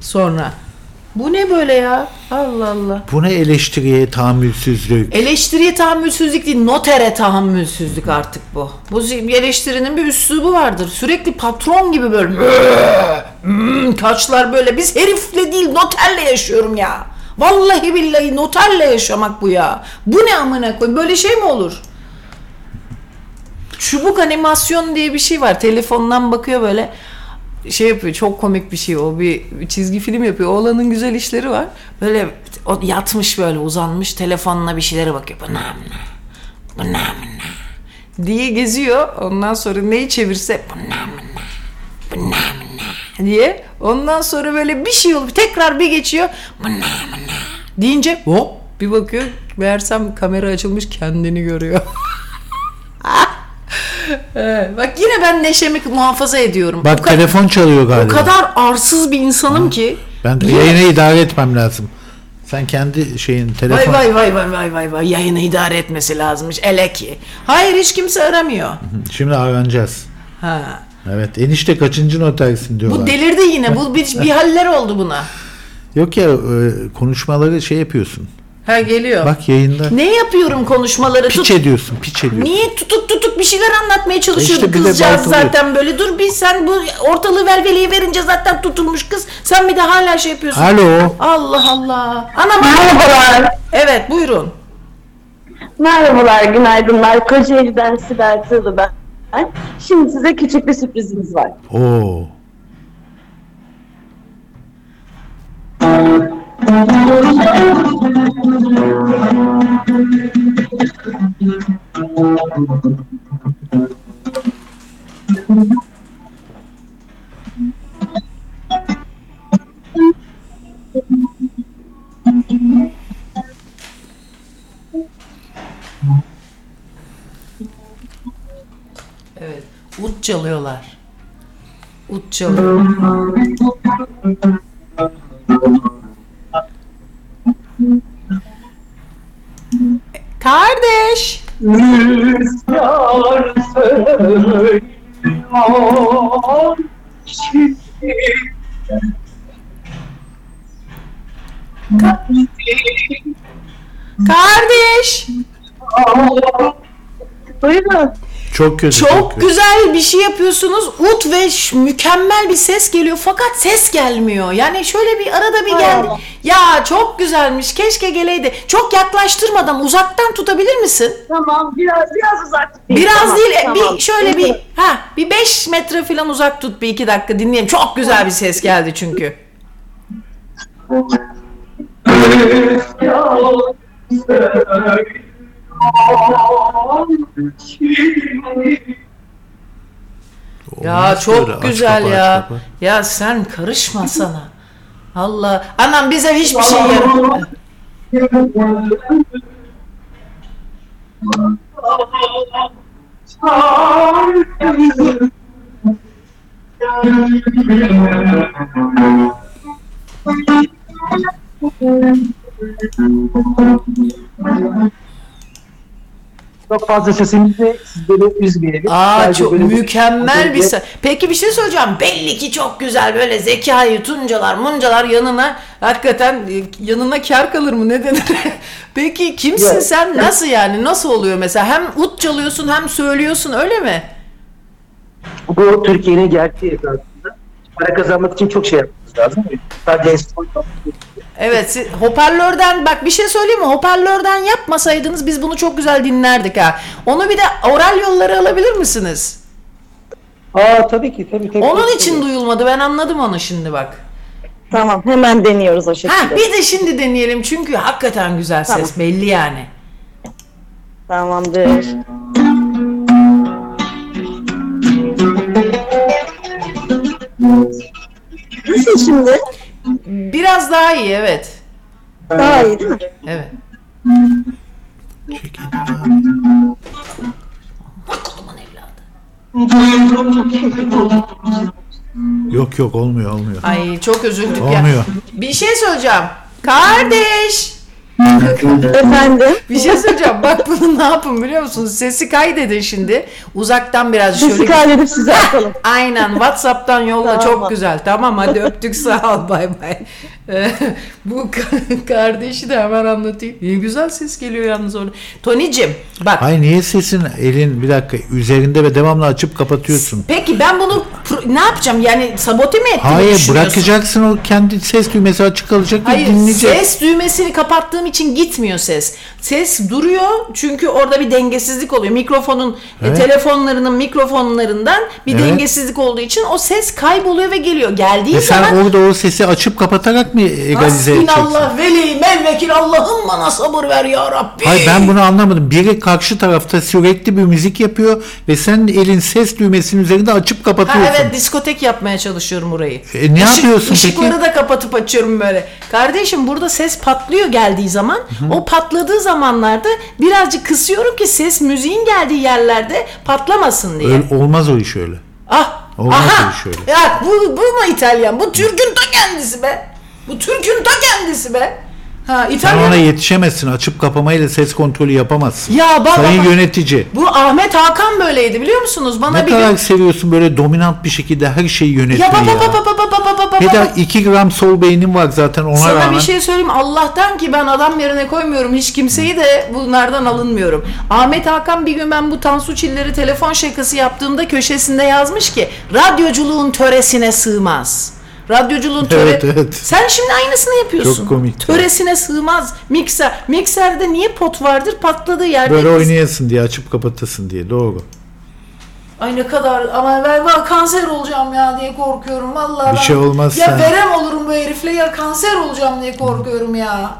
Sonra. Bu ne böyle ya? Allah Allah. Bu ne eleştiriye tahammülsüzlük? Eleştiriye tahammülsüzlük değil, notere tahammülsüzlük artık bu. Bu eleştirinin bir üslubu vardır. Sürekli patron gibi böyle "Hmm," kaçlar böyle. Biz herifle değil noterle yaşıyorum ya. Vallahi billahi noterle yaşamak bu ya. Bu ne amına koy? Böyle şey mi olur? Çubuk animasyon diye bir şey var. Telefondan bakıyor böyle şey yapıyor çok komik bir şey. O bir çizgi film yapıyor. Oğlanın güzel işleri var. Böyle o yatmış böyle uzanmış telefonla bir şeylere bakıyor. Bu ne amına, bu ne amına diye geziyor. Ondan sonra neyi çevirse bu ne amına, bu ne amına diye. Ondan sonra böyle bir şey olup tekrar bir geçiyor. Bu ne amına deyince hop bir bakıyor. Meğersem kamera açılmış kendini görüyor Evet, bak yine ben neşemi muhafaza ediyorum. Bak O ka- telefon çalıyor o galiba. kadar arsız bir insanım ki. Ben yayını idare etmem lazım. Sen kendi şeyin telefon... vay vay vay vay vay vay yayını idare etmesi lazımmış ele ki. Hayır hiç kimse aramıyor. Şimdi aranacağız. Ha. Evet enişte kaçıncı notersin diyorlar. Bu delirdi yine. Bu bir, bir haller oldu buna. Yok ya e, konuşmaları şey yapıyorsun. Ha geliyor. Bak yayında Ne yapıyorum konuşmaları? piç Tut, ediyorsun piç ediyorsun. niye tutuk tutuk bir şeyler anlatmaya çalışıyor İşte bir de kızcağız zaten böyle. Dur bir sen bu ortalığı velveleyi verince zaten tutulmuş kız. Sen bir de hala şey yapıyorsun. Alo. Allah Allah. Ana Merhabalar. Evet buyurun. Merhabalar, günaydınlar. Kocaeli'den Sibel Tığlı ben. Şimdi size küçük bir sürprizimiz var. Oo. Evet. Ut çalıyorlar. Ut çalıyor. Kardeş. Rüzgar söylüyor şimdi Kardeş. Buyurun. Çok kötü. Çok kötü. güzel bir şey yapıyorsunuz. Ut ve ş- mükemmel bir ses geliyor fakat ses gelmiyor. Yani şöyle bir arada bir geldi. Ya çok güzelmiş. Keşke geleydi. Çok yaklaştırmadan uzaktan tutabilir misin? Tamam, biraz biraz uzak tutayım. Biraz Tamam, değil. e, tamam. Bir şöyle bir ha bir 5 metre falan uzak tut bir iki dakika dinleyelim. Çok güzel bir ses geldi çünkü. Ya çok böyle, güzel kapa, ya. kapa. Ya sen karışma sana. Allah. Anam bize hiçbir şey yaramıyor. çok fazla sesimizi sizleri üzmeyelim. Aa Sadece çok böyle mükemmel bir böyle- sa- Peki bir şey söyleyeceğim. Belli ki çok güzel böyle zekayı tuncalar muncalar yanına hakikaten e, yanına kar kalır mı ne denir? Peki kimsin Yok. sen? Nasıl yani? Nasıl oluyor mesela? Hem ut çalıyorsun hem söylüyorsun öyle mi? Bu Türkiye'nin gerçeği esasında. Para kazanmak için çok şey yapmamız lazım. Sadece enstrüman Evet siz- hoparlörden bak bir şey söyleyeyim mi? Hoparlörden yapmasaydınız biz bunu çok güzel dinlerdik ha. Onu bir de oral yolları alabilir misiniz? Aa tabii ki tabii tabii. Onun tabii. için duyulmadı. Ben anladım onu şimdi bak. Tamam hemen deniyoruz o şekilde. Ha bir de şimdi deneyelim çünkü hakikaten güzel ses Tamam. belli yani. Tamamdır. Nasıl şimdi? Biraz daha iyi evet. Daha iyi değil mi? Evet. Yok yok olmuyor olmuyor. Ay çok üzüldük ya. Olmuyor. Bir şey söyleyeceğim. Kardeş. Efendim? Bir şey söyleyeceğim. Bak bunu ne yapın biliyor musunuz? Sesi kaydedin şimdi. Uzaktan biraz şöyle. Sesi kaydedip size atalım. Aynen WhatsApp'tan yolla Tamam. çok güzel. Tamam hadi öptük sağ ol bay bay. Ee, bu ka- kardeşi de hemen anlatayım. Ne güzel ses geliyor yalnız orada. Tonicim bak. Hayır niye sesin elin bir dakika üzerinde ve devamlı açıp kapatıyorsun? Peki ben bunu ne yapacağım? Yani sabote mi ettiğimi Hayır bırakacaksın o kendi ses düğmesi açık kalacak ve Hayır dinleyecek. ses düğmesini kapattığım için gitmiyor ses. Ses duruyor çünkü orada bir dengesizlik oluyor. Mikrofonun e, Evet. telefonlarının mikrofonlarından bir Evet. dengesizlik olduğu için o ses kayboluyor ve geliyor. Geldiği Ve sen zaman orada o sesi açıp kapatarak mı egalize edeceksin? Hasbinallah veli melvekil Allah'ım bana sabır ver ya Rabbi. Hayır ben bunu anlamadım. Biri karşı tarafta sürekli bir müzik yapıyor ve sen elin ses düğmesinin üzerinde açıp Ha kapatıyorsun. evet diskotek yapmaya çalışıyorum orayı. E, ne yapıyorsun Işıkları peki? da kapatıp açıyorum böyle. Kardeşim burada ses patlıyor geldiği zaman. O patladığı zamanlarda birazcık kısıyorum ki ses müziğin geldiği yerlerde patlamasın diye. Öyle- olmaz o iş öyle. Ah. Olmaz aha. o iş öyle. Ya bu, bu mu İtalyan? Bu Türk'ün ta kendisi be. Bu Türk'ün ta kendisi be. Ha, İtalya... Sen ona yetişemezsin. Açıp kapamayla ses kontrolü yapamazsın. Ya bak, Sayın bak, yönetici. Bu Ahmet Hakan böyleydi biliyor musunuz? Bana ne bir kadar gün... seviyorsun böyle dominant bir şekilde her şeyi yönetmeyi ya. Bak, ya. Bak, bak, bak, bak, bak, Heda 2 gram sol beynim var zaten ona Sana rağmen. Sana bir şey söyleyeyim. Allah'tan ki ben adam yerine koymuyorum hiç kimseyi de bunlardan alınmıyorum. Ahmet Hakan bir gün ben bu Tansu Çiller'i telefon şakası yaptığımda köşesinde yazmış ki radyoculuğun töresine sığmaz. Radyoculuğun töre... Evet, evet. Sen şimdi aynısını yapıyorsun. Çok komik. Töresine sığmaz. Mikser. Mikserde niye pot vardır? Patladığı yerde. Böyle oynayasın diye açıp kapatasın diye doğru. Ay ne kadar ama ben, ben kanser olacağım ya diye korkuyorum vallahi. Bir ben- şey olmaz Ya verem olurum bu herifle ya kanser olacağım diye korkuyorum ya.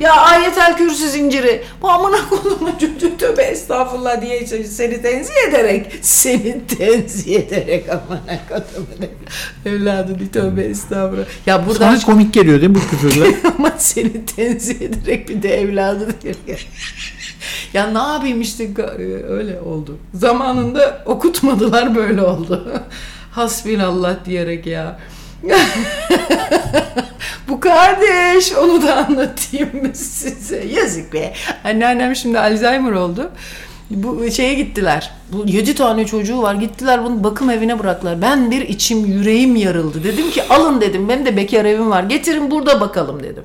Ya ayetel kürsü zinciri. Bu amına kodumun çocuğu tövbe estağfurullah diye seni tenzih ederek seni tenzih ederek amına kodumun evladı tövbe estağfurullah. Ya buradan Sana komik geliyor değil mi bu küfürler? ama seni tenzih ederek bir de evladı diyor. ya ne yapayım işte ga- öyle oldu. Zamanında okutmadılar böyle oldu. Hasbinallah diyerek ya. Bu kardeş onu da anlatayım mı size? Yazık be. Anneannem şimdi Alzheimer oldu. Bu şeye gittiler. Bu yedi tane çocuğu var. Gittiler bunu bakım evine bıraktılar. Ben bir içim yüreğim yarıldı. Dedim ki alın dedim. Benim de bekar evim var. Getirin burada bakalım dedim.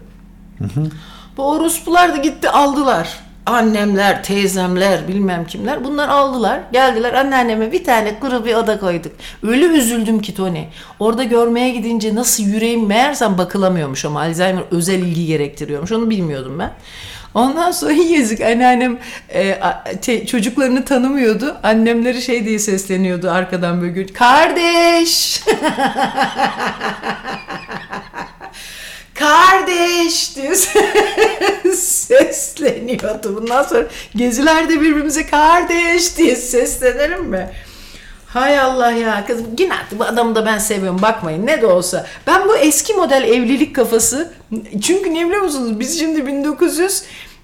Bu orospular da gitti aldılar. Annemler, teyzemler, bilmem kimler bunlar aldılar. Geldiler anneanneme bir tane kuru bir oda koyduk. Öyle üzüldüm ki Tony. Orada görmeye gidince nasıl yüreğim meğersem bakılamıyormuş ama Alzheimer özel ilgi gerektiriyormuş. Onu bilmiyordum ben. Ondan sonra yazık anneannem e, te- çocuklarını tanımıyordu. Annemleri şey diye sesleniyordu arkadan böyle. Kardeş! Kardeş diye sesleniyordu. Bundan sonra gezilerde birbirimize kardeş diye seslenelim mi? Hay Allah ya kızım yine bu adamı da ben seviyorum bakmayın ne de olsa. Ben bu eski model evlilik kafası çünkü ne biliyor musunuz biz şimdi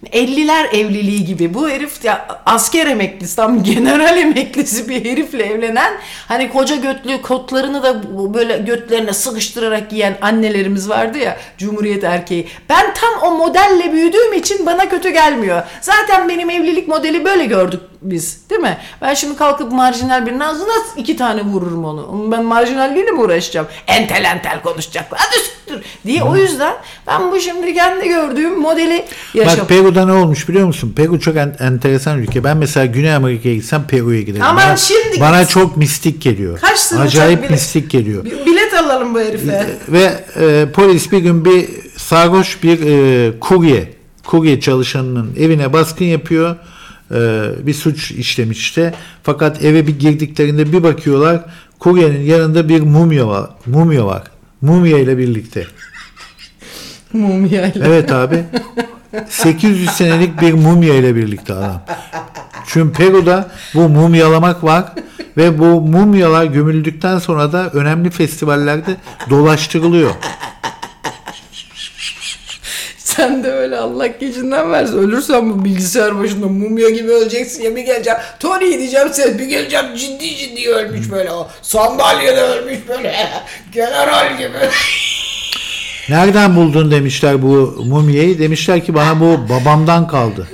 50'ler evliliği gibi. Bu herif ya asker emeklisi tam general emeklisi bir herifle evlenen hani koca götlü kotlarını da böyle götlerine sıkıştırarak giyen annelerimiz vardı ya Cumhuriyet erkeği. Ben tam o modelle büyüdüğüm için bana kötü gelmiyor. Zaten benim evlilik modeli böyle gördük biz değil mi? Ben şimdi kalkıp marjinal birinin ağzına iki tane vururum onu. Ben marjinalliğiyle mi uğraşacağım? Entel entel konuşacaklar. Hadi siktir diye. O yüzden ben bu şimdi kendi gördüğüm modeli yaşam. Bak Peru'da ne olmuş biliyor musun? Peru çok en- enteresan ülke. Ben mesela Güney Amerika'ya gitsem Peru'ya giderim. Aman bana, şimdi bana çok mistik geliyor. Kaç Acayip bilet- mistik geliyor. Bilet alalım bu herife. Ve e, polis bir gün bir sarhoş bir e, kurye, kurye çalışanının evine baskın yapıyor. E, bir suç işlemiş işte. Fakat eve bir girdiklerinde bir bakıyorlar kuryenin yanında bir mumya var. Mumya var. Mumya ile birlikte. Mumyayla. Evet abi. 800 senelik bir mumya ile birlikte adam. Çünkü Peru'da bu mumyalamak var ve bu mumyalar gömüldükten sonra da önemli festivallerde dolaştırılıyor. Sen de öyle Allah gecinden versin. Ölürsen bu bilgisayar başında mumya gibi öleceksin ya bir geleceğim. Tony diyeceğim sen bir geleceğim ciddi ciddi ölmüş böyle o. Sandalyede ölmüş böyle. General gibi. Nereden buldun demişler bu mumyayı. Demişler ki bana bu babamdan kaldı.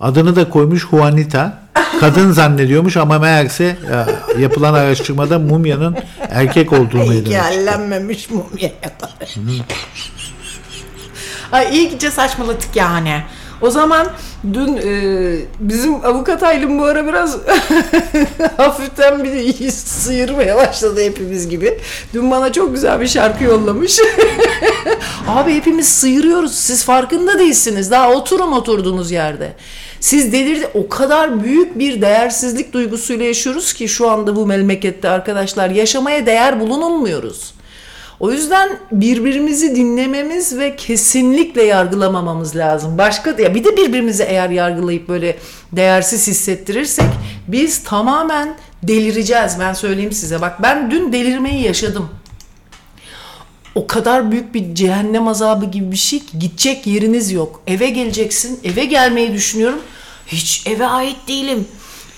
Adını da koymuş Juanita. Kadın zannediyormuş ama meğerse ya, yapılan araştırmada mumyanın erkek olduğunu. Gellenmemiş mumya. Ay iyi gece saçmaladık yani. O zaman dün e, bizim avukat Aylin bu ara biraz hafiften bir sıyırmaya başladı hepimiz gibi. Dün bana çok güzel bir şarkı yollamış. Abi hepimiz sıyırıyoruz. Siz farkında değilsiniz. Daha oturun oturduğunuz yerde. Siz delirdi o kadar büyük bir değersizlik duygusuyla yaşıyoruz ki şu anda bu memlekette arkadaşlar yaşamaya değer bulunulmuyoruz. O yüzden birbirimizi dinlememiz ve kesinlikle yargılamamamız lazım. Başka ya bir de birbirimizi eğer yargılayıp böyle değersiz hissettirirsek biz tamamen delireceğiz. Ben söyleyeyim size. Bak ben dün delirmeyi yaşadım. O kadar büyük bir cehennem azabı gibi bir şey ki gidecek yeriniz yok. Eve geleceksin. Eve gelmeyi düşünüyorum. Hiç eve ait değilim.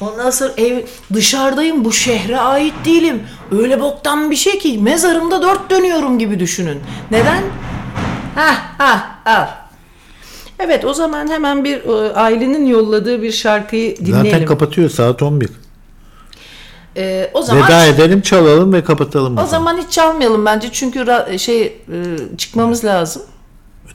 Ondan sonra ev dışarıdayım bu şehre ait değilim. Öyle boktan bir şey ki mezarımda dört dönüyorum gibi düşünün. Neden? Ha ha ha. Evet o zaman hemen bir e, ailenin yolladığı bir şarkıyı dinleyelim. Zaten kapatıyor saat 11. E, o zaman Veda edelim çalalım ve kapatalım. o zaman hiç çalmayalım bence çünkü ra- şey e, çıkmamız lazım.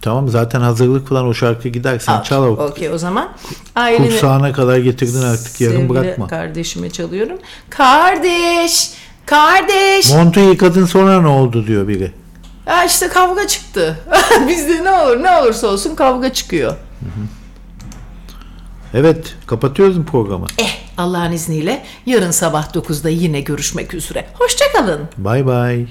Tamam zaten hazırlık falan o şarkı gider. Sen çal. Okey o zaman ailenin Kursağına kadar getirdin artık sevgili bırakma. kardeşime çalıyorum. Kardeş, kardeş. Montu yıkadın sonra ne oldu diyor biri. Ya işte kavga çıktı. Bizde ne olur ne olursa olsun kavga çıkıyor. Evet kapatıyoruz mu programı? Eh Allah'ın izniyle yarın sabah 9'da yine görüşmek üzere. Hoşçakalın. Bay bay.